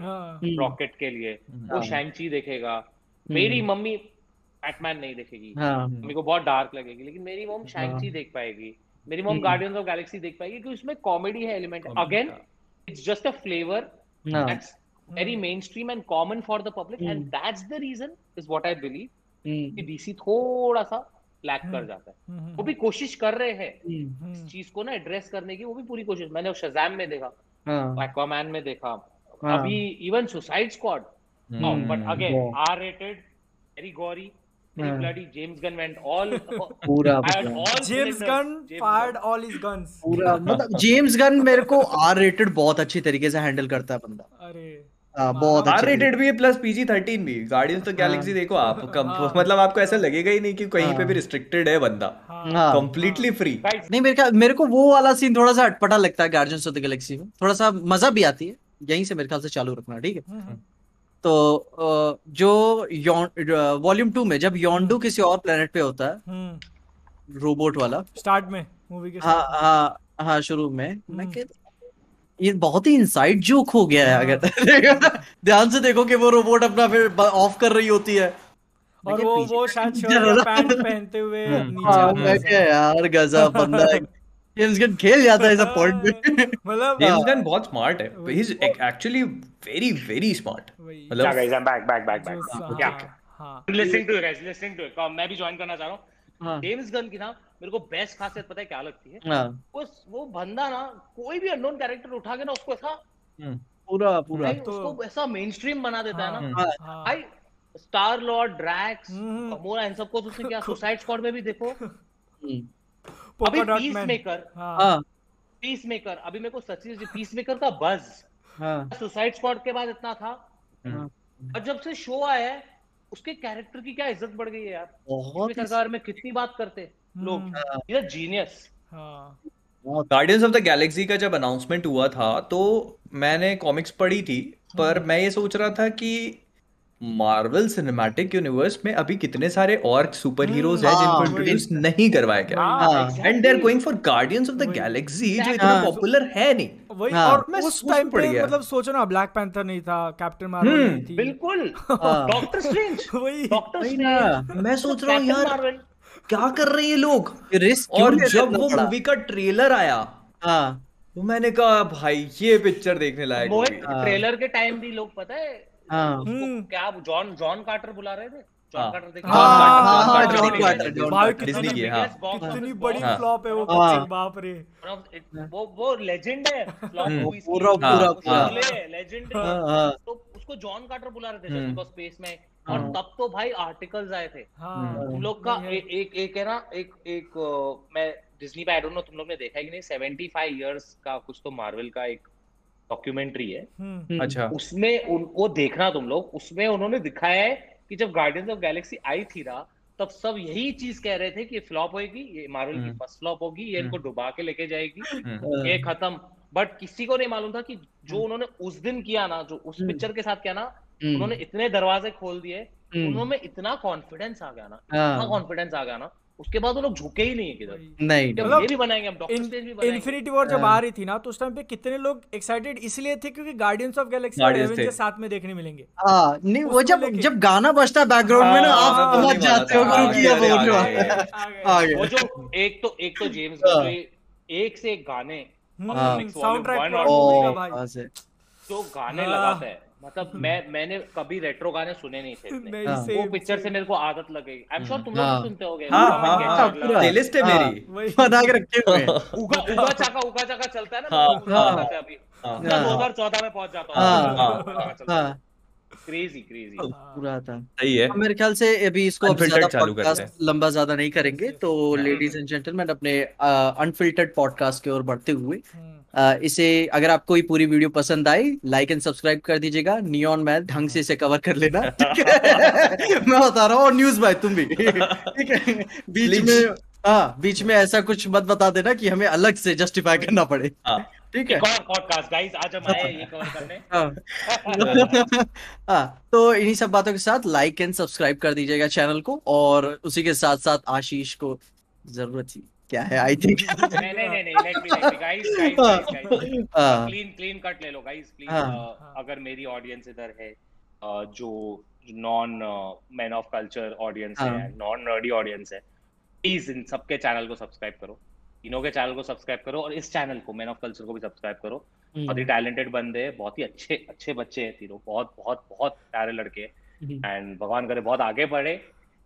Speaker 4: रॉकेट हाँ। के लिए वो शैंची देखेगा। मेरी मम्मी बैटमैन नहीं देखेगी। हाँ। मम्मी को बहुत डार्क लगेगी लेकिन मेरी मम्मी शैंची देख पाएगी। मेरी मॉम गार्डियंस ऑफ़ गैलेक्सी देख पाएगी क्योंकि उसमें कॉमेडी है element again it's just a flavour that's very mainstream and common for the public mm. and that's the reason is what I believe mm. कि डीसी थोड़ा सा लैक कर जाता है। mm. वो भी कोशिश कर रहे हैं. इस चीज़ को ना एड्रेस करने की वो भी पूरी कोशिश। मैंने शज़ैम में देखा एक्वामैन में देखा अभी even Suicide Squad but again R rated very gory bloody James Gunn went all
Speaker 1: पूरा
Speaker 3: James Gunn fired all his guns.
Speaker 1: पूरा मतलब जेम्स गन मेरे को आर रेटेड बहुत अच्छी तरीके से हैंडल करता है बंदा।
Speaker 3: अरे
Speaker 1: हाँ बहुत
Speaker 2: आर रेटेड भी है प्लस पीजी थर्टीन भी। गार्डियंस ऑफ़ गैलेक्सी देखो आप कम हाँ। मतलब आपको ऐसा लगेगा ही नहीं कि कहीं पे भी रिस्ट्रिक्टेड है बंदा। कंप्लीटली फ्री
Speaker 1: नहीं मेरे का मेरे को वो वाला सीन थोड़ा सा अटपटा लगता है गार्डियंस ऑफ़ द गैलेक्सी में। थोड़ा सा मज़ा भी आती है। यहीं से मेरे ख्याल से चालू रखना ठीक है। तो जो वॉल्यूम टू में जब योंडू किसी और प्लेनेट पे होता है रोबोट हम्म। वाला।
Speaker 3: स्टार्ट में मूवी के
Speaker 1: हाँ हाँ हाँ शुरू में। मैं हम्म। ये बहुत ही इनसाइड जोक हो गया है अगर हाँ। ध्यान से देखो कि वो रोबोट अपना फिर ऑफ़ कर रही होती है।
Speaker 3: और वो वो शायद शर्ट पैंट पहनते हुए हाँ, नीचे
Speaker 1: हाँ, यार गजब बंदा जेम्स गन खेल जाता है सब पॉइंट पे।
Speaker 3: मतलब
Speaker 2: जेम्स गन बहुत स्मार्ट है। He is actually very very smart मतलब
Speaker 4: guys, I'm back, back, back, back.
Speaker 3: जो-
Speaker 4: Yeah.
Speaker 3: हाँ। हाँ
Speaker 4: listening to guys listening to it मैं भी ज्वाइन करना चाह रहा हूँ।
Speaker 1: हाँ।
Speaker 4: जेम्स गन की ना मेरे को बेस्ट खासियत पता है क्या लगती है?
Speaker 1: हाँ।
Speaker 4: वो वो बंदा ना कोई भी अननोन कैरेक्टर उठा के ना उसको ऐसा
Speaker 1: पूरा पूरा।
Speaker 3: तो-
Speaker 4: उसको ऐसा मेन स्ट्रीम बना देता है ना।
Speaker 3: हाँ, हाँ।
Speaker 4: भाई Star Lord Drax
Speaker 3: hmm.
Speaker 4: Gamora इन सबको तो क्या सुसाइड स्क्वाड में भी देखो।
Speaker 1: हम्म,
Speaker 4: अभी
Speaker 3: पोका डॉट
Speaker 4: पीस
Speaker 3: मैन
Speaker 4: मेकर
Speaker 3: हाँ।
Speaker 1: हाँ।
Speaker 4: पीस मेकर अभी मेरे को सच्ची पीस मेकर का बज
Speaker 1: हाँ।
Speaker 4: सुसाइड स्क्वाड के बाद इतना था।
Speaker 1: हाँ।
Speaker 4: और जब से शो आया है उसके कैरेक्टर की क्या इज़्ज़त बढ़ गई है यार।
Speaker 1: बहुत
Speaker 4: सरकार में कितनी बात करते लोग।
Speaker 3: हम्म,
Speaker 4: ये जीनियस
Speaker 3: हाँ।
Speaker 2: गार्डियंस ऑफ़ द गैलेक्सी का जब अनाउंसमेंट हुआ था तो मैंने कॉमिक्स पढ़ी थी पर मैं ये सोच रहा था कि मार्वल सिनेमैटिक यूनिवर्स में अभी कितने सारे और सुपर हीरोज हैं जिनको
Speaker 1: हाँ,
Speaker 2: इंट्रोड्यूस नहीं करवाया गया।
Speaker 1: हाँ,
Speaker 2: and they are going for Guardians of the Galaxy जो इतना
Speaker 1: हाँ।
Speaker 2: पॉपुलर है नहीं।
Speaker 3: वही
Speaker 1: हाँ।
Speaker 3: और
Speaker 2: मैं
Speaker 3: उस टाइम पे मतलब सोचो ना ब्लैक पैंथर नहीं था कैप्टन मार्वल
Speaker 2: हम्म,
Speaker 3: नहीं थी।
Speaker 4: बिल्कुल।
Speaker 1: हाँ।
Speaker 4: डॉक्टर स्ट्रेंज
Speaker 3: वही।
Speaker 4: डॉक्टर स्ट्रेंज
Speaker 2: मैं सोच रहा हूँ यार क्या कर रहे हैं ये लोग?
Speaker 1: रिस्क
Speaker 2: और जब वो मूवी का ट्रेलर आया
Speaker 1: हाँ।
Speaker 2: तो मैंने कहा भाई ये पिक्चर देखने लायक
Speaker 1: हाँ।
Speaker 4: ट्रेलर के टाइम भी लोग पता है
Speaker 1: हाँ।
Speaker 3: हम्म।
Speaker 4: क्या जॉन जॉन कार्टर बुला रहे थे? जॉन। कार्टर देख
Speaker 3: हाँ, हाँ, हाँ,
Speaker 1: जॉन कार्टर, जॉन
Speaker 3: भाई
Speaker 1: कार्टर।
Speaker 2: डिज्नी की हाँ
Speaker 3: कितनी बड़ी
Speaker 2: हाँ।
Speaker 3: फ्लॉप है वो
Speaker 1: हाँ।
Speaker 3: बाप रे।
Speaker 4: वो वो लेजेंड है फ्लॉप
Speaker 2: हम्म,
Speaker 4: मूवीज़
Speaker 1: पूरा पूरा पूरा।
Speaker 4: लेजेंड
Speaker 1: हाँ। हाँ
Speaker 4: तो उसको जॉन कार्टर बुला रहे थे
Speaker 2: हम्म।
Speaker 4: स्पेस में। और
Speaker 1: हाँ।
Speaker 4: तब तो भाई आर्टिकल्स आए थे।
Speaker 3: हाँ
Speaker 4: तुम लोग का एक एक है ना एक एक मैं डिज्नी पे आई डोंट नो तुम लोग ने देखा है कि नहीं? 75 इयर्स का कुछ तो मार्वल का एक डॉक्यूमेंट्री है।
Speaker 3: हम्म,
Speaker 2: अच्छा।
Speaker 4: उसमें उनको देखना तुम लोग उसमें उन्होंने दिखाया है कि जब गार्डियंस ऑफ़ गैलेक्सी आई थी ना तब सब यही चीज़ कह रहे थे कि फ्लॉप होगी ये मार्वल की
Speaker 2: हम्म।
Speaker 4: फ़र्स्ट फ्लॉप होगी ये इनको डुबा के लेके जाएगी
Speaker 2: हम्म,
Speaker 4: ये खत्म। बट किसी को नहीं मालूम था कि जो उन्होंने उस दिन किया ना जो उस
Speaker 1: हम्म।
Speaker 4: पिक्चर के साथ किया ना
Speaker 1: हम्म,
Speaker 4: उन्होंने इतने दरवाजे खोल दिए
Speaker 1: हम्म,
Speaker 4: उन्होंने इतना कॉन्फिडेंस आ गया ना
Speaker 1: हाँ।
Speaker 4: इतना कॉन्फिडेंस आ गया ना उसके बाद वो लोग झुके ही नहीं है किधर।
Speaker 1: नहीं
Speaker 4: जब
Speaker 3: मतलब
Speaker 4: ये भी बनाएँगे हम डॉक्टर स्ट्रेंज भी बनाएँगे।
Speaker 3: इन्फिनिटी वॉर जब
Speaker 1: हाँ।
Speaker 3: आ रही थी ना तो उस टाइम पे कितने लोग एक्साइटेड इसलिए थे क्योंकि गार्डियंस ऑफ़ गैलेक्सी एवेंजर्स
Speaker 2: थे।
Speaker 3: साथ में देखने मिलेंगे।
Speaker 1: हाँ नहीं वो जब जब गाना बजता बैकग्राउंड में ना
Speaker 2: हाँ,
Speaker 1: आप
Speaker 2: मैं
Speaker 1: समझ जाते हो
Speaker 2: था,
Speaker 1: कि
Speaker 2: हाँ,
Speaker 1: रुकिए
Speaker 2: अरे,
Speaker 1: बोल रहा
Speaker 3: आ
Speaker 4: वो जो एक तो एक तो जेम्स
Speaker 1: हाँ।
Speaker 4: गन जो एक से एक गाने
Speaker 3: हम्म, साउंड ट्रैक
Speaker 4: और जो गाने
Speaker 3: हाँ।
Speaker 4: लगाता है। मतलब मैं मैंने कभी रेट्रो गाने सुने नहीं थे
Speaker 3: नहीं
Speaker 1: हाँ।
Speaker 4: वो पिक्चर से मेरे को आदत लग गई आई एम श्योर तुम लोग
Speaker 1: हाँ।
Speaker 4: सुनते होगे।
Speaker 2: हाँ हाँ हाँ। प्लेलिस्ट है
Speaker 1: हाँ।
Speaker 2: मेरी।
Speaker 1: बना के रखे हुए
Speaker 4: उगा उगा चाका उगा चाका चलता है ना
Speaker 2: हाँ,
Speaker 1: हाँ।
Speaker 4: अभी।
Speaker 2: हाँ,
Speaker 4: मैं
Speaker 1: हाँ।
Speaker 4: 2014 में पहुँच जाता
Speaker 1: हाँ,
Speaker 4: हूँ।
Speaker 1: हाँ।
Speaker 4: क्रेजी क्रेजी
Speaker 1: पूरा था।
Speaker 2: सही है।
Speaker 1: मेरे ख्याल से अभी इसको अब ज़्यादा पॉडकास्ट लंबा ज़्यादा नहीं करेंगे। तो लेडीज़ एंड जेंटलमैन अपने अनफिल्टर्ड पॉडकास्ट की ओर बढ़ते हुए
Speaker 3: हम्म,
Speaker 1: इसे अगर आपको ये पूरी वीडियो पसंद आई लाइक एंड सब्सक्राइब कर दीजिएगा। नियॉन मैन ढंग से इसे कवर कर लेना। है? मैं बता रहा हूँ और न्यूज़ भाई तुम भी। ठीक है? बीच. में हाँ बीच में ऐसा कुछ मत बता देना कि हमें अलग से जस्टिफाई करना पड़े।
Speaker 2: हाँ।
Speaker 1: ठीक है?
Speaker 4: पॉडकास्ट गाइस आज हम आए ये कवर करने।
Speaker 1: हाँ। हाँ तो इन्हीं सब बातों के साथ लाइक एंड सब्सक्राइब कर दीजिएगा चैनल को और उसी के साथ साथ आशीष को ज़रूरत थी। क्या है? आई थिंक
Speaker 4: नहीं नहीं नहीं let me let me guys guys
Speaker 1: हाँ.
Speaker 4: क्लीन क्लीन कट ले लो गाइस प्लीज़
Speaker 1: हाँ।
Speaker 4: अगर मेरी ऑडियंस इधर है uh, जो non man of culture audience है
Speaker 1: हाँ।
Speaker 4: नॉन नर्डी ऑडियंस है प्लीज़ इन सबके चैनल को सब्सक्राइब करो. तीनों के चैनल को सब्सक्राइब करो और इस चैनल को मैन ऑफ़ कल्चर को भी सब्सक्राइब करो.
Speaker 1: हम्म।
Speaker 4: बहुत ही टैलेंटेड बंदे हैं बहुत ही अच्छे अच्छे बच्चे हैं तीनों. बहुत बहुत बहुत प्यारे लड़के हैं.
Speaker 1: हम्म।
Speaker 4: एंड भगवान करे बहुत आगे बढ़े.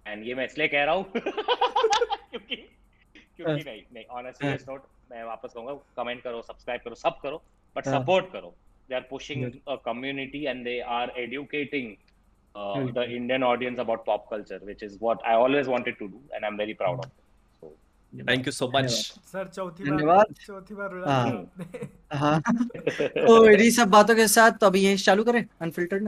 Speaker 4: एंड ये मैं इसलिए कह रहा हूँ क्योंकि क्योंकि नहीं नहीं ऑन सीरियस नोट मैं वापस कहूँगा कमेंट करो सब्सक्राइब करो सब करो बट
Speaker 1: हाँ।
Speaker 4: सपोर्ट करो। They are pushing a community and they are educating the Indian audience about pop culture which is what I always wanted to do and I am very proud of
Speaker 2: thank you so much
Speaker 3: sir चौथी बार चौथी बार
Speaker 1: हाँ। हाँ। तो इन्हीं सब बातों के साथ तो अभी ये चालू करें अनफिल्टर्ड ना?